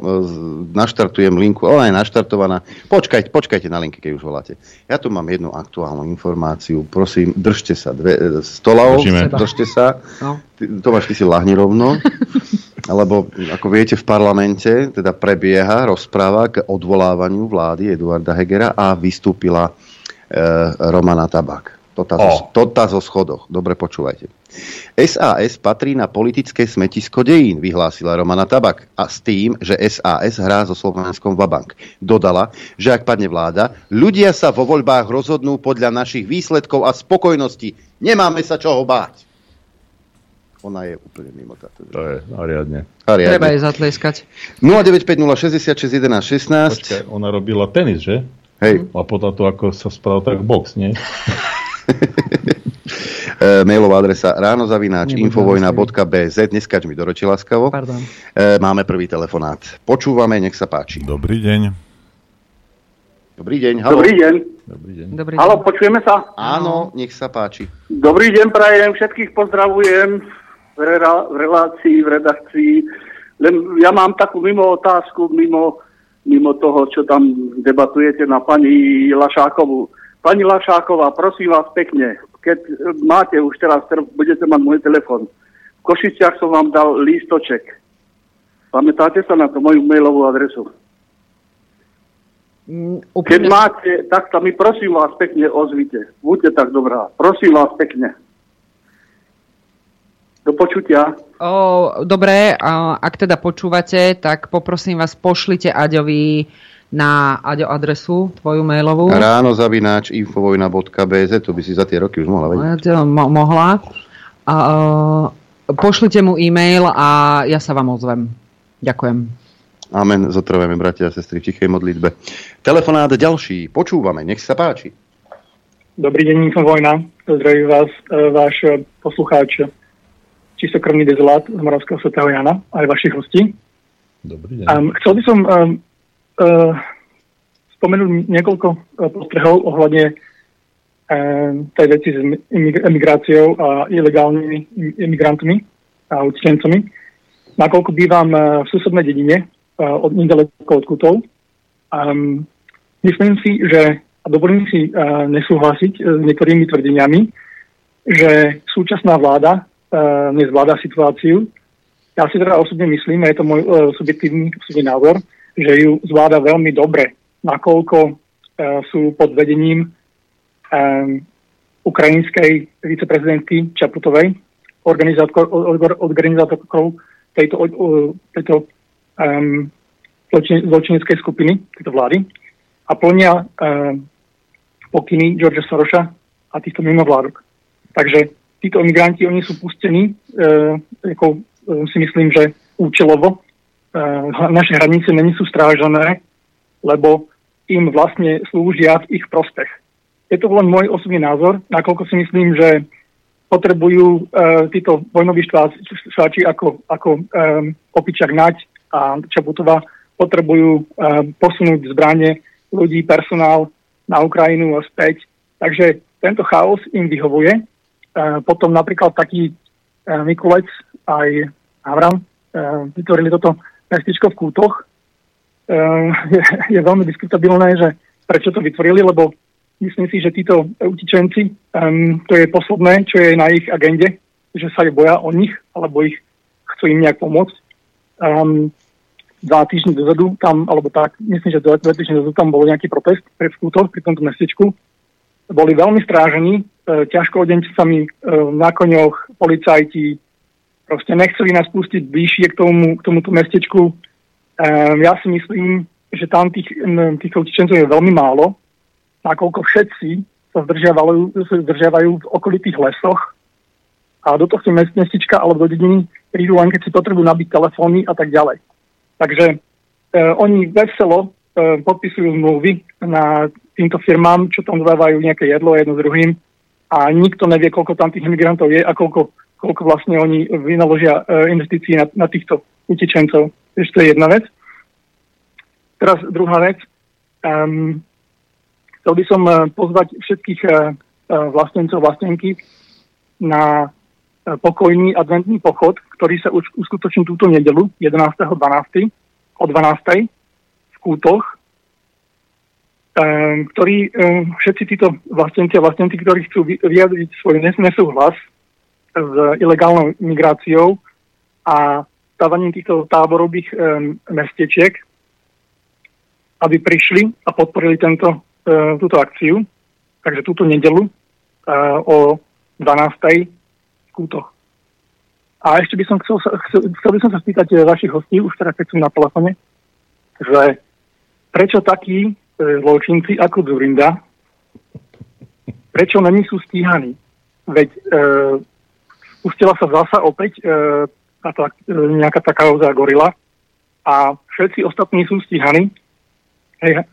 naštartujem linku, ona je naštartovaná, počkajte, počkajte na linky, keď už voláte. Ja tu mám jednu aktuálnu informáciu, prosím, držte sa, dve, stolov, držte sa. No. Tomáš, ty si lahni rovno, lebo ako viete, v parlamente teda prebieha rozpráva k odvolávaniu vlády Eduarda Hegera a vystúpila uh, Romana Tabak. Tota, oh. zo, tota zo schodoch. Dobre počúvajte. SAS patrí na politické smetisko dejín, vyhlásila Romana Tabak. A s tým, že SAS hrá so Slovenskom Vabank. Dodala, že ak padne vláda, ľudia sa vo voľbách rozhodnú podľa našich výsledkov a spokojnosti. Nemáme sa čoho báť. Ona je úplne mimo táto. To je ariadne. ariadne. Treba jej zatleskať. 0950 66 11 Počkaj, ona robila tenis, že? Hej. A podľa toho, ako sa spravil tak box, nie? E, mailová adresa ránozavináč infovojna.bz Dneska mi doročí láskavo. Pardon. E, máme prvý telefonát. Počúvame, nech sa páči. Dobrý deň. Dobrý deň, halo. Dobrý deň. Dobrý deň. Dobrý deň. Halo, počujeme sa? Áno, nech sa páči. Dobrý deň, prajem, všetkých pozdravujem v, rela- v relácii, v redakcii. Len ja mám takú mimo otázku, mimo, mimo toho, čo tam debatujete na pani Lašákovú. Pani Lašáková, prosím vás pekne, keď máte už teraz, budete mať môj telefon. V Košiciach som vám dal lístoček. Pamätáte sa na to, moju mailovú adresu? Mm, Keď máte, tak sa mi prosím vás pekne ozvite. Buďte tak dobrá. Prosím vás pekne. Do počutia. O, dobre, ak teda počúvate, tak poprosím vás, pošlite Aďovi na Aďo adresu tvoju mailovú. Ráno zavináč infovojna.bz, to by si za tie roky už mohla vedieť. Mo- mohla. A, uh, pošlite mu e-mail a ja sa vám ozvem. Ďakujem. Amen, zotrvajme bratia a sestry v tichej modlitbe. Telefonát ďalší, počúvame, nech sa páči. Dobrý deň, Infovojna. Zdraví vás e, váš poslucháč čistokrvný dezolát z Moravského svetého Jana, aj vašich hostí. Dobrý deň. Um, chcel by som um, spomenúť niekoľko uh, postrehov ohľadne uh, tej veci s emigráciou a ilegálnymi imigrantmi a utečencami. Nakoľko bývam v susednej dedine od nedaleko od Kutov, um, myslím si, že a dovolím si uh, nesúhlasiť s niektorými tvrdeniami, že súčasná vláda uh, nezvláda situáciu. Ja si teda osobne myslím, a je to môj uh, subjektívny, subjektívny názor, že ju zvláda veľmi dobre, nakoľko uh, sú pod vedením um, ukrajinskej viceprezidentky Čaputovej, organizátorkou tejto, tejto um, zločine, zločineckej skupiny, tejto vlády a plnia uh, pokyny George Soroša a týchto mimovládok. Takže títo imigranti, oni sú pustení, uh, ako, uh, si myslím, že účelovo naše hranice není sú strážané, lebo im vlastne slúžia v ich prospech. Je to len môj osobný názor, nakoľko si myslím, že potrebujú uh, títo vojnoví štváči ako, ako um, Opičak Nať a Čaputová potrebujú um, posunúť zbranie ľudí, personál na Ukrajinu a späť. Takže tento chaos im vyhovuje. Uh, potom napríklad taký uh, Mikulec aj Avram uh, vytvorili toto mestičko v Kútoch. Uh, je, je veľmi diskutabilné, že prečo to vytvorili, lebo Myslím si, že títo utečenci, to je posledné, čo je na ich agende, že sa boja o nich, alebo ich chcú im nejak pomôcť. Dva týždne dozadu tam, alebo tak, myslím, že dva, dva týždne dozadu tam bol nejaký protest pred skútok pri tomto mestečku. Boli veľmi strážení, e, ťažko odencami e, na koňoch, policajti, proste nechceli nás pustiť bližšie k, tomu, k tomuto mestečku. E, ja si myslím, že tam tých, tých utečencov je veľmi málo, nakoľko všetci sa zdržiavajú, sa zdržiavajú v okolitých lesoch a do tohto mestička alebo do dediny prídu len keď si potrebujú nabiť telefóny a tak ďalej. Takže e, oni veselo e, podpisujú zmluvy na týmto firmám, čo tam dodávajú nejaké jedlo jedno s druhým a nikto nevie, koľko tam tých imigrantov je a koľko, koľko vlastne oni vynaložia e, investícií na, na týchto utečencov. Takže to je jedna vec. Teraz druhá vec. Um, Chcel by som eh, pozvať všetkých eh, eh, vlastencov, vlastenky na pokojný adventný pochod, ktorý sa uskutoční túto nedelu 11.12. o 12. v Kútoch, ktorí všetci títo vlastenci a vlastenci, ktorí chcú vyjadriť svoj nesúhlas s ilegálnou migráciou a stávaním týchto táborových mestečiek, aby prišli a podporili tento E, túto akciu, takže túto nedelu e, o 12. v Kútoch. A ešte by som chcel, chcel, chcel by som sa spýtať e, vašich hostí, už teraz keď sú na telefone, že prečo takí zločinci ako Zurinda, prečo není sú stíhaní? Veď e, spustila sa zasa opäť e, tá, e, nejaká taká kauza gorila a všetci ostatní sú stíhaní. Hej,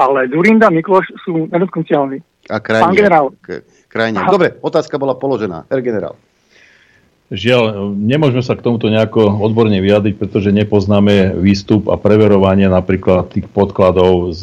ale Durinda a Mikloš sú nedotknutelní. A krajine. Pán generál. Krajine. Dobre, otázka bola položená. Herr generál. Žiaľ, nemôžeme sa k tomuto nejako odborne vyjadriť, pretože nepoznáme výstup a preverovanie napríklad tých podkladov z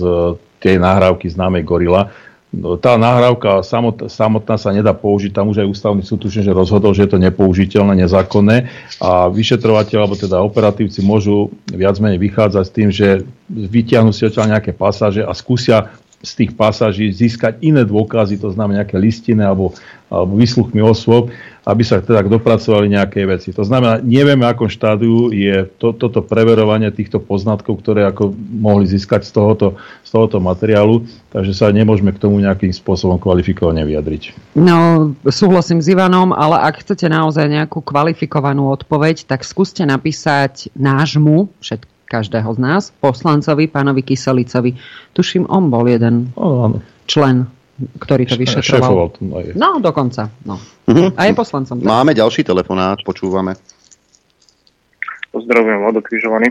tej nahrávky známej Gorila. No, tá nahrávka samot, samotná sa nedá použiť, tam už aj ústavný súd tuším, že rozhodol, že je to nepoužiteľné, nezákonné a vyšetrovateľ, alebo teda operatívci môžu viac menej vychádzať s tým, že vyťahnú si odtiaľ nejaké pasáže a skúsia z tých pasáží získať iné dôkazy, to znamená nejaké listiny alebo, alebo vysluchmi osôb, aby sa teda dopracovali nejaké veci. To znamená, nevieme, akom štádiu je to, toto preverovanie týchto poznatkov, ktoré ako mohli získať z tohoto, z tohoto materiálu, takže sa nemôžeme k tomu nejakým spôsobom kvalifikovane vyjadriť. No, súhlasím s Ivanom, ale ak chcete naozaj nejakú kvalifikovanú odpoveď, tak skúste napísať nášmu, všetko každého z nás, poslancovi, pánovi Kyselicovi. Tuším, on bol jeden oh, člen, ktorý to vyšetroval. No, dokonca. No. Uh-huh. A je poslancom. Máme ďalší telefonát, počúvame. Pozdravujem, Vlado Križovaný.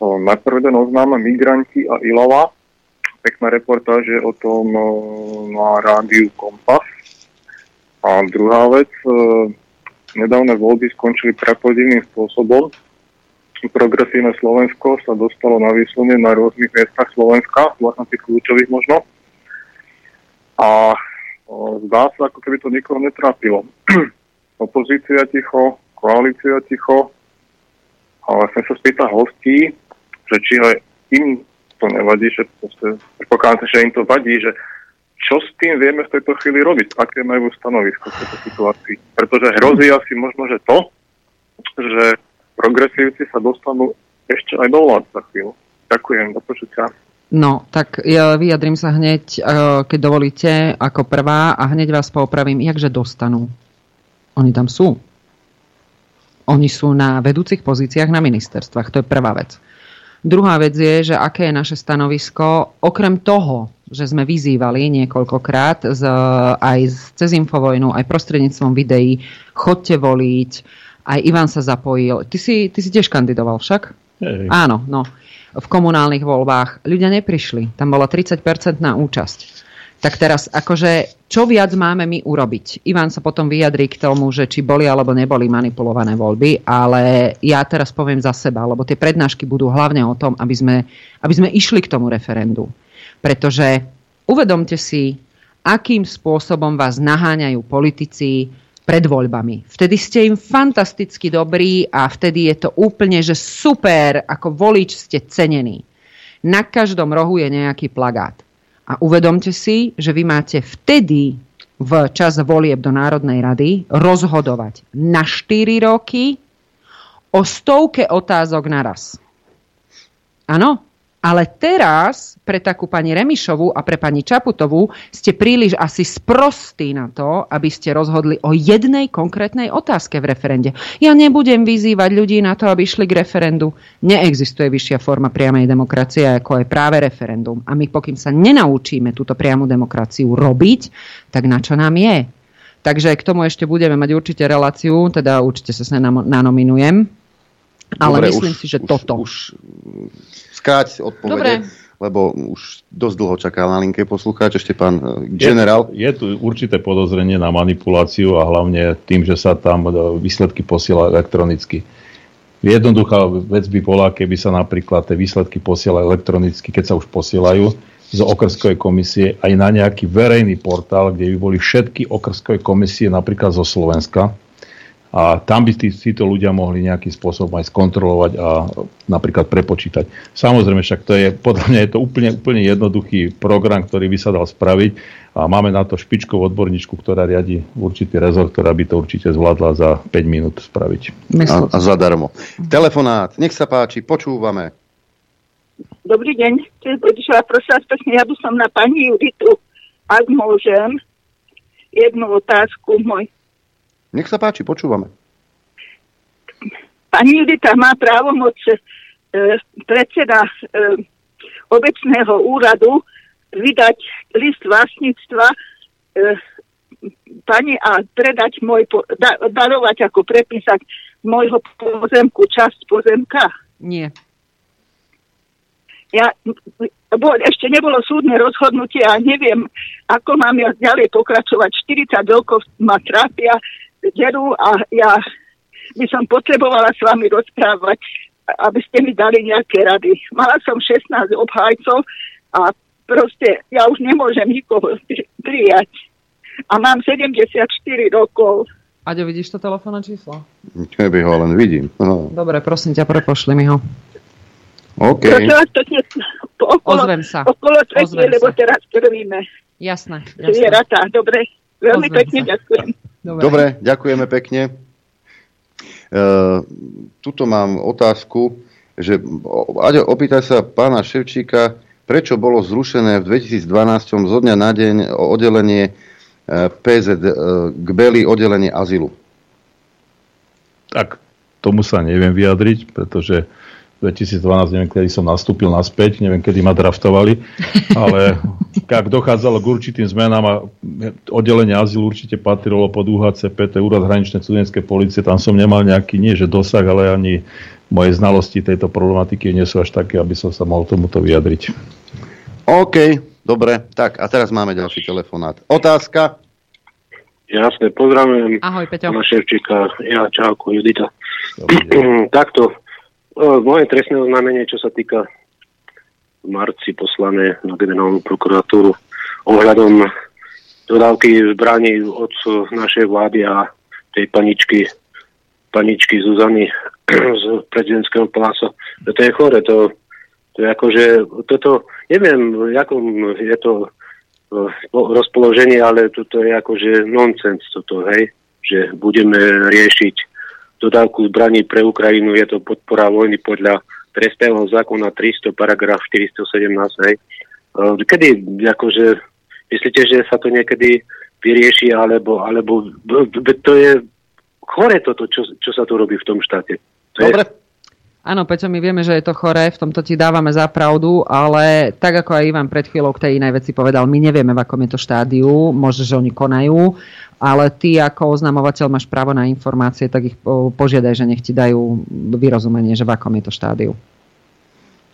Najprv jeden oznám migranti a Ilava. Pekná reportáže o tom na rádiu Kompas. A druhá vec, nedávne voľby skončili prepodivným spôsobom progresívne Slovensko sa dostalo na výslunie na rôznych miestach Slovenska, vlastne tých kľúčových možno. A zdá sa, ako keby to nikoho netrápilo. Opozícia ticho, koalícia ticho. Ale chcem sa spýtať hostí, že či aj im to nevadí, že predpokladám, že im to vadí, že čo s tým vieme v tejto chvíli robiť? Aké majú stanovisko v tejto situácii? Pretože hrozí asi možno, že to, že progresívci sa dostanú ešte aj do vlád za chvíľu. Ďakujem, do počutia. No, tak ja vyjadrím sa hneď, eh, keď dovolíte, ako prvá a hneď vás popravím, jakže dostanú. Oni tam sú. Oni sú na vedúcich pozíciách na ministerstvách, to je prvá vec. Druhá vec je, že aké je naše stanovisko, okrem toho, že sme vyzývali niekoľkokrát z, aj cez Infovojnu, aj prostredníctvom videí, chodte voliť, aj Ivan sa zapojil. Ty si, ty si tiež kandidoval však? Hej. Áno, no. V komunálnych voľbách ľudia neprišli. Tam bola 30% na účasť. Tak teraz, akože, čo viac máme my urobiť? Ivan sa potom vyjadrí k tomu, že či boli alebo neboli manipulované voľby, ale ja teraz poviem za seba, lebo tie prednášky budú hlavne o tom, aby sme, aby sme išli k tomu referendu. Pretože uvedomte si, akým spôsobom vás naháňajú politici pred voľbami. Vtedy ste im fantasticky dobrí a vtedy je to úplne, že super, ako volič ste cenení. Na každom rohu je nejaký plagát. A uvedomte si, že vy máte vtedy v čas volieb do Národnej rady rozhodovať na 4 roky o stovke otázok naraz. Áno? Ale teraz pre takú pani Remišovú a pre pani Čaputovú ste príliš asi sprostí na to, aby ste rozhodli o jednej konkrétnej otázke v referende. Ja nebudem vyzývať ľudí na to, aby išli k referendu. Neexistuje vyššia forma priamej demokracie, ako je práve referendum. A my pokým sa nenaučíme túto priamu demokraciu robiť, tak na čo nám je? Takže k tomu ešte budeme mať určite reláciu, teda určite sa sa nanominujem. Ale Dobre, myslím už, si, že už, toto. Už skráť odpovede. Dobre lebo už dosť dlho čaká na linke poslucháč, ešte pán e, generál. Je, je tu určité podozrenie na manipuláciu a hlavne tým, že sa tam e, výsledky posiela elektronicky. Jednoduchá vec by bola, keby sa napríklad tie výsledky posiela elektronicky, keď sa už posielajú z okrskovej komisie aj na nejaký verejný portál, kde by boli všetky okrskové komisie napríklad zo Slovenska, a tam by tí, títo ľudia mohli nejakým spôsobom aj skontrolovať a napríklad prepočítať. Samozrejme, však to je, podľa mňa je to úplne, úplne jednoduchý program, ktorý by sa dal spraviť a máme na to špičkovú odborníčku, ktorá riadi určitý rezort, ktorá by to určite zvládla za 5 minút spraviť. A, a zadarmo. Telefonát, nech sa páči, počúvame. Dobrý deň, prosím vás pekne, ja by som na pani Juditu, ak môžem, jednu otázku. Môj nech sa páči, počúvame. Pani Judita má právomoc e, predseda e, obecného úradu vydať list vlastníctva e, pani a predať môj, da, darovať ako prepísať môjho pozemku, časť pozemka? Nie. Ja, bo, ešte nebolo súdne rozhodnutie a neviem, ako mám ja ďalej pokračovať. 40 rokov ma trápia deru a ja by som potrebovala s vami rozprávať, aby ste mi dali nejaké rady. Mala som 16 obhajcov a proste ja už nemôžem nikoho prijať. A mám 74 rokokov. Aďo, vidíš to telefónne číslo? Keby ho len vidím. No. Dobre, prosím ťa, prepošli mi ho. OK. Okolo, Ozvem sa. Okolo tretie, lebo teraz krvíme. Jasné. jasné. Zvieratá, dobre. Veľmi Ozvem pekne sa. ďakujem. Dobre, Dobre ďakujeme pekne. E, tuto mám otázku, že Aďo, opýtaj sa pána Ševčíka, prečo bolo zrušené v 2012 zo dňa na deň oddelenie e, PZ e, k Beli oddelenie azylu? Tak tomu sa neviem vyjadriť, pretože 2012, neviem, kedy som nastúpil naspäť, neviem, kedy ma draftovali, ale ak dochádzalo k určitým zmenám a oddelenie azylu určite patrilo pod UHCP, to je Úrad hraničnej cudenskej policie, tam som nemal nejaký, nie že dosah, ale ani moje znalosti tejto problematiky nie sú až také, aby som sa mohol tomuto vyjadriť. OK, dobre, tak a teraz máme ďalší telefonát. Otázka? Jasne, pozdravujem. Ahoj, Peťo. Pana Ševčíka, ja, čauko, Judita. Takto, moje trestné oznámenie, čo sa týka v marci poslané na generálnu prokuratúru ohľadom dodávky zbraní od našej vlády a tej paničky, paničky Zuzany z prezidentského paláca. To je chore, to, to je akože, toto, neviem, ako je to rozpoloženie, ale toto je akože nonsens toto, hej, že budeme riešiť dodávku zbraní pre Ukrajinu, je to podpora vojny podľa trestného zákona 300, paragraf 417. Hej. E, kedy, akože, myslíte, že sa to niekedy vyrieši, alebo, alebo to je chore toto, čo, čo sa tu robí v tom štáte. To Dobre. Je... Áno, Peťo, my vieme, že je to chore, v tomto ti dávame za pravdu, ale tak ako aj Ivan pred chvíľou k tej inej veci povedal, my nevieme, v akom je to štádiu, možno, že oni konajú, ale ty ako oznamovateľ máš právo na informácie, tak ich požiadaj, že nech ti dajú vyrozumenie, že v akom je to štádiu.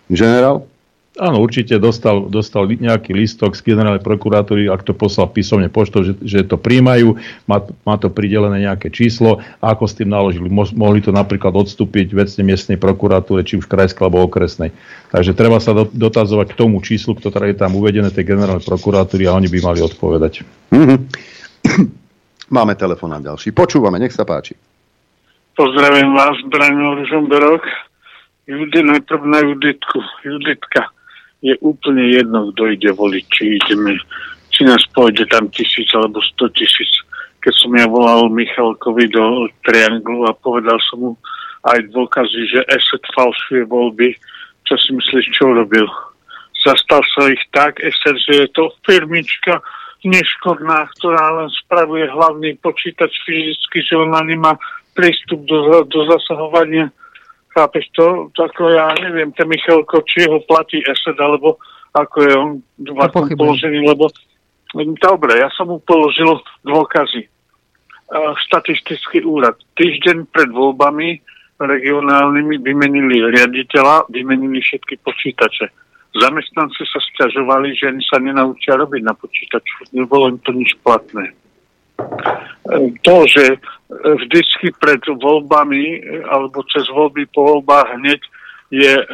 Generál? Áno, určite dostal, dostal nejaký listok z generálnej prokuratúry, ak to poslal písomne poštou, že, že to príjmajú, má, má to pridelené nejaké číslo a ako s tým naložili. Mo, mohli to napríklad odstúpiť vecne miestnej prokuratúre, či už krajskej alebo okresnej. Takže treba sa do, dotazovať k tomu číslu, ktoré je tam uvedené tej generálnej prokuratúry a oni by mali odpovedať. Mm-hmm. Máme telefón na ďalší. Počúvame, nech sa páči. Pozdravím vás, Braňo Ružomberok. Judy, najprv na Juditku. Juditka je úplne jedno, kto ide voliť, či ideme, či nás pôjde tam tisíc alebo sto tisíc. Keď som ja volal Michalkovi do Trianglu a povedal som mu aj dôkazy, že ESET falšuje voľby, čo si myslíš, čo urobil? Zastal sa ich tak, ESET, že je to firmička neškodná, ktorá len spravuje hlavný počítač fyzicky, že ona nemá prístup do, do zasahovania Chápeš to? Ako ja neviem, ten Michalko, či ho platí ESED, alebo ako je on vlastne položený, lebo dobre, ja som mu položil dôkazy. Štatistický úrad. Týždeň pred voľbami regionálnymi vymenili riaditeľa, vymenili všetky počítače. Zamestnanci sa stiažovali, že sa nenaučia robiť na počítaču. Nebolo im to nič platné to, že vždycky pred voľbami alebo cez voľby po voľbách hneď je e,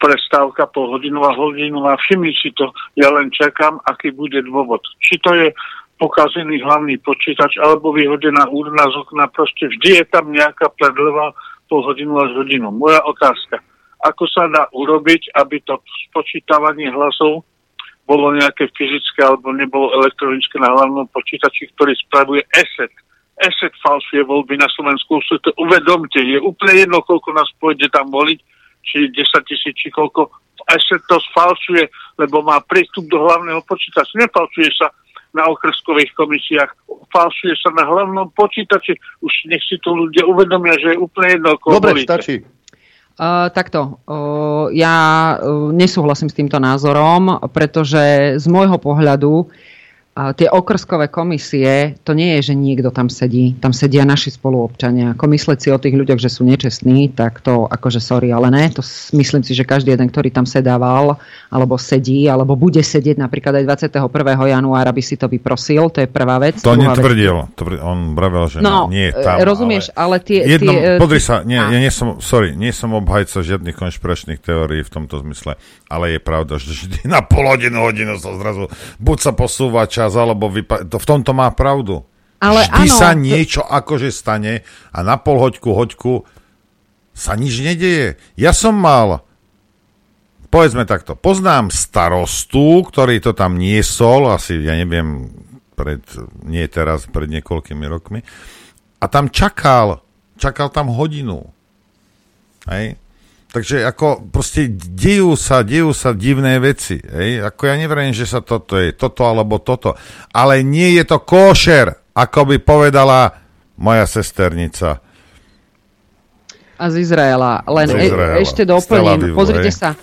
prestávka polhodinová, hodinová. Všimni si to, ja len čakám, aký bude dôvod. Či to je pokazený hlavný počítač alebo vyhodená urna z okna, proste vždy je tam nejaká predleva pol hodinu až hodinu. Moja otázka, ako sa dá urobiť, aby to spočítavanie hlasov bolo nejaké fyzické alebo nebolo elektronické na hlavnom počítači, ktorý spravuje ESET. ESET falšuje voľby na Slovensku. To uvedomte, je úplne jedno, koľko nás pôjde tam voliť, či 10 tisíc, či koľko. ESET to sfalšuje, lebo má prístup do hlavného počítača. Nefalšuje sa na okreskových komisiách, falšuje sa na hlavnom počítači. Už nech si to ľudia uvedomia, že je úplne jedno, koľko Dobre, volíte. stačí. Uh, takto, uh, ja uh, nesúhlasím s týmto názorom, pretože z môjho pohľadu tie okrskové komisie, to nie je, že niekto tam sedí. Tam sedia naši spoluobčania. Ako myslieť si o tých ľuďoch, že sú nečestní, tak to akože sorry, ale ne. To myslím si, že každý jeden, ktorý tam sedával, alebo sedí, alebo bude sedieť napríklad aj 21. januára by si to vyprosil. To je prvá vec. To netvrdil. Vec. On vravel, že no, nie je tam. Rozumieš, ale, ale tie... Jednom, tie podri sa, nie, ja nie som, sorry, nie som obhajca žiadnych konšpiračných teórií v tomto zmysle, ale je pravda, že vždy na pol hodinu, hodinu sa zrazu buď sa posúva čas teraz, alebo vypa- to v tomto má pravdu. Ale Vždy áno, sa niečo to... akože stane a na pol hoďku, hoďku sa nič nedeje. Ja som mal, povedzme takto, poznám starostu, ktorý to tam niesol, asi, ja neviem, pred, nie teraz, pred niekoľkými rokmi, a tam čakal, čakal tam hodinu. Hej? Takže ako proste dejú sa, dejú sa divné veci. Hej? Ako ja neverím, že sa toto je, toto alebo toto. Ale nie je to košer, ako by povedala moja sesternica. A z Izraela. Len z Izraela. E, ešte doplním. Pozrite sa.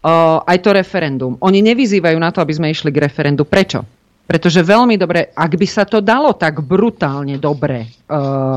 Uh, aj to referendum. Oni nevyzývajú na to, aby sme išli k referendu. Prečo? Pretože veľmi dobre, ak by sa to dalo tak brutálne dobre uh,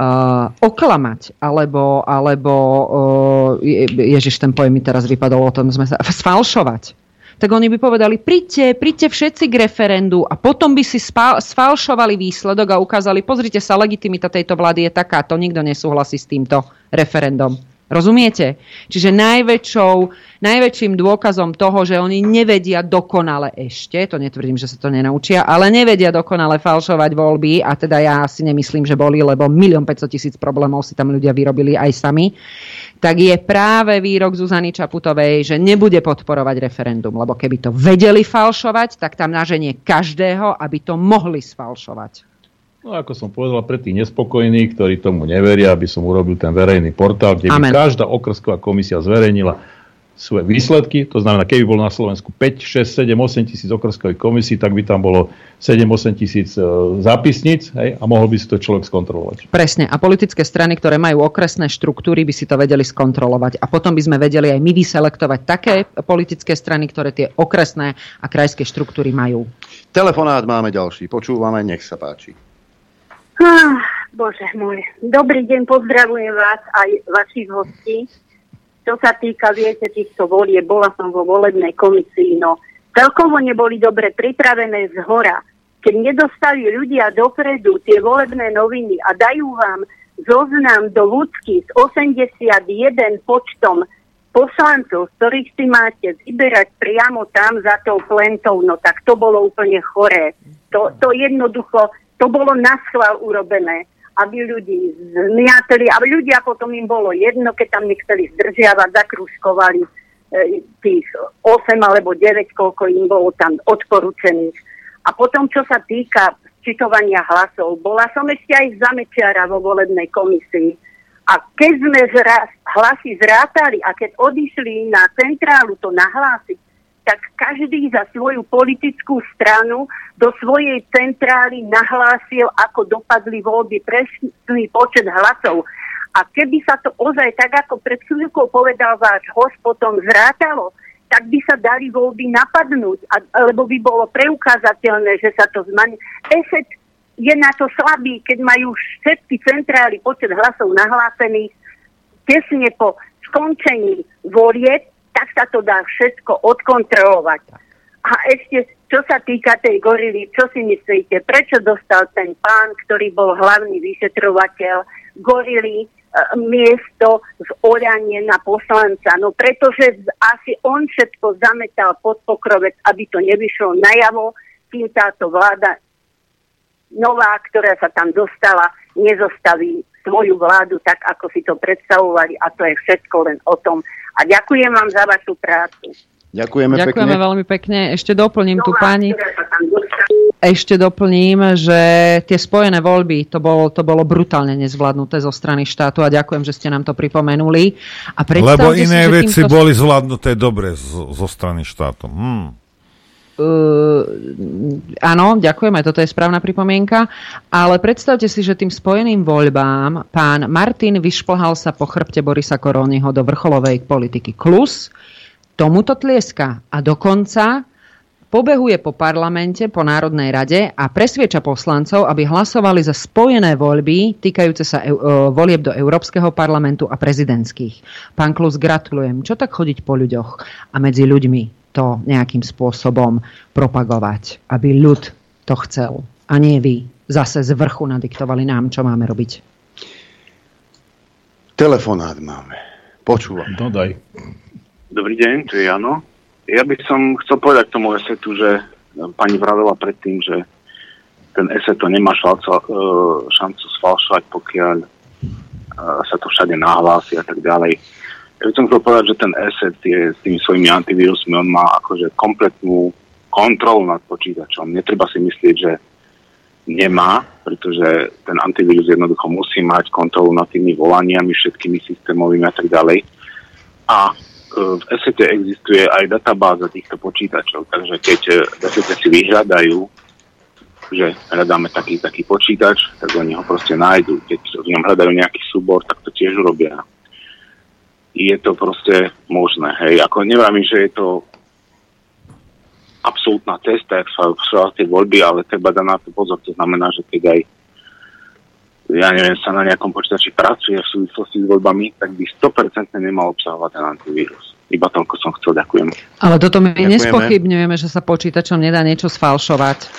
uh, oklamať, alebo, alebo uh, ježiš, ten pojem mi teraz vypadol, o tom sme sa, sfalšovať. Tak oni by povedali, príďte, príďte všetci k referendu a potom by si spal, sfalšovali výsledok a ukázali, pozrite sa, legitimita tejto vlády je takáto, nikto nesúhlasí s týmto referendum. Rozumiete? Čiže najväčšou, najväčším dôkazom toho, že oni nevedia dokonale ešte, to netvrdím, že sa to nenaučia, ale nevedia dokonale falšovať voľby a teda ja si nemyslím, že boli, lebo milión 500 tisíc problémov si tam ľudia vyrobili aj sami, tak je práve výrok Zuzany Čaputovej, že nebude podporovať referendum, lebo keby to vedeli falšovať, tak tam naženie každého, aby to mohli sfalšovať. No ako som povedal, pre tých nespokojných, ktorí tomu neveria, aby som urobil ten verejný portál, kde Amen. by každá okrsková komisia zverejnila svoje výsledky. To znamená, keby bolo na Slovensku 5, 6, 7, 8 tisíc okrskových komisí, tak by tam bolo 7, 8 tisíc e, zápisníc hej, a mohol by si to človek skontrolovať. Presne. A politické strany, ktoré majú okresné štruktúry, by si to vedeli skontrolovať. A potom by sme vedeli aj my vyselektovať také politické strany, ktoré tie okresné a krajské štruktúry majú. Telefonát máme ďalší. Počúvame, nech sa páči. Bože môj. Dobrý deň, pozdravujem vás aj vašich hostí. čo sa týka, viete, týchto volie, bola som vo volebnej komisii, no celkovo neboli dobre pripravené z hora. Keď nedostali ľudia dopredu tie volebné noviny a dajú vám zoznam do ľudky s 81 počtom poslancov, z ktorých si máte vyberať priamo tam za tou plentou, no tak to bolo úplne choré. To, to jednoducho, to bolo na schvál urobené, aby ľudí zmiatli, aby ľudia potom im bolo jedno, keď tam nechceli zdržiavať, zakružkovali e, tých 8 alebo 9, koľko im bolo tam odporúčených. A potom, čo sa týka čitovania hlasov, bola som ešte aj za Mečiara vo volebnej komisii a keď sme zra- hlasy zrátali a keď odišli na centrálu to nahlásiť, tak každý za svoju politickú stranu do svojej centrály nahlásil, ako dopadli voľby, presný počet hlasov. A keby sa to ozaj, tak ako pred chvíľkou povedal váš host, potom zrátalo, tak by sa dali voľby napadnúť, alebo by bolo preukázateľné, že sa to zmení. Efekt je na to slabý, keď majú všetky centrály počet hlasov nahlásených tesne po skončení volieb, tak sa to dá všetko odkontrolovať. A ešte, čo sa týka tej gorily, čo si myslíte, prečo dostal ten pán, ktorý bol hlavný vyšetrovateľ gorily, e, miesto v oranie na poslanca. No pretože asi on všetko zametal pod pokrovec, aby to nevyšlo najavo, kým táto vláda nová, ktorá sa tam dostala, nezostaví svoju vládu tak, ako si to predstavovali a to je všetko len o tom. A ďakujem vám za vašu prácu. Ďakujeme, Ďakujeme pekne. veľmi pekne. Ešte doplním tu Nová, pani. Ešte doplním, že tie spojené voľby, to bolo, to bolo brutálne nezvládnuté zo strany štátu a ďakujem, že ste nám to pripomenuli. A Lebo si, iné že veci týmto- boli zvládnuté dobre zo, zo strany štátu. Hm. Uh, áno, ďakujem, aj toto je správna pripomienka, ale predstavte si, že tým spojeným voľbám pán Martin vyšplhal sa po chrbte Borisa Koróniho do vrcholovej politiky Klus, tomuto tlieska a dokonca pobehuje po parlamente, po Národnej rade a presvieča poslancov, aby hlasovali za spojené voľby týkajúce sa e, volieb do Európskeho parlamentu a prezidentských. Pán Klus, gratulujem. Čo tak chodiť po ľuďoch a medzi ľuďmi to nejakým spôsobom propagovať, aby ľud to chcel a nie vy zase z vrchu nadiktovali nám, čo máme robiť. Telefonát máme. Počúvam. No daj. Dobrý deň, tu je Jano. Ja by som chcel povedať k tomu esetu, že pani vravela predtým, že ten eset to nemá šancu, e, šancu sfalšovať, pokiaľ e, sa to všade nahlási a tak ďalej. By som chcel povedať, že ten eset je s tými svojimi antivírusmi, on má akože kompletnú kontrolu nad počítačom. Netreba si myslieť, že nemá, pretože ten antivírus jednoducho musí mať kontrolu nad tými volaniami, všetkými systémovými a tak ďalej. A e, v esete existuje aj databáza týchto počítačov, takže keď e, v esete si vyhľadajú, že hľadáme taký taký počítač, tak oni ho proste nájdu. Keď v ňom hľadajú nejaký súbor, tak to tiež urobia. Je to proste možné, hej. Ako nevravím, že je to absolútna cesta, jak sa sa tie voľby, ale treba dať na to pozor. To znamená, že keď aj ja neviem, sa na nejakom počítači pracuje v súvislosti s voľbami, tak by 100% nemal obsahovať ten antivírus. Iba toľko som chcel, ďakujem. Ale toto my Ďakujeme. nespochybňujeme, že sa počítačom nedá niečo sfalšovať.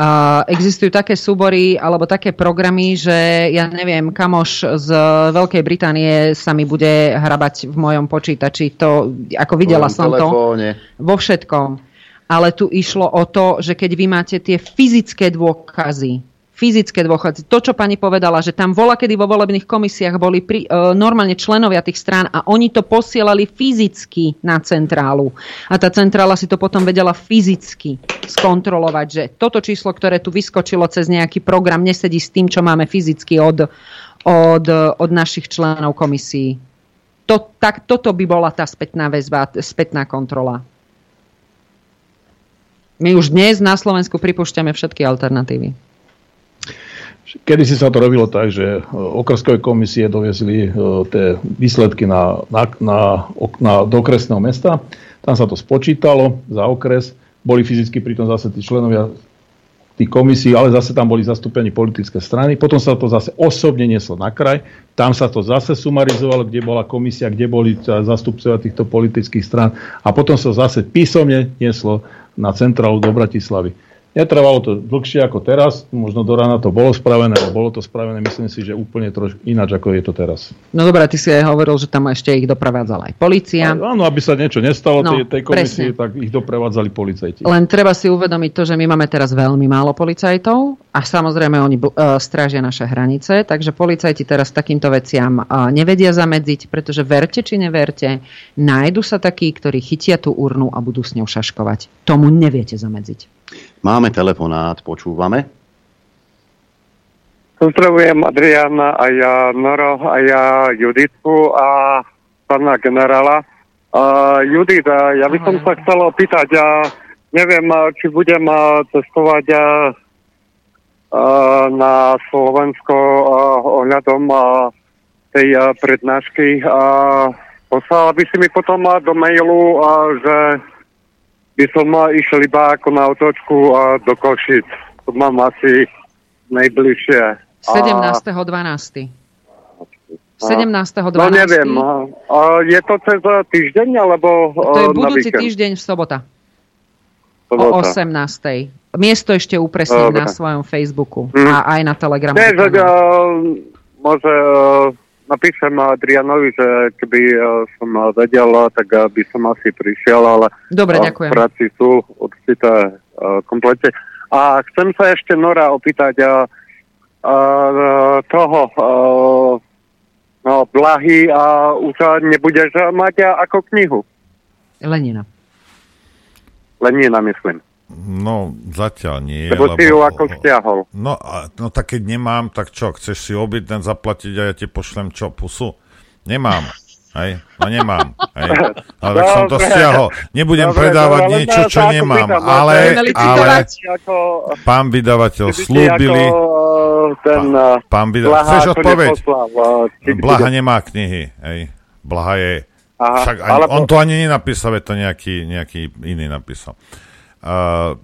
A existujú také súbory alebo také programy, že ja neviem, kamoš z Veľkej Británie sa mi bude hrabať v mojom počítači. To, ako videla som telefóne. to vo všetkom. Ale tu išlo o to, že keď vy máte tie fyzické dôkazy, fyzické dôkazy, to, čo pani povedala, že tam vola, kedy vo volebných komisiách boli pri, e, normálne členovia tých strán a oni to posielali fyzicky na centrálu. A tá centrála si to potom vedela fyzicky skontrolovať, že toto číslo, ktoré tu vyskočilo cez nejaký program, nesedí s tým, čo máme fyzicky od, od, od našich členov komisí. To, tak, toto by bola tá spätná väzba, spätná kontrola. My už dnes na Slovensku pripúšťame všetky alternatívy. Kedy si sa to robilo tak, že e, okrskové komisie doviezli e, tie výsledky na, na, na, na, do okresného mesta, tam sa to spočítalo za okres, boli fyzicky pritom zase tí členovia tých komisí, ale zase tam boli zastúpení politické strany. Potom sa to zase osobne neslo na kraj. Tam sa to zase sumarizovalo, kde bola komisia, kde boli zastupcovia týchto politických strán. A potom sa zase písomne neslo na centrálu do Bratislavy. Netrvalo to dlhšie ako teraz, možno do rána to bolo spravené, ale bolo to spravené, myslím si, že úplne trošku ináč, ako je to teraz. No dobré, ty si aj hovoril, že tam ešte ich doprevádzala aj policia. Áno, aby sa niečo nestalo no, tej, tej komisii, presne. tak ich doprevádzali policajti. Len treba si uvedomiť to, že my máme teraz veľmi málo policajtov a samozrejme oni uh, strážia naše hranice, takže policajti teraz takýmto veciam uh, nevedia zamedziť, pretože verte či neverte, nájdu sa takí, ktorí chytia tú urnu a budú s ňou šaškovať. Tomu neviete zamedziť. Máme telefonát, počúvame. Pozdravujem Adriana a ja Noro a ja Juditku a pána generála. Uh, Judit, uh, ja by som sa chcel opýtať, uh, neviem, či budem uh, cestovať uh, na Slovensko uh, ohľadom uh, tej uh, prednášky. Uh, poslala by si mi potom uh, do mailu, uh, že by som išiel iba ako na otočku a do Košic. To mám asi najbližšie. 17.12. 17.12. No neviem, a je to cez týždeň, alebo To je budúci týždeň v sobota. sobota. O 18. Miesto ešte upresním na svojom Facebooku mm. a aj na Telegramu. Nie, že, uh, môže uh, napíšem Adrianovi, že keby e, som vedel, tak e, by som asi prišiel, ale Dobre, ďakujem. v práci sú určité komplete. A chcem sa ešte Nora opýtať toho no, Blahy a už nebudeš mať ako knihu? Lenina. Lenina, myslím. No, zatiaľ nie. Lebo, lebo si ju ako stiahol. No, no tak keď nemám, tak čo, chceš si objednať, zaplatiť a ja ti pošlem čo, pusu? Nemám. Hej, no nemám. Hej. Ale tak som to stiahol. Nebudem dobre, predávať dobre, niečo, čo nemám. Pýtam, ale, ale pán vydavateľ slúbili... Ten, pán vydavateľ... Chceš odpoveď? Blaha nemá knihy. Hej. Blaha je... Aha, Však ani, on to ani nenapísal, to nejaký, nejaký iný napísal. Uh,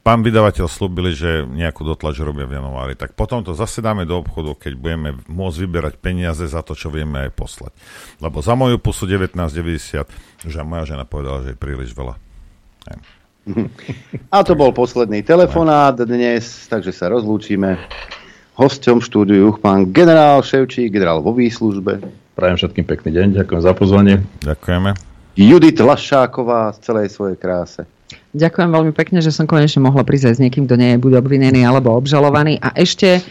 pán vydavateľ slúbili, že nejakú dotlač robia v januári. Tak potom to zase dáme do obchodu, keď budeme môcť vyberať peniaze za to, čo vieme aj poslať. Lebo za moju pusu 1990, že moja žena povedala, že je príliš veľa. A to bol posledný telefonát dnes, takže sa rozlúčime. Hosťom štúdiu pán generál Ševčík, generál vo výslužbe. Prajem všetkým pekný deň, ďakujem za pozvanie. Ďakujeme. Judit Lašáková z celej svojej kráse. Ďakujem veľmi pekne, že som konečne mohla prísť s niekým, kto nie je buď obvinený alebo obžalovaný. A ešte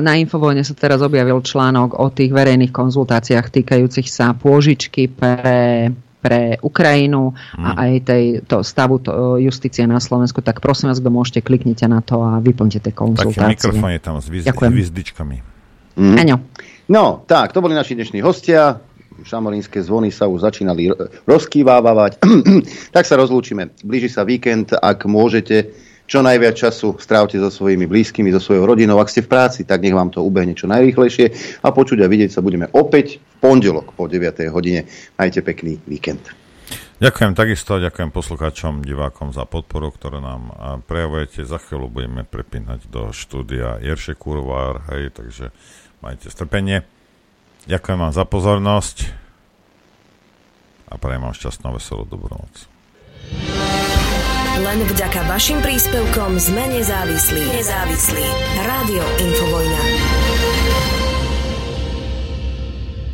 na Infovojne sa teraz objavil článok o tých verejných konzultáciách týkajúcich sa pôžičky pre pre Ukrajinu a aj tej, to stavu to, justície na Slovensku, tak prosím vás, kto môžete, kliknite na to a vyplňte tie konzultácie. Taký mikrofón je tam s výzdičkami. Mm. No, tak, to boli naši dnešní hostia šamarínske zvony sa už začínali rozkývávať. tak sa rozlúčime. Blíži sa víkend, ak môžete, čo najviac času strávte so svojimi blízkymi, so svojou rodinou. Ak ste v práci, tak nech vám to ubehne čo najrýchlejšie a počuť a vidieť sa budeme opäť v pondelok po 9. hodine. Majte pekný víkend. Ďakujem takisto, ďakujem poslucháčom, divákom za podporu, ktorú nám prejavujete. Za chvíľu budeme prepínať do štúdia Jerše Kurvár, hej, takže majte strpenie. Ďakujem vám za pozornosť a prajem vám šťastnú a veselú dobrú noc. Len vďaka vašim príspevkom sme nezávislí. Nezávislí. Rádio Infovojna.